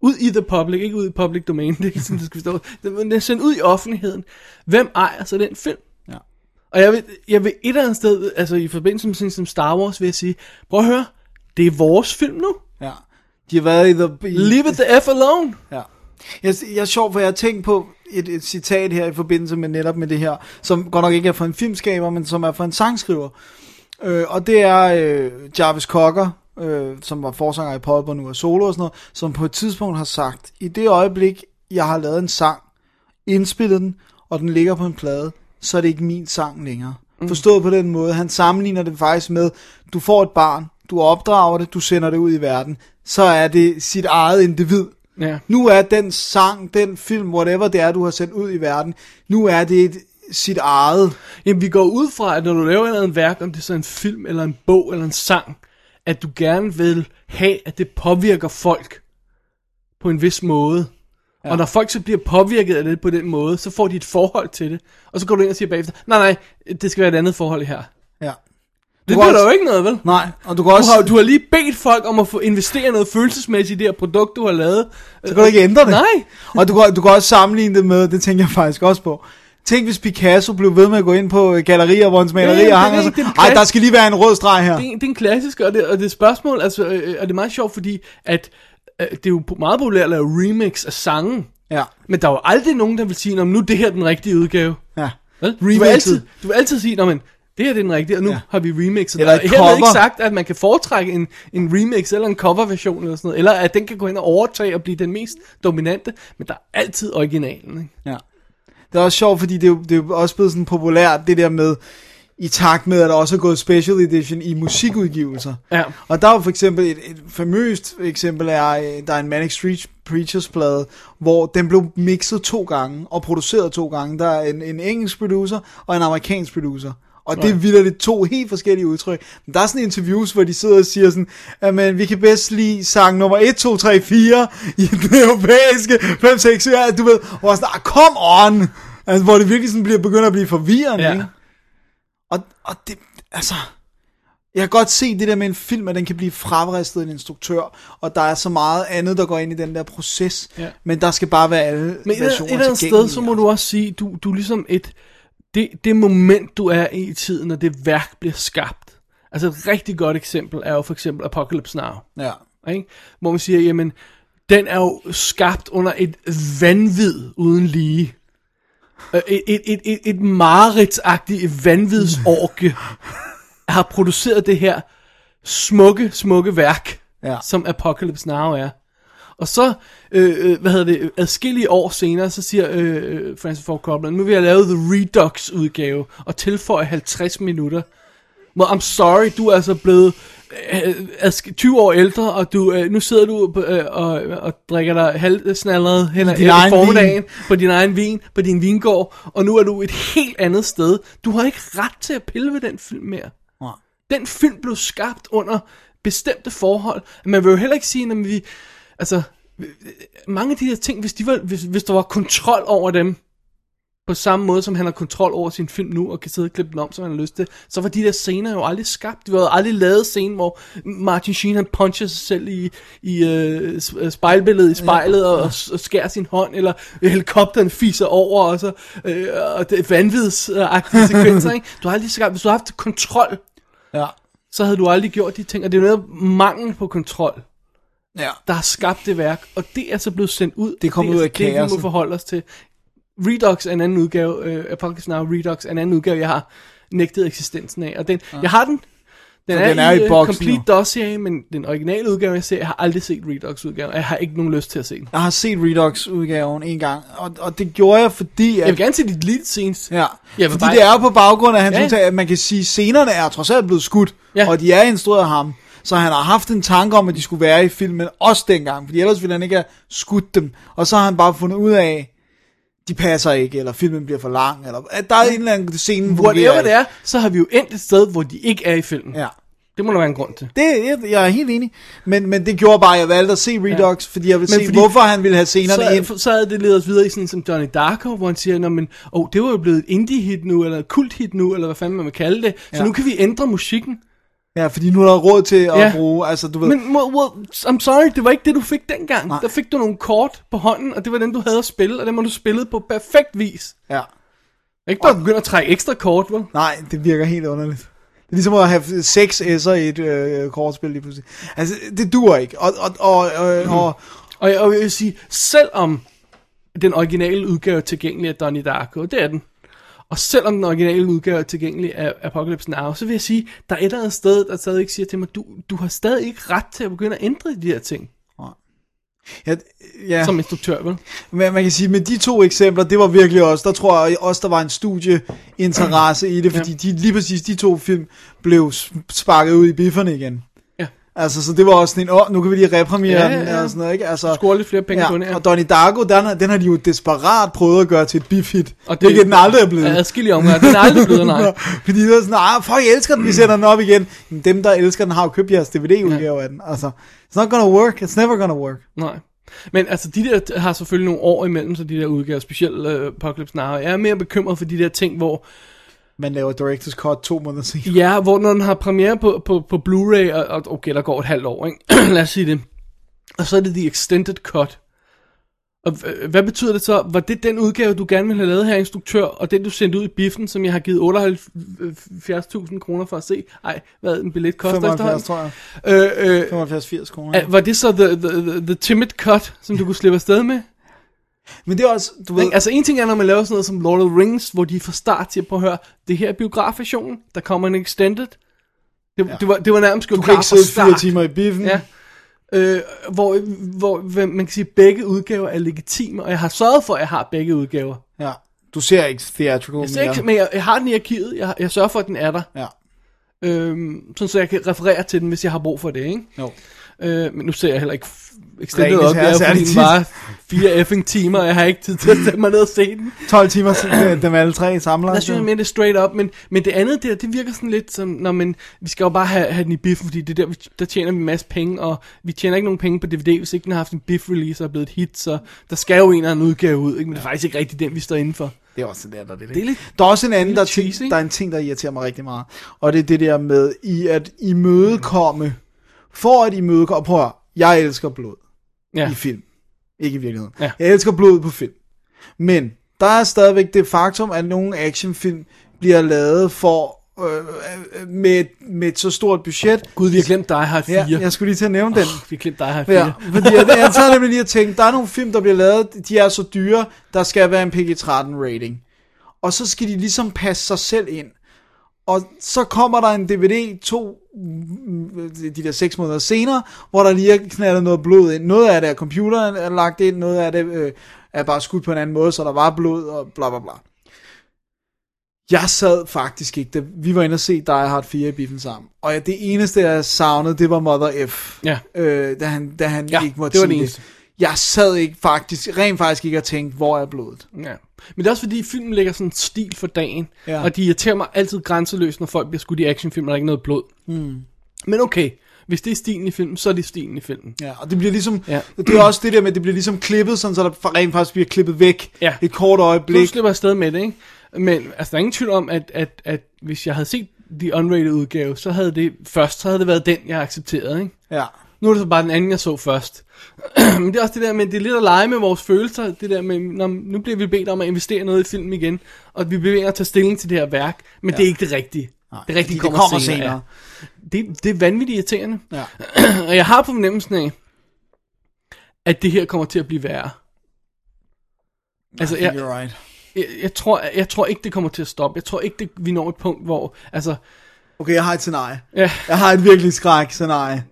ud i the public, ikke ud i public domain, det er ikke sådan, det skal forstå. Den er sendt ud i offentligheden. Hvem ejer så den film? Ja. Og jeg vil, jeg vil et eller andet sted, altså i forbindelse med sådan som Star Wars, vil jeg sige, prøv at høre, det er vores film nu. Ja. De har været i the... I, Leave it the F alone. Ja. Jeg, jeg er sjov, for jeg har tænkt på et, et citat her i forbindelse med netop med det her, som godt nok ikke er fra en filmskaber, men som er fra en sangskriver. Øh, og det er øh, Jarvis Cocker, øh, som var forsanger i pop og nu er solo og sådan noget, som på et tidspunkt har sagt, i det øjeblik, jeg har lavet en sang, indspillet den, og den ligger på en plade, så er det ikke min sang længere. Mm. Forstået på den måde, han sammenligner det faktisk med, du får et barn, du opdrager det, du sender det ud i verden, så er det sit eget individ, Ja. nu er den sang, den film, whatever det er, du har sendt ud i verden, nu er det et, sit eget. Jamen, vi går ud fra, at når du laver et eller andet værk, om det er så en film, eller en bog, eller en sang, at du gerne vil have, at det påvirker folk på en vis måde. Ja. Og når folk så bliver påvirket af det på den måde, så får de et forhold til det. Og så går du ind og siger bagefter, nej, nej, det skal være et andet forhold her. Ja. Det gør også- der jo ikke noget, vel? Nej, og du kan Du også... har, du har lige bedt folk om at få investere noget følelsesmæssigt i det her produkt, du har lavet. så kan du ikke ændre det. Nej. Og du kan, du kan også sammenligne det med, det tænker jeg faktisk også på. Tænk, hvis Picasso blev ved med at gå ind på øh, gallerier, hvor hans malerier Ja, hang, er og så, er ej, der skal lige være en rød streg her. Det, er- det er en klassisk, og det, og det er spørgsmål, altså, øh, og det er meget sjovt, fordi at, øh, det er jo meget populært at lave remix af sangen. Ja, Men der er jo aldrig nogen, der vil sige, nu er det her den rigtige udgave. ja. Vel? Du, vil altid, du vil altid sige, at det her det er den rigtige, og nu Ja. har vi remixet. Eller Her er ikke sagt, at man kan foretrække en, en remix eller en coverversion eller sådan noget, eller at den kan gå ind og overtage og blive den mest dominante, men der er altid originalen. Ikke? Ja. Det er også sjovt, fordi det er, jo, det er jo også blevet sådan populært, det der med, i takt med, at der også er gået special edition i musikudgivelser. Ja. Og der er jo for eksempel et, et famøst eksempel er, øh, der er en Manic Street Preachers plade, hvor den blev mixet to gange og produceret to gange. Der er en, en engelsk producer og en amerikansk producer. Og det er vildt to helt forskellige udtryk. Men der er sådan interviews, hvor de sidder og siger sådan, at men, vi kan bedst lide sang nummer 1, 2, 3, 4 i den europæiske 5, 6, 7, du ved, hvor sådan, ah, come on! Altså, hvor det virkelig sådan bliver, begynder at blive forvirrende, Ja. ikke? Og, og det, altså, jeg kan godt se det der med en film, at den kan blive fravristet af en instruktør, og der er så meget andet, der går ind i den der proces, Ja. men der skal bare være alle Men et, et versioner eller andet sted, så må altså. du også sige, du, du er ligesom et, det, det moment, du er i i tiden, når det værk bliver skabt. Altså et rigtig godt eksempel er jo for eksempel Apocalypse Now. Ja. Ikke? Hvor man siger, jamen, den er jo skabt under et vanvid uden lige. Øh, Et, et, et, et, et mareridtsagtigt vanvidsorke har produceret det her smukke, smukke værk, Ja. som Apocalypse Now er. Og så, øh, øh, hvad hedder det, adskillige år senere, så siger øh, Francis Ford Coppola, nu vil jeg lave The Redux udgave, og tilføje 50 minutter. Well, I'm sorry, du er altså blevet øh, adsk- 20 år ældre, og du øh, nu sidder du øh, og, og drikker dig halvsnallet hen ad i formiddagen på din egen vin, på din vingård, og nu er du et helt andet sted. Du har ikke ret til at pille ved den film mere. Nej. Den film blev skabt under bestemte forhold. Man vil jo heller ikke sige, at vi... Altså, mange af de her ting, hvis, de var, hvis, hvis der var kontrol over dem, på samme måde som han har kontrol over sin film nu, og kan sidde og klippe den om, som han har lyst til, så var de der scener jo aldrig skabt. Det var aldrig lavet scene, hvor Martin Sheen han puncher sig selv i, i øh, øh, spejlbilledet i spejlet, og, og skærer sin hånd, eller helikopteren fiser over, og så øh, og det er vanvidsagtige sekvenser, ikke? Du har aldrig skabt, hvis du har haft kontrol, Ja. så havde du aldrig gjort de ting, og det er jo noget mangel på kontrol, Ja. der har skabt det værk, og det er så blevet sendt ud. Det er kommet og ud af altså det, vi kaoset. må forholde os til. Redux er en anden udgave, øh, Apocalypse Now Redux er en anden udgave, jeg har nægtet eksistensen af, og den, ja. jeg har den, den Så er, den er i øh, boksen Complete nu. Dossier, men den originale udgave, jeg ser, jeg har aldrig set Redux-udgaven, og jeg har ikke nogen lyst til at se den. Jeg har set Redux-udgaven en gang, og, og det gjorde jeg, fordi... At, Jeg vil gerne se de deleted scenes. Ja, Jeg fordi bare- det er på baggrund af hans Ja. udtale, at man kan sige, at scenerne er trods alt blevet skudt, ja. og de er instrueret af ham. Så han har haft en tanke om, at de skulle være i filmen også dengang, fordi ellers ville han ikke have skudt dem. Og så har han bare fundet ud af, de passer ikke, eller filmen bliver for lang, eller at der er en eller anden scene, fungerer det er, så har vi jo endt et sted, hvor de ikke er i filmen. Ja. Det må der være en grund til. Det, jeg, jeg er helt enig, men, men det gjorde bare, at jeg valgte at se Redux, ja. fordi jeg ville Men se, fordi- hvorfor han ville have scenerne ind. så, så havde det ledet os videre i sådan som Johnny Darko, hvor han siger, men, oh, det var jo blevet et indie-hit nu, eller et kult-hit nu, eller hvad fanden man vil kalde det, så Ja. nu kan vi ændre musikken. Ja, fordi nu er der råd til at Ja. bruge, altså du ved, Men well, I'm sorry, det var ikke det, du fik dengang. Nej. Der fik du nogle kort på hånden, og det var den, du havde at spille, og den må du spille på perfekt vis. ja. Ikke bare begynde at trække ekstra kort, vel? Nej, det virker helt underligt. Det er ligesom at have seks S'er i et øh, kortspil lige pludselig. Altså, det dur ikke. Og, og, og, og, og Og jeg, og jeg vil sige, selvom den originale udgave er tilgængelig af Donnie Darko, det er den, og selvom den originale udgave er tilgængelig af Apocalypse Now, så vil jeg sige, der er et eller andet sted, der stadig ikke siger til mig, du, du har stadig ikke ret til at begynde at ændre de her ting, ja, ja, som instruktør, vel? men man kan sige, med de to eksempler, det var virkelig også, der tror jeg også, der var en studieinteresse i det, fordi de, lige præcis de to film blev sparket ud i bifferne igen. Ja. Altså, så det var også sådan en, åh, nu kan vi lige repremiere Ja, ja, ja, den, ja. og sådan noget, ikke? Altså, Score lidt flere penge ja, på den her. og Donnie Darko, den, har- den har de jo desperat prøvet at gøre til et biffhit, Og det- hvilket den aldrig er blevet. Ja, adskillige omgange. Den er aldrig blevet, nej. Fordi det er sådan, ah, folk elsker den, vi sætter den op igen. Men dem, der elsker den, har jo købt jeres DVD-udgave af den. Altså, it's not gonna work, it's never gonna work. Nej. Men altså, de der har selvfølgelig nogle år imellem sig, de der udgaver, specielt uh, Apocalypse Now. Jeg er mere bekymret for de der ting, hvor, Man laver Director's Cut to måneder senere. ja, hvor når den har premiere på, på, på Blu-ray, og, og okay, der går et halvt år, ikke? Lad os sige det. Og så er det The Extended Cut. Og h- hvad betyder det så? Var det den udgave, du gerne ville have lavet her, instruktør, og den du sendte ud i biffen, som jeg har givet 78.000 kroner for at se? Ej, hvad en billet koster 75, efterhånden? tror jeg. Øh, øh, 75-80 kroner. er- var det så the, the, the, the timid cut, som du kunne slippe afsted med? Men det er også, du ved? Altså en ting er, når man laver sådan noget som Lord of the Rings, hvor de fra start siger, på at høre, det her er biografversionen, der kommer en extended. Det, ja. det, var, det var nærmest du gjort kan ikke sidde fire timer i biffen. Ja. Øh, hvor, hvor man kan sige, at begge udgaver er legitime, og jeg har sørget for, at jeg har begge udgaver. ja. Du ser ikke theatrical Jeg, ser ikke, men jeg, jeg har den i arkivet, jeg, jeg sørger for, at den er der. Ja. Øhm, sådan så jeg kan referere til den, hvis jeg har brug for det, ikke? Jo. Øh, men nu ser jeg heller ikke extended op, jeg, fordi den var fire effing timer, og jeg har ikke tid til at sætte mig ned og se den. 12 timer siden dem alle tre samlet. Der synes jeg mere, det straight up, men, men det andet der, det virker sådan lidt som, når man, vi skal jo bare have, have den i biffen, fordi det er der, vi, der tjener vi en masse penge, og vi tjener ikke nogen penge på DVD, hvis ikke den har haft en biff-release og er blevet et hit, så der skal jo en eller anden udgave ud, ikke? men det er faktisk ikke rigtig den, vi står indenfor. Det er også det der, der er det. Det er lidt, Der er også en anden, der, er cheesy. der er en ting, der irriterer mig rigtig meget. Og det er det der med, i at imødekomme, for at imødekomme, prøv at jeg elsker blod ja. i film. Ikke i virkeligheden. Ja. Jeg elsker blod på film. Men der er stadigvæk det faktum, at nogle actionfilm bliver lavet for øh, øh, med, med et så stort budget. Gud, vi har glemt Die Hard 4. Ja, jeg skulle lige til at nævne den. Vi har glemt Die Hard 4. Ja, fordi jeg, jeg tager nemlig lige at tænke, der er nogle film, der bliver lavet, de er så dyre, der skal være en PG-13 rating. Og så skal de ligesom passe sig selv ind. Og så kommer der en DVD to, de der seks måneder senere, hvor der lige er knaldet noget blod ind. Noget af det er computeren er lagt ind, noget af det øh, er bare skudt på en anden måde, så der var blod og bla bla bla. Jeg sad faktisk ikke, da vi var inde og se Die Hard 4 i biffen sammen. Og ja, det eneste, jeg savnede, det var Mother F. Ja. Øh, da han, da han Ja, ikke måtte det var det eneste. Jeg sad ikke faktisk, rent faktisk ikke og tænkte, hvor er blodet? Ja. Men det er også fordi, filmen lægger sådan en stil for dagen. Ja. Og de irriterer mig altid grænseløst, når folk bliver skudt i actionfilm, og der er ikke noget blod. Mm. Men okay, hvis det er stilen i filmen, så er det stilen i filmen. Ja, og det bliver ligesom, Ja. det er også det der med, at det bliver ligesom klippet, sådan, så der rent faktisk bliver klippet væk Ja. et kort Du øjeblik. slipper afsted med det, ikke? Men altså, der er ingen tvivl om, at, at, at hvis jeg havde set de unrated udgave, så havde det først, så havde det været den, jeg accepterede, ikke? Ja. Nu er det så bare den anden, jeg så først. Men det er også det der med, det er lidt at lege med vores følelser, det der med, når, nu bliver vi bedt om at investere noget i film igen, og vi ved at tage stilling til det her værk, men ja. det er ikke det rigtige. Nej, det rigtige det kommer, kommer senere. senere. Ja. Det, det er vanvittigt irriterende. Ja. og jeg har på fornemmelsen af, at det her kommer til at blive værre. Altså, jeg, You're right. jeg, jeg, tror, jeg tror ikke, det kommer til at stoppe. Jeg tror ikke, det, vi når et punkt, hvor... Altså, Okay, jeg har et scenarie. ja, Jeg har et virkelig skræk scenarie.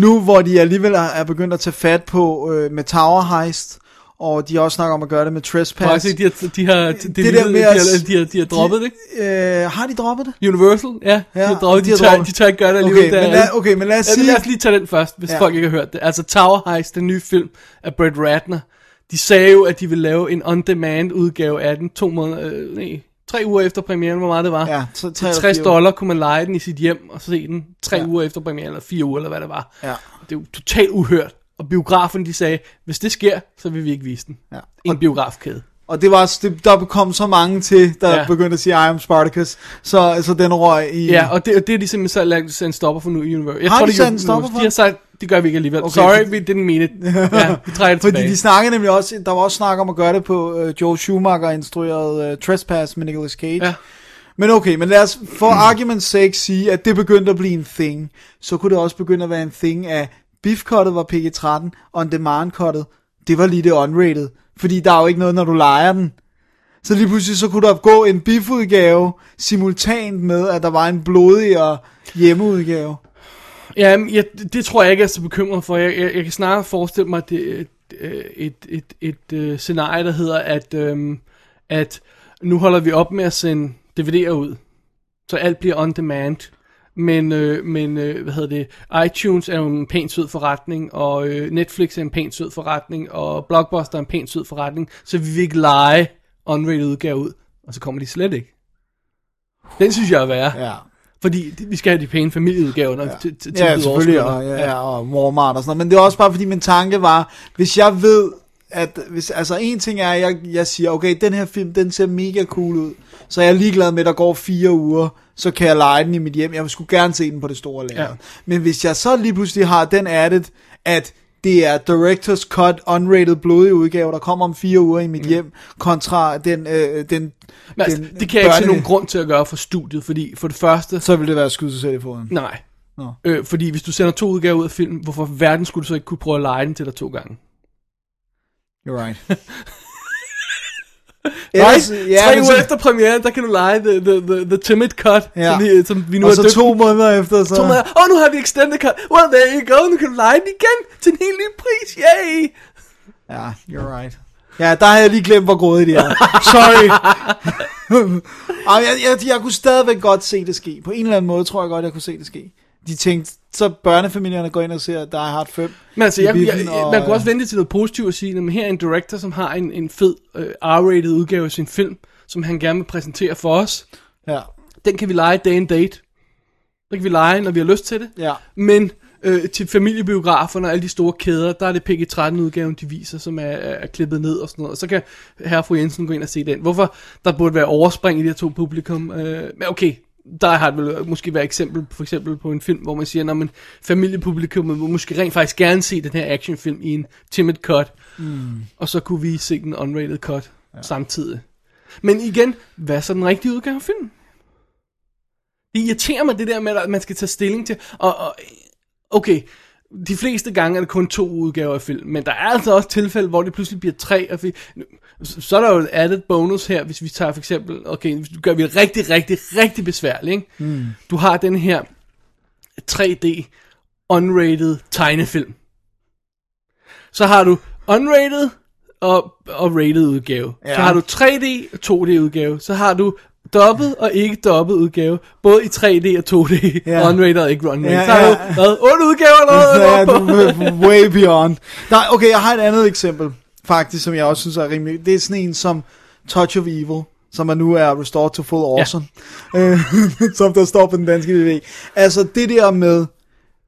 Nu hvor de alligevel er er begyndt at tage fat på øh, med Tower Heist, og de har også snakket om at gøre det med Trespass. faktisk, de har, de har, de, de, der de, med de, har, de, har, de har droppet det. Øh, har de droppet det? Universal, ja, ja de har droppet, de, har de, tør, droppet- de tør ikke gøre det alligevel. Okay, der men lad, okay, men lad os Ja, sige... lad os lige tage den først, hvis. Ja. folk ikke har hørt det. Altså Tower Heist, den nye film af Brett Ratner. De sagde jo, at de ville lave en on-demand udgave af den to måneder, øh, nej, tre uger efter premieren, hvor meget det var. Ja, så Til 60 dollar kunne man lege den i sit hjem og se den tre ja. uger efter premieren, eller fire uger, eller hvad det var. Ja. Det er jo totalt uhørt. Og biografen, de sagde, hvis det sker, så vil vi ikke vise den. Ja. En biografkæde. Og det var, det, der kom så mange til, der Ja. begyndte at sige, I am Spartacus. Så, så den røg i... Ja, og det, og det er de simpelthen så lagt en stopper for nu i Universe. Jeg Har tror, de de, for De har sagt, det gør vi ikke alligevel. Okay, Sorry, for- we didn't mean it. Ja, vi trækker det Fordi de snakkede nemlig også, der var også snak om at gøre det på uh, Joe Schumacher instrueret uh, Trespass med Nicolas Cage. Ja. Men okay, men lad os for argument's sake sige, at det begyndte at blive en thing. Så kunne det også begynde at være en thing af, beef-cuttet var PG-13, og en demand-cuttet, det var lige det unrated. Fordi der er jo ikke noget, når du leger den. Så lige pludselig så kunne der gå en biff-udgave simultant med, at der var en blodigere hjemmeudgave. Ja, jeg, det tror jeg ikke, jeg er så bekymret for. Jeg, jeg, jeg kan snarere forestille mig det, øh, et, et, et, et, et scenarie, der hedder, at, øhm, at nu holder vi op med at sende DVD'er ud. Så alt bliver on demand. Men, øh, men øh, hvad hedder det, iTunes er jo en pænt sød forretning, og øh, Netflix er en pænt sød forretning, og Blockbuster er en pænt sød forretning, så vi vil ikke lege unrated udgave ud, og så kommer de slet ikke. Den synes jeg er værre. Ja. Fordi vi skal have de pæne familieudgaver, når ja. til, til, Ja, selvfølgelig, og, ja, ja, og Walmart og sådan noget. Men det er også bare fordi min tanke var, hvis jeg ved, at hvis, altså en ting er, at jeg, jeg siger, okay, den her film, den ser mega cool ud, så jeg er ligeglad med, at der går fire uger, så kan jeg lege den i mit hjem. Jeg skulle gerne se den på det store lærred. Ja. Men hvis jeg så lige pludselig har den added, at det er Director's Cut unrated blodige udgave, der kommer om fire uger i mit mm. hjem, kontra den, øh, den, Men altså, den det kan jeg ikke se nogen grund til at gøre for studiet, fordi for det første, Så vil det være at skyde sig selv i foden. nej. Nå. Øh, fordi hvis du sender to udgaver ud af filmen, hvorfor verden skulle du så ikke kunne prøve at lege den til dig to gange? You're right. Ellers, Ellers, ja, Tre uger så- efter premieren, der kan du lege the, the, the, the timid cut, Ja. som, vi, som vi nu og har så døbt. to måneder efter, så... to måneder. Oh, nu har vi extended cut. Well, there you go. Nu kan du lege den igen til en helt ny pris. Yay! Ja, you're right. Ja, der har jeg lige glemt, hvor grådige de er. Sorry. Ej, jeg, jeg, jeg kunne stadigvæk godt se det ske. På en eller anden måde tror jeg godt, jeg kunne se det ske. De tænkte, så børnefamilierne går ind og ser Die Hard 5. Men altså, jeg, jeg, biffen, og, man kunne også øh, vente til noget positivt og sige, at her er en director, som har en, en fed uh, R-rated udgave af sin film, som han gerne vil præsentere for os. Ja, Den kan vi lege day and date. Den kan vi lege, når vi har lyst til det. ja. Men øh, til familiebiograferne og alle de store kæder, der er det PG-13-udgaven, de viser, som er, er klippet ned og sådan noget. Og så kan herre fru Jensen gå ind og se den. Hvorfor der burde være overspring i de her to publikum? Øh, men okay, der har vel måske være eksempel, for eksempel på en film, hvor man siger, at familiepublikummet vil måske rent faktisk gerne se den her actionfilm i en timid cut, mm. og så kunne vi se den unrated cut ja. samtidig. Men igen, hvad er så den rigtige udgave af filmen? Det irriterer mig det der med, at man skal tage stilling til, og, og okay, de fleste gange er det kun to udgaver af film, men der er altså også tilfælde, hvor det pludselig bliver tre, og vi, så er der jo et added bonus her, hvis vi tager for eksempel, okay, hvis du gør vi rigtig, rigtig, rigtig besværligt, ikke? Mm. Du har den her 3D unrated tegnefilm. Så har du unrated og, og rated udgave. Ja. Så har du 3D og 2D udgave. Så har du dobbelt og ikke dobbelt udgave. Både i 3D og 2D. Ja. Unrated og ikke unrated. Ja, Ja, så har du hvad, 8 udgaver eller noget. er way beyond. Nej, okay, jeg har et andet eksempel, faktisk, som jeg også synes er rimelig... Det er sådan en som Touch of Evil, som er nu er restored to full awesome, ja. øh, som der står på den danske DVD. Altså, det der med,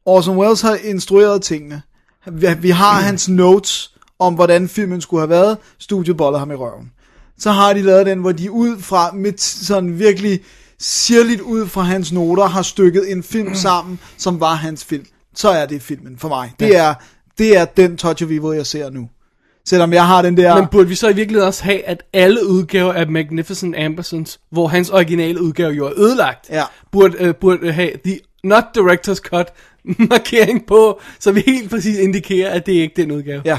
Orson Welles har instrueret tingene. Vi, vi har hans notes om, hvordan filmen skulle have været. Studiet boller ham i røven. Så har de lavet den, hvor de ud fra, med sådan virkelig sirligt ud fra hans noter, har stykket en film sammen, som var hans film. Så er det filmen for mig. Det er, det er den Touch of Evil, jeg ser nu. Selvom jeg har den der... Men burde vi så i virkeligheden også have, at alle udgaver af Magnificent Ambersons, hvor hans originale udgave jo er ødelagt, Ja. burde, uh, burde have the not director's cut markering på, så vi helt præcis indikerer, at det er ikke den udgave. Ja,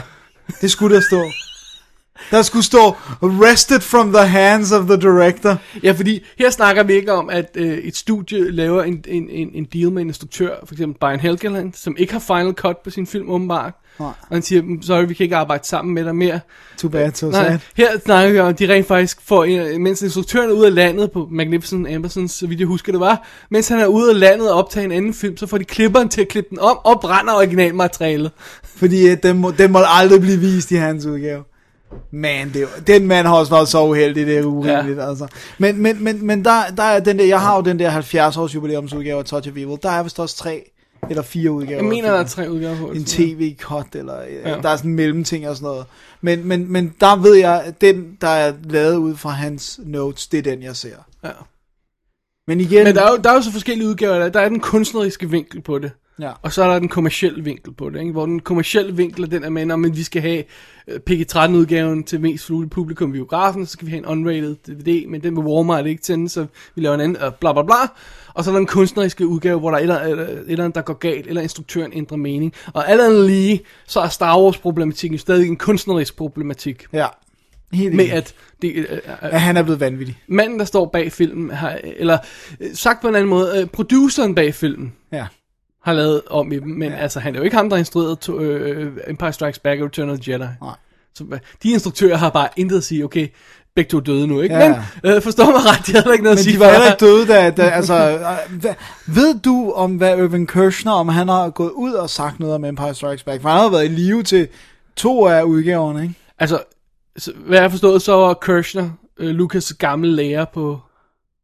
det skulle der stå. Der skulle stå, rested from the hands of the director. Ja, fordi her snakker vi ikke om, at øh, et studie laver en, en, en, en deal med en instruktør, for eksempel Brian Helgeland, som ikke har final cut på sin film åbenbart. Nej. Og han siger, "Mm, sorry, vi kan ikke arbejde sammen med dig mere. Too bad, so Nej, sad. her snakker vi om, at de rent faktisk får, en, mens instruktøren er ude af landet på Magnificent Ambersons, så vidt jeg husker det var, mens han er ude af landet og optager en anden film, så får de klipperen til at klippe den om og brænder originalmaterialet. Fordi øh, den, må, den må aldrig blive vist i hans udgave. Man, det, den mand har også været så uheldig, det er urimeligt, ja. altså. Men, men, men, men der, der er den der, jeg har jo den der 70 års jubilæumsudgave af Touch of Evil, der er vist også tre eller fire udgaver. Jeg mener, der er tre udgaver på. en tv-cut, eller ja. Ja. der er sådan en mellemting og sådan noget. Men, men, men der ved jeg, at den, der er lavet ud fra hans notes, det er den, jeg ser. Ja. Men igen, Men der er, jo, der er jo så forskellige udgaver. Der, der er den kunstneriske vinkel på det. Ja. Og så er der den kommercielle vinkel på det, ikke? hvor den kommercielle vinkel er den er med, om vi skal have øh, PG-13-udgaven til mest flutte publikum i biografen, så skal vi have en unrated DVD, men den vil Walmart ikke tænde, så vi laver en anden, øh, bla bla bla. Og så er der den kunstneriske udgave, hvor der er et eller, eller, et eller andet, der går galt, eller instruktøren ændrer mening. Og alt andet lige, så er Star Wars-problematikken stadig en kunstnerisk problematik. ja. Helt Med at det, øh, øh, at han er blevet vanvittig. manden, der står bag filmen, har, eller øh, sagt på en anden måde, øh, produceren bag filmen, Ja. Har lavet om i dem, men ja. altså, han er jo ikke ham, der har instrueret to, øh, Empire Strikes Back og Return of the Jedi. Nej. Så de instruktører har bare intet at sige, okay, begge to døde nu, ikke? Ja. Men øh, forstår mig ret, de havde ikke noget Men at sige. de var heller ikke døde, da, da altså, øh, hvad, ved du om, hvad Irvin Kershner, om han har gået ud og sagt noget om Empire Strikes Back? For han har været i live til to af udgaverne, ikke? Altså, så, hvad jeg forstået, så var Kirshner, øh, Lucas' gamle lærer på,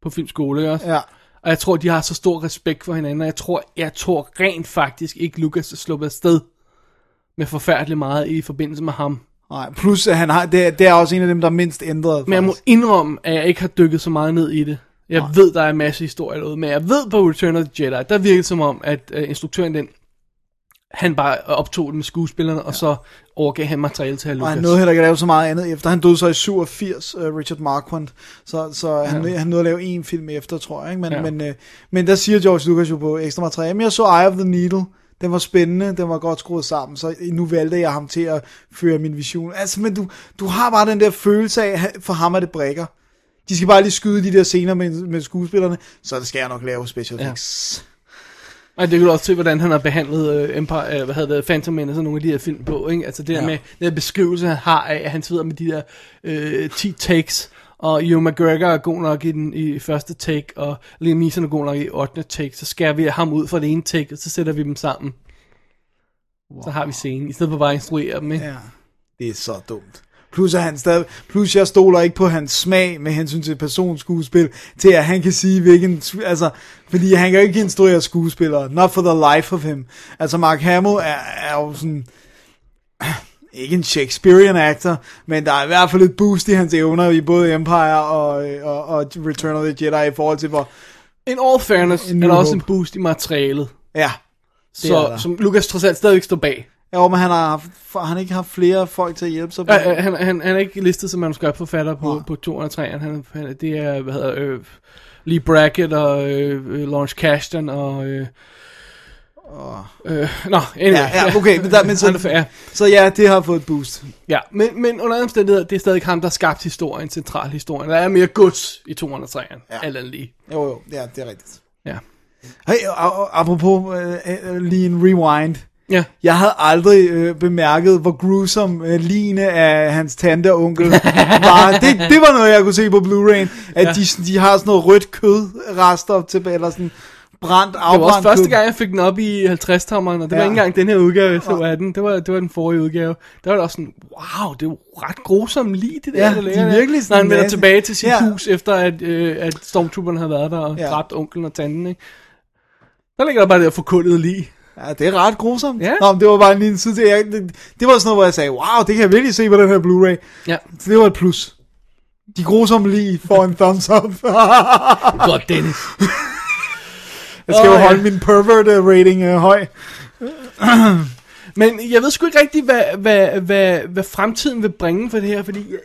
på filmskole, ikke også? Ja. Og jeg tror, de har så stor respekt for hinanden, og jeg tror, jeg tror rent faktisk ikke, Lucas er sluppet afsted med forfærdeligt meget i forbindelse med ham. Nej, plus at han har, det, er- det er også en af dem, der er mindst ændret. Men jeg må faktisk. indrømme, at jeg ikke har dykket så meget ned i det. Jeg Nej. ved, der er en masse historier derude, men jeg ved på Return of the Jedi, der virkede det som om, at uh, instruktøren den, han bare optog med skuespillerne, ja. og så overgav han materiale til Og Lucas. han nåede heller ikke at lave så meget andet efter. Han døde så i 87, uh, Richard Marquand. Så, så han, Ja. han nåede at lave en film efter, tror jeg. Ikke? Men, Ja. men, uh, men der siger George Lucas jo på ekstra materiale, men jeg så Eye of the Needle. Den var spændende, den var godt skruet sammen, så nu valgte jeg ham til at føre min vision. Altså, men du, du har bare den der følelse af, for ham er det brækker. De skal bare lige skyde de der scener med, med skuespillerne, så det skal jeg nok lave special Ja. Og det kan du også se, hvordan han har behandlet uh, Empire, uh, hvad hedder det, Phantom Menace og nogle af de her film på, ikke? Altså det der Ja. med, den der beskrivelse, han har af, at han sidder med de der uh, 10 takes, og Hugh McGregor er god nok i, den, i første take, og Liam Neeson er god nok i 8. take, så skærer vi ham ud fra det ene take, og så sætter vi dem sammen. Wow. Så har vi scenen, i stedet for bare at instruere dem, ikke? Ja, det er så dumt. Plus, at han stadig, plus jeg stoler ikke på hans smag med hensyn til personskuespil, til at han kan sige, hvilken, altså, fordi han kan jo ikke instruere skuespillere, not for the life of him. Altså, Mark Hamill er, er jo sådan, ikke en Shakespearean actor, men der er i hvert fald et boost i hans evner i både Empire og, og, og Return of the Jedi i forhold til, hvor, In all fairness, En er der også en boost i materialet, ja, er så, som Lucas trods alt stadigvæk står bag. Jo, men han har, haft, har han ikke haft flere folk til at hjælpe sig på? Uh, han, han, han er ikke listet som manuskriptforfatter på, Nej. på 203. Han, han, det er, hvad hedder øh, Lee Brackett og øh, Lawrence Kasdan og... Øh, øh, nå, anyway. Ja, ja, okay, men der- men så- ja, Så ja, det har fået et boost. ja. Men, men under andre omstændigheder, det er stadig ham, der har skabt historien, central historien. Der er mere gods i 203. Ja. Alt andet lige. Jo, jo, ja, det er rigtigt. Ja. Hey, apropos øh, øh, lige en rewind. Ja. Jeg havde aldrig øh, bemærket, hvor grusom øh, line af hans tante og onkel var. Det, det var noget, jeg kunne se på Blu-ray. At Ja. de, de har sådan noget rødt kødrester tilbage, eller sådan brændt, Det var også afbrændt første gang, jeg fik den op i 50-tommeren, og det ja. var ikke engang den her udgave, jeg så af den. Det var, det var den forrige udgave. Der var det også sådan, wow, det er jo ret grusomt lige det der, Ja, der de ligger er der. virkelig Når sådan han vender masse- tilbage til sit Ja. hus, efter at, øh, at stormtrooperne havde været der og ja. Dræbt onklen og tanten, ikke? Der ligger der bare det der forkullet lige. Ja, det er ret grusomt. Ja. Nå, men det var bare en lille side til. Jeg, det, det var sådan noget, hvor jeg sagde, wow, det kan jeg virkelig se på den her Blu-ray. Ja, Så det var et plus. De grusomme lige får en thumbs up. godt Dennis. Jeg skal Åh, jo ja. holde min pervert øh, rating øh, høj. Men jeg ved sgu ikke rigtigt, hvad, hvad, hvad, hvad fremtiden vil bringe for det her, fordi jeg,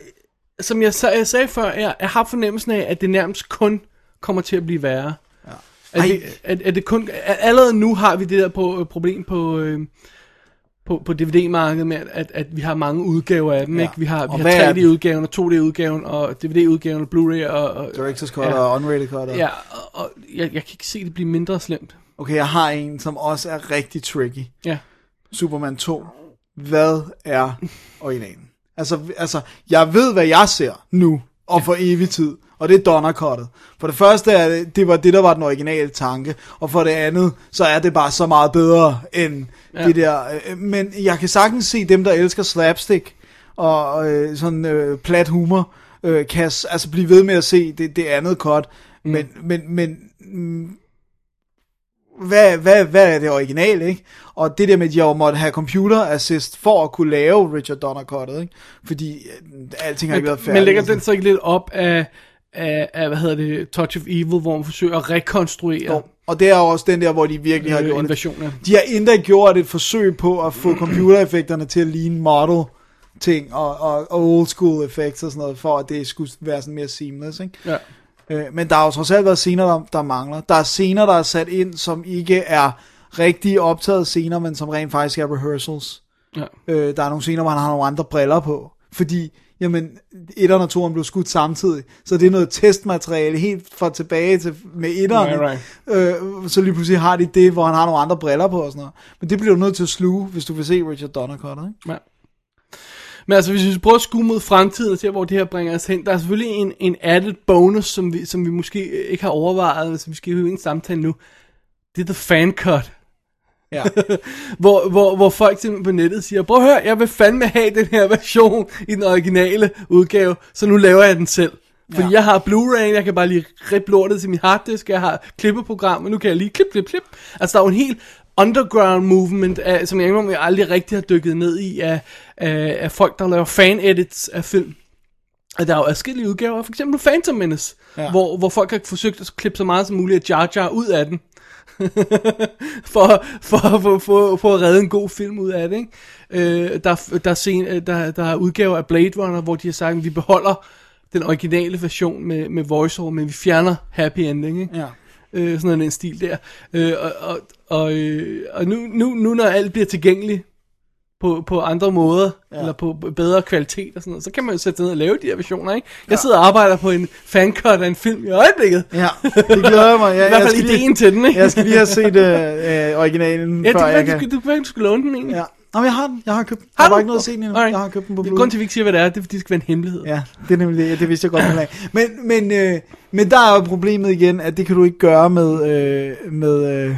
som jeg, jeg sagde før, jeg, jeg har fornemmelsen af, at det nærmest kun kommer til at blive værre. Ja. At, det, at, at det kun, at allerede nu har vi det der på, problem på, øh, på, på DVD-markedet med, at, at vi har mange udgaver af dem. Ja. Ikke? Vi har, Og vi har den? 3D-udgaven og 2D-udgaven og DVD-udgaven og Blu-ray og, og Director's cut Ja. og unrated cut. Og... ja, og, og jeg, jeg kan ikke se det blive mindre slemt. Okay, jeg har en, som også er rigtig tricky. Ja. Superman 2. Hvad er originalen? Altså, altså, jeg ved, hvad jeg ser nu, og for evig tid. Og det er Donnercuttet. For det første er det, det var det, der var den originale tanke. Og for det andet, så er det bare så meget bedre end Ja. det der. øh, Men jeg kan sagtens se dem, der elsker slapstick og øh, sådan øh, plat humor, øh, kan altså blive ved med at se det, det andet cut. Mm. Men, men, men mm, hvad, hvad, hvad er det originale, ikke? Og det der med, at jeg måtte have computer assist for at kunne lave Richard Donner cuttet, ikke? Fordi øh, alting har ikke været færdigt. Men lægger den så ikke lidt op af, af, af, hvad hedder det, Touch of Evil, hvor man forsøger at rekonstruere Jo, Og det er jo også den der, hvor de virkelig har øh, gjort det. invasioner. De har endda gjort et forsøg på at få computereffekterne til at ligne model ting og, og, og old school effects og sådan noget, for at det skulle være sådan mere seamless, ikke? Ja. Øh, men der har jo trods alt været scener, der, der mangler. Der er scener, der er sat ind, som ikke er rigtige optaget scener, men som rent faktisk er rehearsals. Ja. Øh, der er nogle scener, hvor han har nogle andre briller på. Fordi, jamen, etteren og toeren blev skudt samtidig. Så det er noget testmateriale helt fra tilbage til med etteren. Right, Øh, så lige pludselig har de det, hvor han har nogle andre briller på og sådan noget. Men det bliver du nødt til at sluge, hvis du vil se Richard Donner cutter, ikke? Ja. Men altså, hvis vi prøver at skue mod fremtiden og se, hvor det her bringer os hen, der er selvfølgelig en, en added bonus, som vi, som vi måske ikke har overvejet, som vi skal have en samtale nu. Det er the fan cut. Ja. Hvor, hvor, hvor folk simpelthen på nettet siger, prøv at høre, jeg vil fandme have den her version i den originale udgave, så nu laver jeg den selv. Fordi ja. Jeg har Blu-ray, jeg kan bare lige rippe lortet til min harddisk, jeg har klippeprogram, og nu kan jeg lige klip, klip, klip. Altså der er jo en helt underground movement, af, som jeg, ikke, jeg aldrig rigtig har dykket ned i, af, af, af folk, der laver fan-edits af film. Og der er jo forskellige udgaver, for eksempel Phantom Menace. Ja. hvor, hvor folk har forsøgt at klippe så meget som muligt af Jar Jar ud af den. For, for, for, for, for at redde en god film ud af det. Ikke? Øh, der, der, er scene, der, der er udgaver af Blade Runner, hvor de har sagt, at vi beholder den originale version med, med voiceover, men vi fjerner happy ending. Ikke? Ja. Øh, sådan den stil der. Øh, og og, og, øh, og nu, nu, nu når alt bliver tilgængeligt på, på andre måder, ja. eller på bedre kvalitet og sådan noget, så kan man jo sætte ned og lave de her versioner, ikke? Jeg sidder og arbejder på en fancut af en film i øjeblikket. Ja, det glæder mig. Jeg, I hvert fald ideen lige, til den, ikke? Jeg skal lige have set øh, øh, originalen, Ja, før jeg kan... du, skal, du, kan skulle låne den egentlig. Ja, Nå, jeg har den. Jeg har købt den. Har jeg har ikke noget at se den endnu. Alright. Jeg har købt den på Blu-ray. grund til, at vi ikke siger, hvad det er. Det er, fordi det skal være en hemmelighed. Ja, det er nemlig det. Det vidste jeg godt. man. Men, men, øh, men der er jo problemet igen, at det kan du ikke gøre med, øh, med, øh,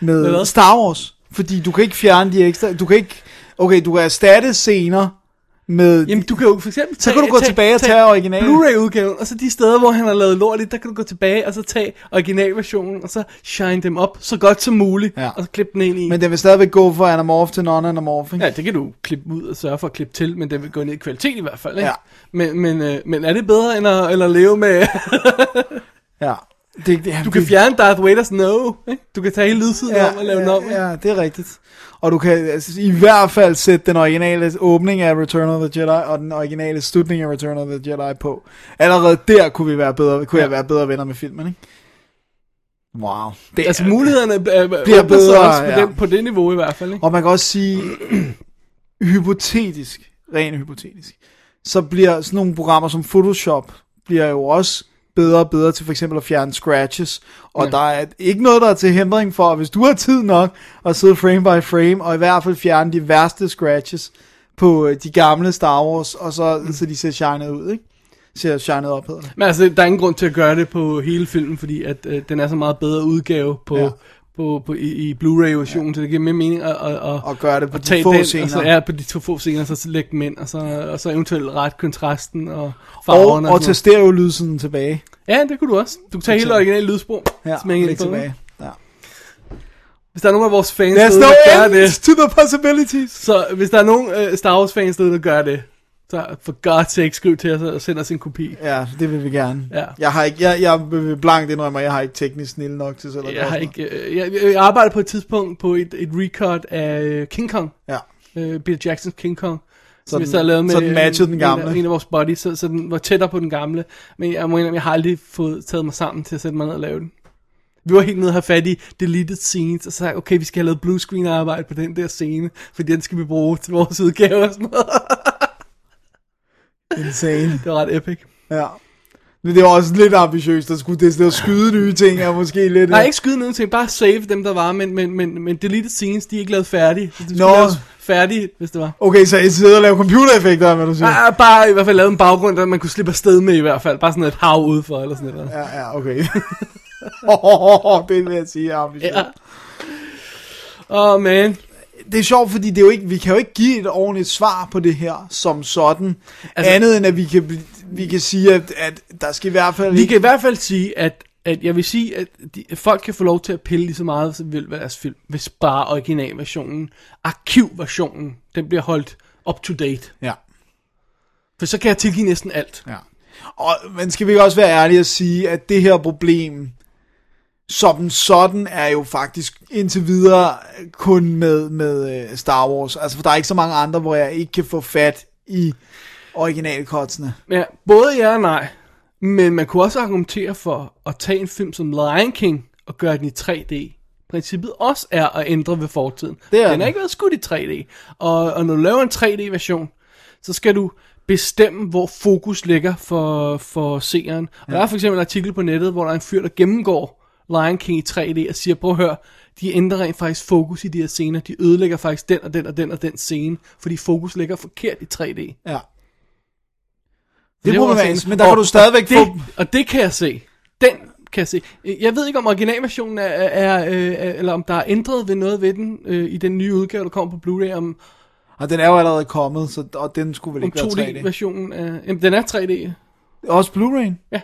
Med med Star Wars. Fordi du kan ikke fjerne de ekstra... Du kan ikke... Okay, du kan erstatte scener med... Jamen, du kan jo for eksempel Så tage, kan du gå tilbage og tage originalen. Blu-ray-udgaven, og så de steder, hvor han har lavet lort i, der kan du gå tilbage og så tage originalversionen, og så shine dem op så godt som muligt, Ja. og så klippe den ind i. Men den vil stadigvæk gå fra anamorph til non-anamorph, ikke? Ja, det kan du klippe ud og sørge for at klippe til, men det vil gå ned i kvalitet i hvert fald, ikke? Ja. Men, men, øh, men er det bedre, end at, end at leve med... Ja. Det, det, du kan fjerne Darth Vader's no, ikke? Du kan tage hele lydsiden ja, om og lave den om, ikke? ja, ja, det er rigtigt. Og du kan altså, i hvert fald sætte den originale åbning af Return of the Jedi og den originale slutning af Return of the Jedi på. Allerede der kunne vi være bedre, kunne Ja. jeg være bedre venner med filmen, ikke? Wow. Det Altså mulighederne er, er, Bliver bedre, også på, ja. den, på det niveau i hvert fald, ikke? Og man kan også sige, hypotetisk, ren hypotetisk, så bliver sådan nogle programmer som Photoshop, bliver jo også bedre og bedre til for eksempel at fjerne scratches. Og Ja. der er ikke noget, der er til hindring for, at hvis du har tid nok at sidde frame by frame, og i hvert fald fjerne de værste scratches på øh, de gamle Star Wars, og så, mm. så de ser shined ud, ikke? Ser shined op, hedder det. Men altså, der er ingen grund til at gøre det på hele filmen, fordi at øh, den er så meget bedre udgave på, ja. Ja. på, på, i, i Blu-ray-versionen, ja. så det giver mere mening at, at, at, Og gøre det på at de få den, scener. og så er på de to få scener, så, så lægge dem ind, og så, og så eventuelt ret kontrasten og Og, farverne. og tage sådan stereo-lydsiden tilbage. Ja, det kunne du også. Du kan tage hele originale lydspor, Ja, smække på, tilbage. Ja. Hvis der er nogen af vores fans, There's derude, no der gør det, to the possibilities. så hvis der er nogen øh, Star Wars fans der gør det, så for God's sake, skriv til os og send os en kopi. Ja, det vil vi gerne. Ja. Jeg har ikke, jeg, jeg vil blankt indrømme, at jeg har ikke teknisk snille nok til selv at Jeg har ikke, øh, jeg, jeg arbejder på et tidspunkt på et, et recut af øh, King Kong. Ja. øh, Peter Jacksons King Kong. Så den- så lavet med så den matchede den en- gamle. En, af- en af vores buddies, så, så den var tættere på den gamle. Men jeg må indrømme, jeg har aldrig fået taget mig sammen til at sætte mig ned og lave den. Vi var helt nede og have fat i deleted scenes, og så sagde okay, vi skal have lavet blue screen arbejde på den der scene, for den skal vi bruge til vores udgave og sådan noget. Insane. Det var ret epic. Ja. Men det var også lidt ambitiøst at skulle det at skyde nye ting, er måske lidt... Nej, ikke skyde nogen ting, bare save dem, der var, men, men, men, men deleted scenes, de er ikke lavet færdige. De skulle Nå. laves færdige, hvis det var. Okay, så I sidder og laver computereffekter, hvad du siger. Ja. Bare i hvert fald lavet en baggrund, der man kunne slippe afsted med i hvert fald. Bare sådan et hav udfor, eller sådan noget. Ja, ja, okay. oh, det vil jeg sige er ambitiøst. Ja. Åh, oh, man. Det er sjovt, fordi det er jo ikke, vi kan jo ikke give et ordentligt svar på det her som sådan. Altså- andet end at vi kan, vi kan sige, at, at der skal i hvert fald Vi ikke... kan i hvert fald sige, at, at jeg vil sige, at, de, at folk kan få lov til at pille lige så meget, som vil ved deres film, hvis bare originalversionen, arkivversionen, den bliver holdt up to date. Ja. For så kan jeg tilgive næsten alt. Ja. Og, men skal vi også være ærlige og sige, at det her problem, som sådan, er jo faktisk indtil videre kun med, med uh, Star Wars. Altså, for der er ikke så mange andre, hvor jeg ikke kan få fat i originalkotsene. Ja, både ja og nej. Men man kunne også argumentere for at tage en film som Lion King og gøre den i 3D. Princippet også er at ændre ved fortiden. Det er den har ikke været skudt i 3D. Og, og når du laver en 3D-version, så skal du bestemme, hvor fokus ligger for, for seeren. Og der er for eksempel en artikel på nettet, hvor der er en fyr, der gennemgår Lion King i 3D og siger, prøv at høre, de ændrer rent faktisk fokus i de her scener. De ødelægger faktisk den og den og den og den scene, fordi fokus ligger forkert i 3D. Ja. Det er var også problematisk, en- men der kan og- du stadigvæk og det, få... Og det kan jeg se. Den kan jeg se. Jeg ved ikke, om originalversionen er, er, er, er eller om der er ændret ved noget ved den øh, i den nye udgave, der kommer på Blu-ray, om, Og den er jo allerede kommet, så, og den skulle vel ikke være 3D. 2D-versionen er... Jamen, den er 3D. Også Blu-ray? Ja.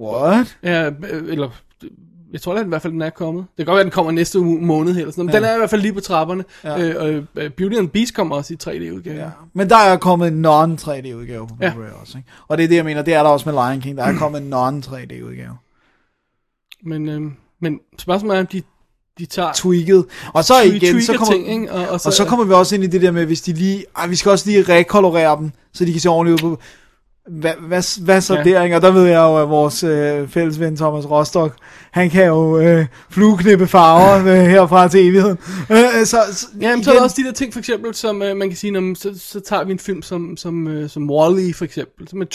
What? Ja, øh, eller... Jeg tror da i hvert fald, den er kommet. Det kan godt være, den kommer næste måned eller sådan noget. Men Ja. den er i hvert fald lige på trapperne. Ja. Øh, og øh, Beauty and Beast kommer også i 3D-udgave. Ja. Men der er kommet en non-3D udgave på Ja. Blu-ray også, ikke? Og det er det, jeg mener, det er der også med Lion King. Der er kommet en non-3D udgave. Men, øh, men spørgsmålet er, om de, de tager... Tweaked. Og så igen, så kommer, ting, ikke? Og- og så- og så kommer vi også ind i det der med, hvis de lige, ej, vi skal også lige rekolorere dem, så de kan se ordentligt ud på, hvad, hvad, hvad så Ja. der? Og der ved jeg jo, at vores øh, fælles ven Thomas Rostock, han kan jo øh, flueknippe farver øh, herfra til evigheden. Øh, så, så, Ja, så er der også de der ting, for eksempel, som øh, man kan sige, når, så, så tager vi en film som, som, øh, som Wall-E, for eksempel, som er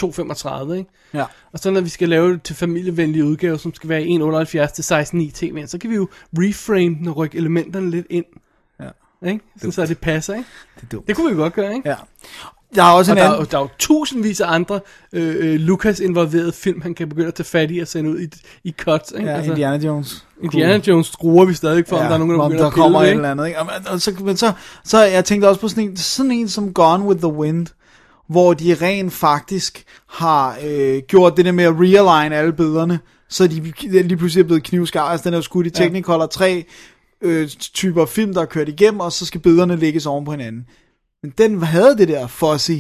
2,35, ikke? Ja. Og så når vi skal lave det til familievenlige udgave, som skal være 1,78 til 16,9 tv, så kan vi jo reframe den og rykke elementerne lidt ind. Ja. Ikke? Sådan, så det passer, ikke? Det. Det kunne vi godt gøre, ikke? Ja. Der er også Og en der, er, anden... der er jo tusindvis af andre øh, øh, Lucas-involverede film, han kan begynde at tage fat i og sende ud i, i cuts. Ikke? Ja, Indiana Jones. Indiana Jones skruer vi stadig for, ja, om der er nogen, der om der pille kommer det, et eller andet. Ikke? Og, og så, men så, så jeg tænkte også på sådan en, sådan en som Gone with the Wind, hvor de rent faktisk har øh, gjort det der med at realign alle billederne, så de lige pludselig er blevet knivskarpe. Altså den er jo skudt i Technicolor, tre øh, typer film, der er kørt igennem, og så skal billederne lægges oven på hinanden. Men den havde det der fuzzy,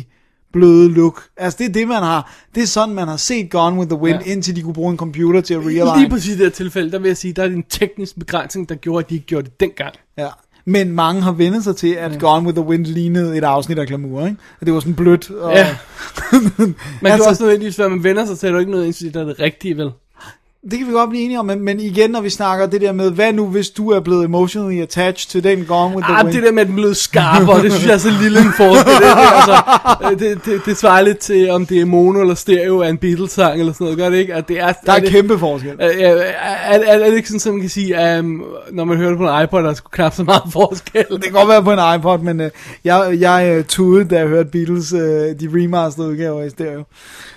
bløde look. Altså det er det, man har, det er sådan, man har set Gone with the Wind, Ja. ja. indtil de kunne bruge en computer til at Lige realign. præcis i det her tilfælde, der vil jeg sige, der er en teknisk begrænsning, der gjorde, at de ikke gjorde det dengang. Ja. Men mange har vendt sig til, at Gone with the Wind lignede et afsnit af Glamour, ikke? At det var sådan blødt. Og... Ja. Man kan Altså- også nødvendigvis være, man vender sig til, at det er ikke noget, der er det rigtige, vel? Det kan vi godt blive enige om, men, men igen, når vi snakker det der med, hvad nu hvis du er blevet emotionally attached til den Gone with the Ah, Wind? det der med, at den blev skarpere, det synes jeg er så lille en forskel. Det, det, altså, øh, det, det, det svarer lidt til, om det er mono eller stereo af en Beatles-sang eller sådan noget, gør det ikke? At det er, Der er det, kæmpe forskel. Er, er, er, er, er det ikke sådan, som man kan sige, um, når man hører det på en iPod, der er sgu knap så meget forskel? Det kan godt være på en iPod, men uh, jeg, jeg uh, tudede, da jeg hørte Beatles, uh, de remasterede udgaver i stereo.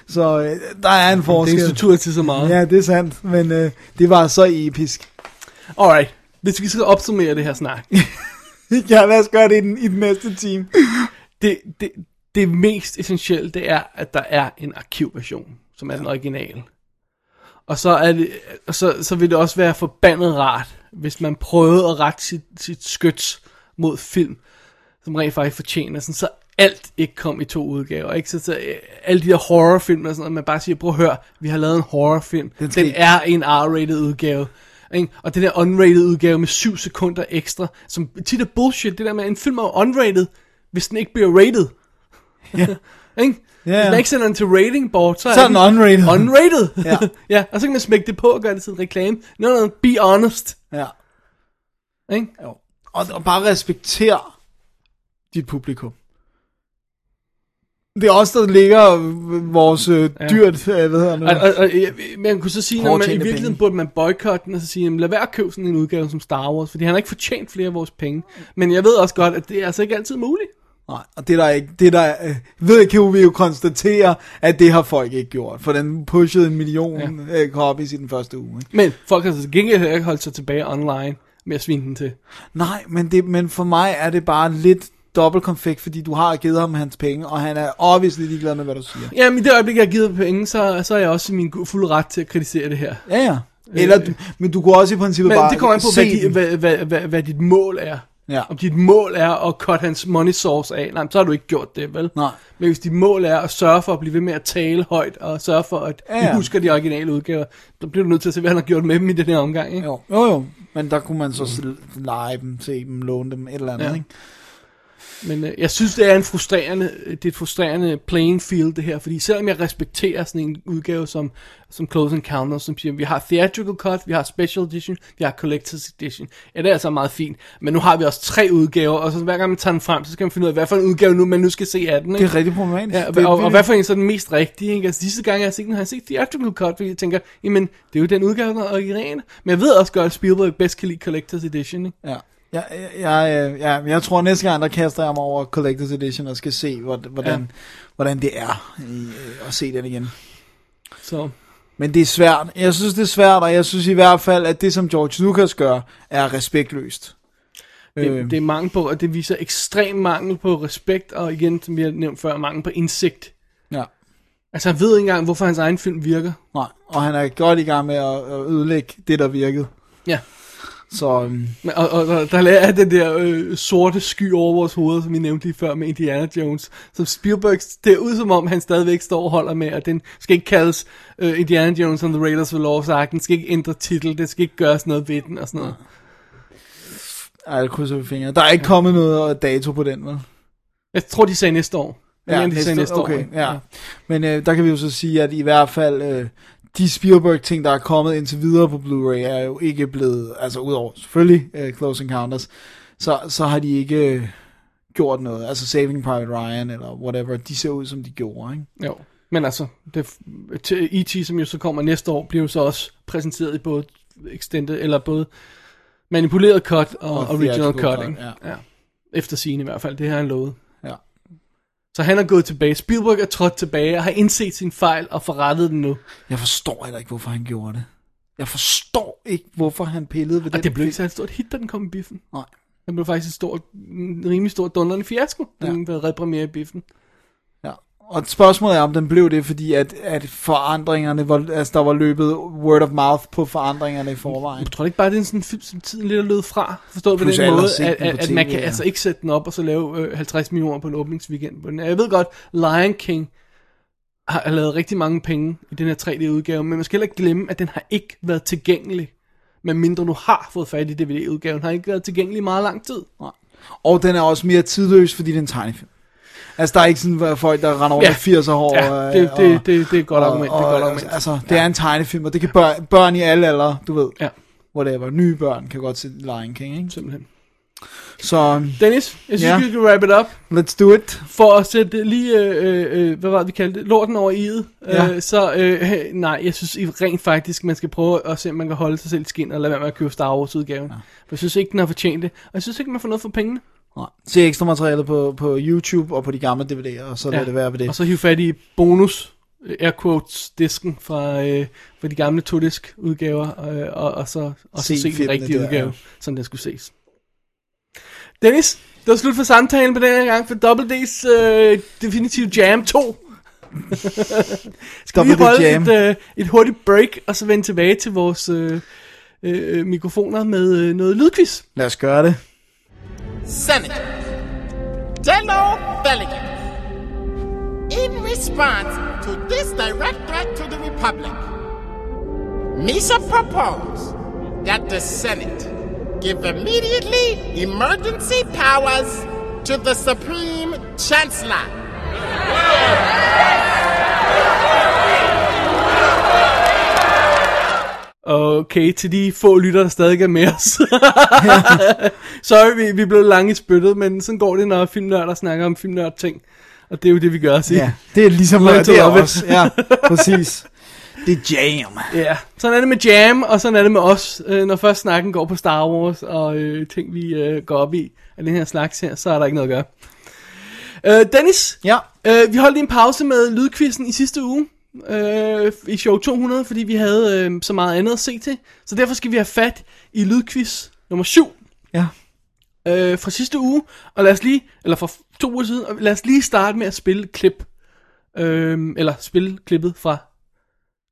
Så uh, der er en Det er forskel. tur til så meget. Ja, det er sandt, men uh, det var så episk. Alright, hvis vi skal opsummere det her snak. ja, lad os gøre det i den, i den næste time. det, det, det mest essentielle, det er, at der er en arkivversion, som er den originale. Og så, er det, og så, så vil det også være forbandet rart, hvis man prøvede at rette sit, sit skyts mod film, som rent faktisk fortjener, sådan, så alt ikke kom i to udgaver. Ikke? Så, så øh, alle de der horrorfilm og sådan noget, man bare siger, prøv at høre, vi har lavet en horrorfilm. Den, skal den er en R-rated udgave. Ikke? Og den der unrated udgave med 7 sekunder ekstra, som tit er bullshit, det der med, at en film er unrated, hvis den ikke bliver rated. Ja. Ikke? Ja, Hvis man ikke sender den til rating board, så, Så er den unrated. Unrated. Ja. ja, og så kan man smække det på og gøre det til en reklame. No, no, be honest. Ja. Ikke? Jo. Og, og bare respekter dit publikum. Det er også der ligger øh, vores øh, Ja. dyrt, øh, hvad hedder det? Og, og, og, ja, man kunne så sige, når man, i virkeligheden penge. burde man boykotte den, og så sige, jamen, lad være at købe sådan en udgave som Star Wars, fordi han har ikke fortjent flere af vores penge. Men jeg ved også godt, at det er altså ikke altid muligt. Nej, og det er der ikke, det er der, øh, ved kan vi jo konstatere, at det har folk ikke gjort, for den pushede en million ja. øh, copies i den første uge. Ikke? Men folk har så til gengæld ikke holdt sig tilbage online med at svine den til. Nej, men, det, men for mig er det bare lidt dobbelt konfekt, fordi du har givet ham hans penge, og han er obviously ligeglad med, hvad du siger. Jamen i det øjeblik, jeg har givet penge, så, så er jeg også i min fulde ret til at kritisere det her. Ja, ja. Eller, du, men du kunne også i princippet Men bare det kommer an på, hvad, di, hvad, hvad, hvad, hvad dit mål er. Ja. Om dit mål er at cut hans money source af, nej, så har du ikke gjort det, vel? Nej. Men hvis dit mål er at sørge for at blive ved med at tale højt, og sørge for, at ja, Ja, vi husker de originale udgaver, så bliver du nødt til at se, hvad han har gjort med dem i den her omgang, ikke? Jo, jo, jo. Men der kunne man så mm. lege dem, se dem, låne dem, et eller andet, ja. ikke? Men øh, jeg synes, det er en frustrerende, det er et frustrerende playing field, det her, fordi selvom jeg respekterer sådan en udgave som, som Close Encounters, som siger, vi har theatrical cut, vi har special edition, vi har collector's edition, ja, det er altså meget fint, men nu har vi også tre udgaver, og så hver gang man tager den frem, så skal man finde ud af, hvad for en udgave nu, man nu skal se af den, Det ikke? er rigtig problematisk. Ja, og, det, og, og hvad for en så er den mest rigtige, ikke? Altså disse gange, jeg har set den, har jeg set theatrical cut, fordi jeg tænker, jamen, det er jo den udgave, der er original. Men jeg ved også godt, at Spielberg bedst kan lide collector's edition, ikke? Ja. Jeg, jeg, jeg, ja, jeg tror næste gang, der kaster jeg mig over Collector's Edition og skal se, hvor- hvordan, Ja. ja. hvordan det er øh, at se den igen. Så, Men det er svært. Jeg synes, det er svært, og jeg synes i hvert fald, at det, som George Lucas gør, er respektløst. Det, Øh. det er mangel på, og det viser ekstrem mangel på respekt, og igen, som vi har nævnt før, mangel på indsigt. Ja. Altså, han ved ikke engang, hvorfor hans egen film virker. Nej, og han er godt i gang med at, at ødelægge det, der virkede. Ja. Så øhm, Og, og, og der er den der øh, sorte sky over vores hoveder, som vi nævnte lige før med Indiana Jones. Som Spielberg, det er ud som om, han stadigvæk står og holder med, og den skal ikke kaldes øh, Indiana Jones and the Raiders of the Lost Ark. Den skal ikke ændre titel, det skal ikke gøres noget ved den og sådan noget. ej, jeg krydser vi fingre. Der er ikke kommet noget dato på den, vel? Jeg tror, de sagde næste år. Ja, de sagde næste okay, år. Ja. Men øh, der kan vi jo så sige, at i hvert fald øh, de Spielberg-ting, der er kommet indtil videre på Blu-ray, er jo ikke blevet, altså udover selvfølgelig øh, Close Encounters, så, så har de ikke øh, gjort noget. Altså Saving Private Ryan eller whatever, de ser ud som de gjorde, ikke? Jo, men altså, det, E.T., som jo så kommer næste år, bliver jo så også præsenteret i både extended, eller både manipuleret cut og, Og original cut, cut, ja. ja. Efter scene i hvert fald, det har han lovet. Så han er gået tilbage. Spielberg er trådt tilbage og har indset sin fejl og forrettet den nu. Jeg forstår heller ikke, hvorfor han gjorde det. Jeg forstår ikke, hvorfor han pillede ved Og den det blev ikke så et stort hit, da den kom i biffen. Nej. Den blev faktisk et stort, en rimelig stor dundrende fiasko, da Ja. den blev repremiere i biffen. Og spørgsmålet er, om den blev det, fordi at, at forandringerne, var, altså der var løbet word of mouth på forandringerne i forvejen. Jeg tror ikke bare, det er en sådan film, som tiden lidt er løbet fra. Forstået på Plus den alle har måde, at, den på at, at man kan ja. altså ikke sætte den op og så lave øh, 50 millioner på en åbningsweekend. på den. Jeg ved godt, Lion King har, lavet rigtig mange penge i den her 3D-udgave, men man skal heller ikke glemme, at den har ikke været tilgængelig. Men mindre du har fået fat i DVD-udgaven, har ikke været tilgængelig i meget lang tid. Nej. Og den er også mere tidløs, fordi det er en tegnefilm. Altså, der er ikke sådan øh, folk, der render over Ja. ja. 80'er hår. Ja, øh, det, og- det, det, det er et godt og- argument. Det er og- godt argument. Altså, det er en tegnefilm, og det kan børn, børn i alle aldre, du ved. Ja. Whatever. Nye børn kan godt se Lion King, ikke? Simpelthen. Så, Dennis, jeg synes, Ja. vi kan wrap it up. let's do it. For at sætte lige, øh, øh, hvad var det, vi kaldte det, lorten over i'et. Ja. Øh, så øh, nej, jeg synes i- rent faktisk, man skal prøve at se, om man kan holde sig selv i skin, og lade være med at købe Star Wars udgaven. Ja. For jeg synes ikke, den har fortjent det. Og jeg synes ikke, man får noget for pengene. Nej. Se ekstra materiale på, på YouTube og på de gamle DVD'er, og så lad det være ved det. Og så hive fat i bonus, øh, air quotes, disken fra, øh, fra de gamle to-disk udgaver, øh, og, og så, og så Se se den rigtige der, udgave, ja. som den skulle ses. Dennis, det var slut for samtalen på den her gang for Double D's øh, Definitive Jam 2. Skal vi holde Jam. et, øh, et hurtigt break, og så vende tilbage til vores øh, øh, mikrofoner med øh, noget lydquiz? Lad os gøre det. Senate. Dello Delegate. In response to this direct threat to the Republic, Misa propose that the Senate give immediately emergency powers to the Supreme Chancellor. Okay, til de få lytter, der stadig er med os. Sorry, vi, vi blev lange i spyttet, men sådan går det, når filmnørder snakker om filmnørd ting. Og det er jo det, vi gør, sig. Ja, det er ligesom Learn det er også. Ja, præcis. Det er jam. ja. Sådan er det med Jam, og sådan er det med os. Øh, når først snakken går på Star Wars, og øh, ting, vi øh, går op i af den her slags her, så er der ikke noget at gøre. Øh, Dennis, Ja. øh, vi holdt lige en pause med lydquizzen i sidste uge. Øh, I show 200, fordi vi havde øh, så meget andet at se til. Så derfor skal vi have fat i lydquiz nummer 7. Ja. øh, fra sidste uge, og lad os lige, eller fra to uger siden, og lad os lige starte med at spille klip, øh, eller spille klippet fra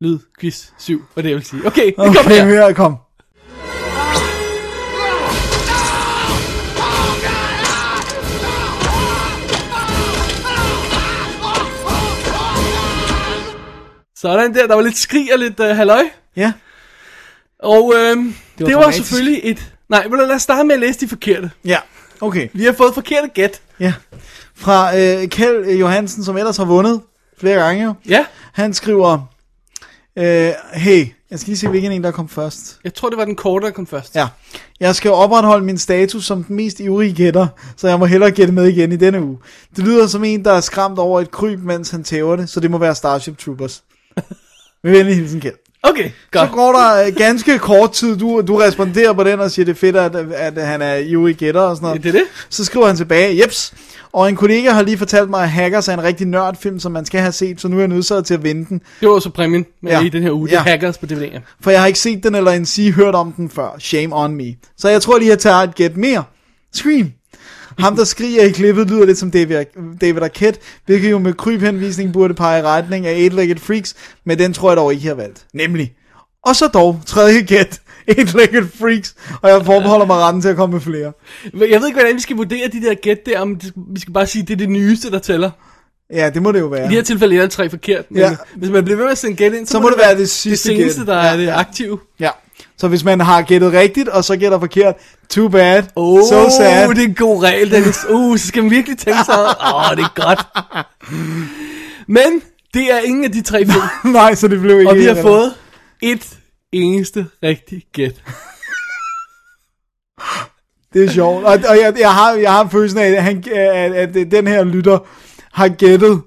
Lyd Quiz 7, hvad det jeg vil sige. Okay, det kommer Okay, her. her kom. Sådan der, der var lidt skrig og lidt uh, halløj. Ja. Og øh, det var, det var selvfølgelig et... Nej, men lad os starte med at læse de forkerte. Ja, okay. Vi har fået forkerte gæt. Ja. Fra øh, Kjeld Johansen, som ellers har vundet flere gange jo. Ja, Han skriver, øh, hey, jeg skal lige se, hvilken en, der kom først. jeg tror, det var den korte, der kom først. Ja. Jeg skal opretholde min status som den mest ivrige gætter, så jeg må hellere gætte med igen i denne uge. Det lyder som en, der er skræmt over et kryb, mens han tæver det, så det må være Starship Troopers. Med venlig hilsen, Kjeld. Okay, Så godt. går der øh, ganske kort tid, du, du responderer på den og siger, det er fedt, at, at han er ivrig gætter og sådan noget. Det er det. Så skriver han tilbage, jeps. Og en kollega har lige fortalt mig, at Hackers er en rigtig nørdfilm, som man skal have set, så nu er jeg nødt til at vinde den. Det var så præmien med Ja. i den her uge. Det Ja. hackers på DVD'er. For jeg har ikke set den eller en sige hørt om den før. Shame on me. Så jeg tror lige, jeg tager et gæt mere. Scream. Ham, der skriger i klippet, lyder lidt som David, David Arquette, hvilket jo med krybhenvisning burde pege i retning af Eight-Legged Freaks, men den tror jeg dog ikke, jeg har valgt. Nemlig. Og så dog, tredje gæt, Eight-Legged Freaks, og jeg forbeholder mig retten til at komme med flere. Jeg ved ikke, hvordan vi skal vurdere de der gæt der, om det, vi skal bare sige, at det er det nyeste, der tæller. Ja, det må det jo I være. de her tilfælde er der tre forkert. Men Ja. hvis man bliver ved med at sende gæt ind, så, Så må det være det sidste det seneste, gæt. der Ja, er det aktive. Ja. Så hvis man har gættet rigtigt, og så gætter forkert, too bad, Oh, so sad. det er en god regel, Dennis. Uh, så skal man virkelig tænke sig. Åh, oh, det er godt. Men det er ingen af de tre film, Nej, så det blev ikke og vi har fået et eneste rigtigt gæt. Det er sjovt. Og, og jeg, jeg, har, jeg har følelsen af, at, han, at, at den her lytter har gættet.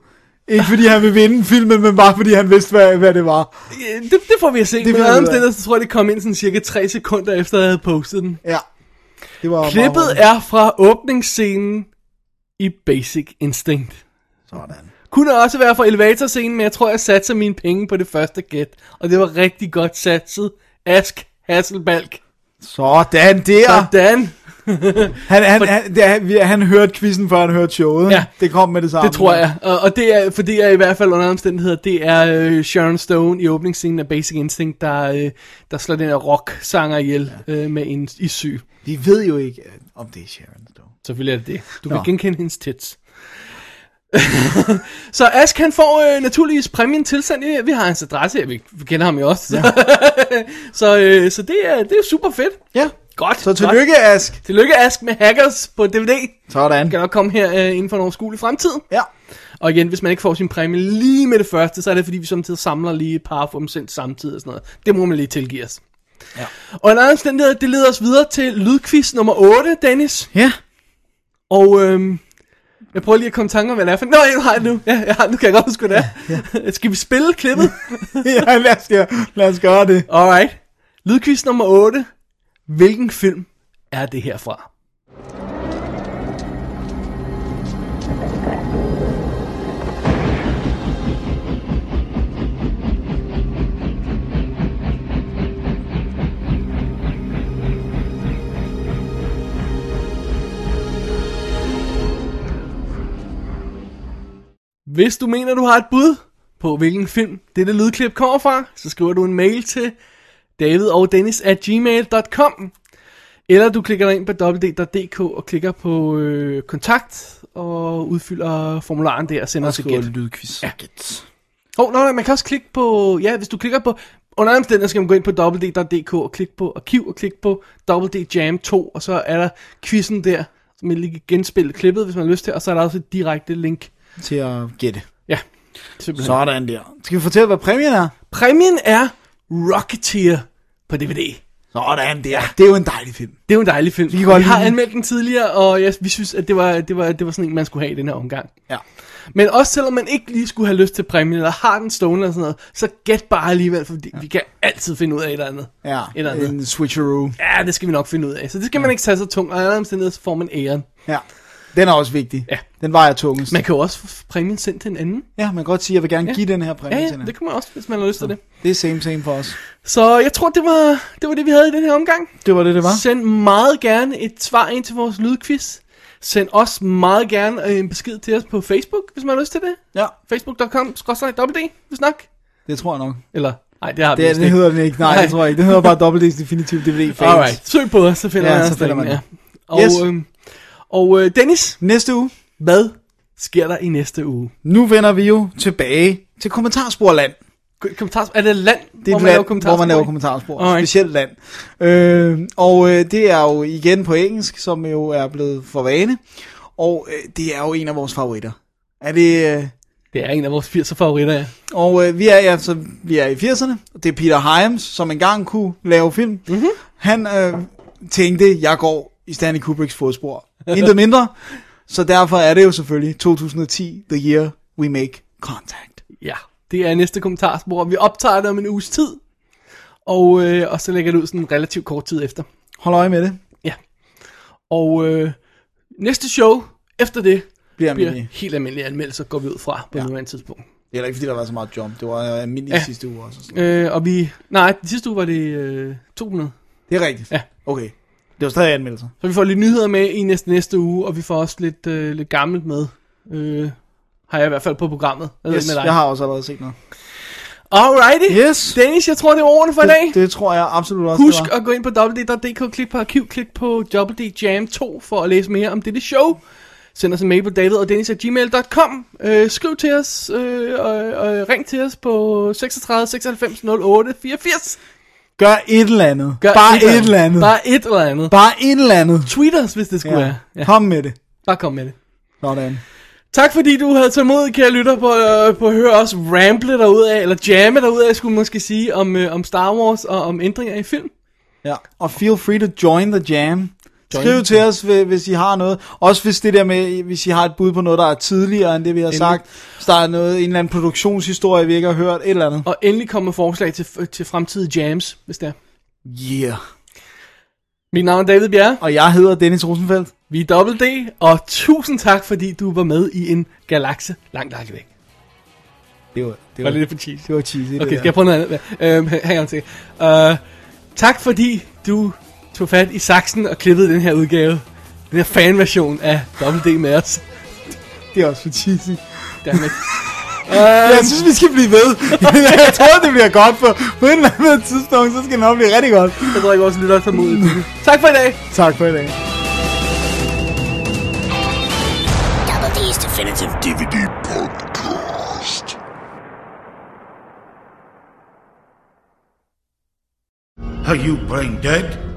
Ikke fordi han vil vinde filmen, men bare fordi han vidste, hvad, hvad det var. Det, det får vi at se. Det Men af. omstændigheder, så tror jeg, det kom ind sådan cirka 3 sekunder efter, jeg havde postet den. Ja. Det var Klippet er fra åbningsscenen i Basic Instinct. Sådan. Kunne også være fra elevatorscenen, men jeg tror, jeg satser mine penge på det første gæt. Og det var rigtig godt satset. Ask Hasselbalg. Sådan der. Sådan. Han, han, han, det, vi- han hørte quizzen, før han hørte showet. Ja. Det kom med det samme. Det tror jeg. Og, og det er, for det er i hvert fald under omstændigheder, det er øh, Sharon Stone i åbningsscenen af Basic Instinct, der, øh, der slår den her rock-sanger ihjel øh, med en i syg. Vi ved jo ikke, øh, om det er Sharon Stone. Selvfølgelig er det det. Du kan Nå. genkende hendes tits. så Ask han får øh, naturligvis præmien tilsendt. Ja, Vi har hans adresse her, vi, kender ham jo også. Ja. så øh, så det, er, det er super fedt. Ja. Godt. Så tillykke, Ask. Godt. Tillykke Ask med Hackers på DVD. Sådan. Kan nok komme her øh, inden for en overskuelig fremtid. Ja. Og igen, hvis man ikke får sin præmie lige med det første, så er det fordi, vi samtidig samler lige et par for dem sendt samtidig og sådan noget. Det må man lige tilgive os. Ja. Og en anden omstændighed, det leder os videre til lydquiz nummer 8, Dennis. Ja. Og øhm, jeg prøver lige at komme i tanke om, hvad det er for... Nå, jeg har det nu. Ja, jeg har, nu kan jeg godt huske, hvad det er. Ja. Skal vi spille klippet? ja, lad os, gøre, lad os gøre det. Alright. Lydquiz nummer 8. Hvilken film er det her fra? Hvis du mener, du har et bud på, hvilken film dette lydklip kommer fra, så skriver du en mail til david og dennis at gmail.com eller du klikker ind på www.dk og klikker på øh, kontakt og udfylder formularen der og sender os et gæt. lydquiz. Ja. Åh, oh, nej, man kan også klikke på, ja, hvis du klikker på, under andre omstændigheder skal man gå ind på www.dk og klikke på arkiv og klikke på WD Jam 2, og så er der quizzen der, som man lige kan genspille klippet, hvis man har lyst til, og så er der også et direkte link. Til at gætte. Ja, simpelthen. Sådan der. Skal vi fortælle, hvad præmien er? Præmien er Rocketeer på DVD. Sådan der. Det er jo en dejlig film. Det er jo en dejlig film. Vi, vi har anmeldt den tidligere, og ja, vi synes, at det var, det, var, det var sådan en, man skulle have i den her omgang. Ja. Men også selvom man ikke lige skulle have lyst til præmien, eller har den stående eller sådan noget, så gæt bare alligevel, for ja. vi kan altid finde ud af et eller andet. Ja, Et eller andet. en switcheroo. Ja, det skal vi nok finde ud af. Så det skal man ikke tage så tungt, og i andre omstændigheder, så får man æren. Ja. Den er også vigtig. Ja. Den vejer tungest. Man kan jo også få præmien sendt til en anden. Ja, man kan godt sige, at jeg vil gerne Ja. give den her Ja, præmie ja, til hende. det kan man også, hvis man har lyst til det. Det er same same for os. Så jeg tror, det var, det var det, vi havde i den her omgang. Det var det, det var. Send meget gerne et svar ind til vores lydquiz. Send også meget gerne øh, en besked til os på Facebook, hvis man har lyst til det. Ja, Facebook.com, skrådstræk WD, hvis nok. det tror jeg nok. Eller, nej, det har vi Det, vist det ikke. hedder den ikke. Nej, Nej. det tror jeg ikke. Det hedder bare Double D's Definitive DVD Fans. Alright, søg på os, så finder Ja, man så finder man det. ja. Og, Yes. øhm, og øh, Dennis, Næste uge, hvad sker der i næste uge? nu vender vi jo tilbage til kommentarsporland. Kommentars, er det land, Det er hvor man land, laver hvor man kommentarspor laver kommentarspor. Alright. Specielt land. Øh, og øh, det er jo igen på engelsk, som jo er blevet for vane. Og øh, det er jo en af vores favoritter. Er det... Øh, Det er en af vores 80'er favoritter, ja. og øh, vi er ja, så vi er i 80'erne. Det er Peter Hyams, som engang kunne lave film. Mhm. Mm-hmm. Han øh, tænkte, jeg går i Stanley Kubricks fodspor. Intet mindre. Så derfor er det jo selvfølgelig 2010, the year we make contact. Ja, det er næste kommentarspor. Vi optager det om en uges tid. Og, øh, og så lægger det ud sådan relativt kort tid efter. Hold øje med det. Ja. Og øh, næste show efter det Bliver bliver helt almindelige anmeldelser, går vi ud fra på Ja. nuværende tidspunkt. Det er heller ikke, fordi der var så meget jump. Det var øh, almindeligt Ja. sidste uge også. og sådan. Øh, og vi... Nej, sidste uge var det øh, 200. Det er rigtigt. Ja. Okay. Det var stadig anmeldelser. Så vi får lidt nyheder med i næste, næste uge, og vi får også lidt, øh, lidt gammelt med. Øh, har jeg i hvert fald på programmet. Jeg, Yes, med dig. jeg har også allerede set noget. Alrighty. Yes. Dennis, jeg tror, det er ordene for i dag. Det, det tror jeg absolut også, Husk det at gå ind på www.dk, klik på arkiv, klik på WD Jam 2 for at læse mere om dette show. Send os en mail på david og dennis gmail.com. Øh, skriv til os, øh, og, og ring til os på 36 96 08 84. Gør et eller andet. Gør Bare et, eller andet. Bare, et eller andet. Bare et eller andet. Tweet os, hvis det skulle Ja. være. Ja, Kom med det. bare kom med det. Sådan. Tak fordi du havde tålmodighed, kære lytter, på, øh, på at høre os ramble af, eller jamme af, skulle man måske sige, om, øh, om Star Wars og om ændringer i film. Ja. Og feel free to join the jam. Skriv til os, hvi- hvis I har noget. Også hvis det der med, hvis I har et bud på noget, der er tidligere end det, vi har Endelig. sagt. Hvis der er noget, en eller anden produktionshistorie, vi ikke har hørt. Et eller andet. Og endelig komme med forslag til, til fremtidige jams, hvis det er. Yeah. Mit navn er David Bjerre. Og jeg hedder Dennis Rosenfeldt. Vi er Double D, og tusind tak, fordi du var med i en galakse langt, langt væk. Det var, det Var var, det lidt for cheesy? det var cheesy. det Okay, der. skal jeg prøve noget andet? Øhm, hang on til. Uh, tak fordi du tog fat i saksen og klippede den her udgave. Den her fanversion af Double D med os. Det er også for cheesy. Dammit. Jeg synes, vi skal blive ved. jeg tror, det bliver godt, for på et eller andet tidspunkt, så skal det nok blive rigtig godt. Jeg tror ikke, vores lytter er tålmodige. Tak for i dag. Tak for i dag. Double D's Definitive DVD podcast. Are you brain dead?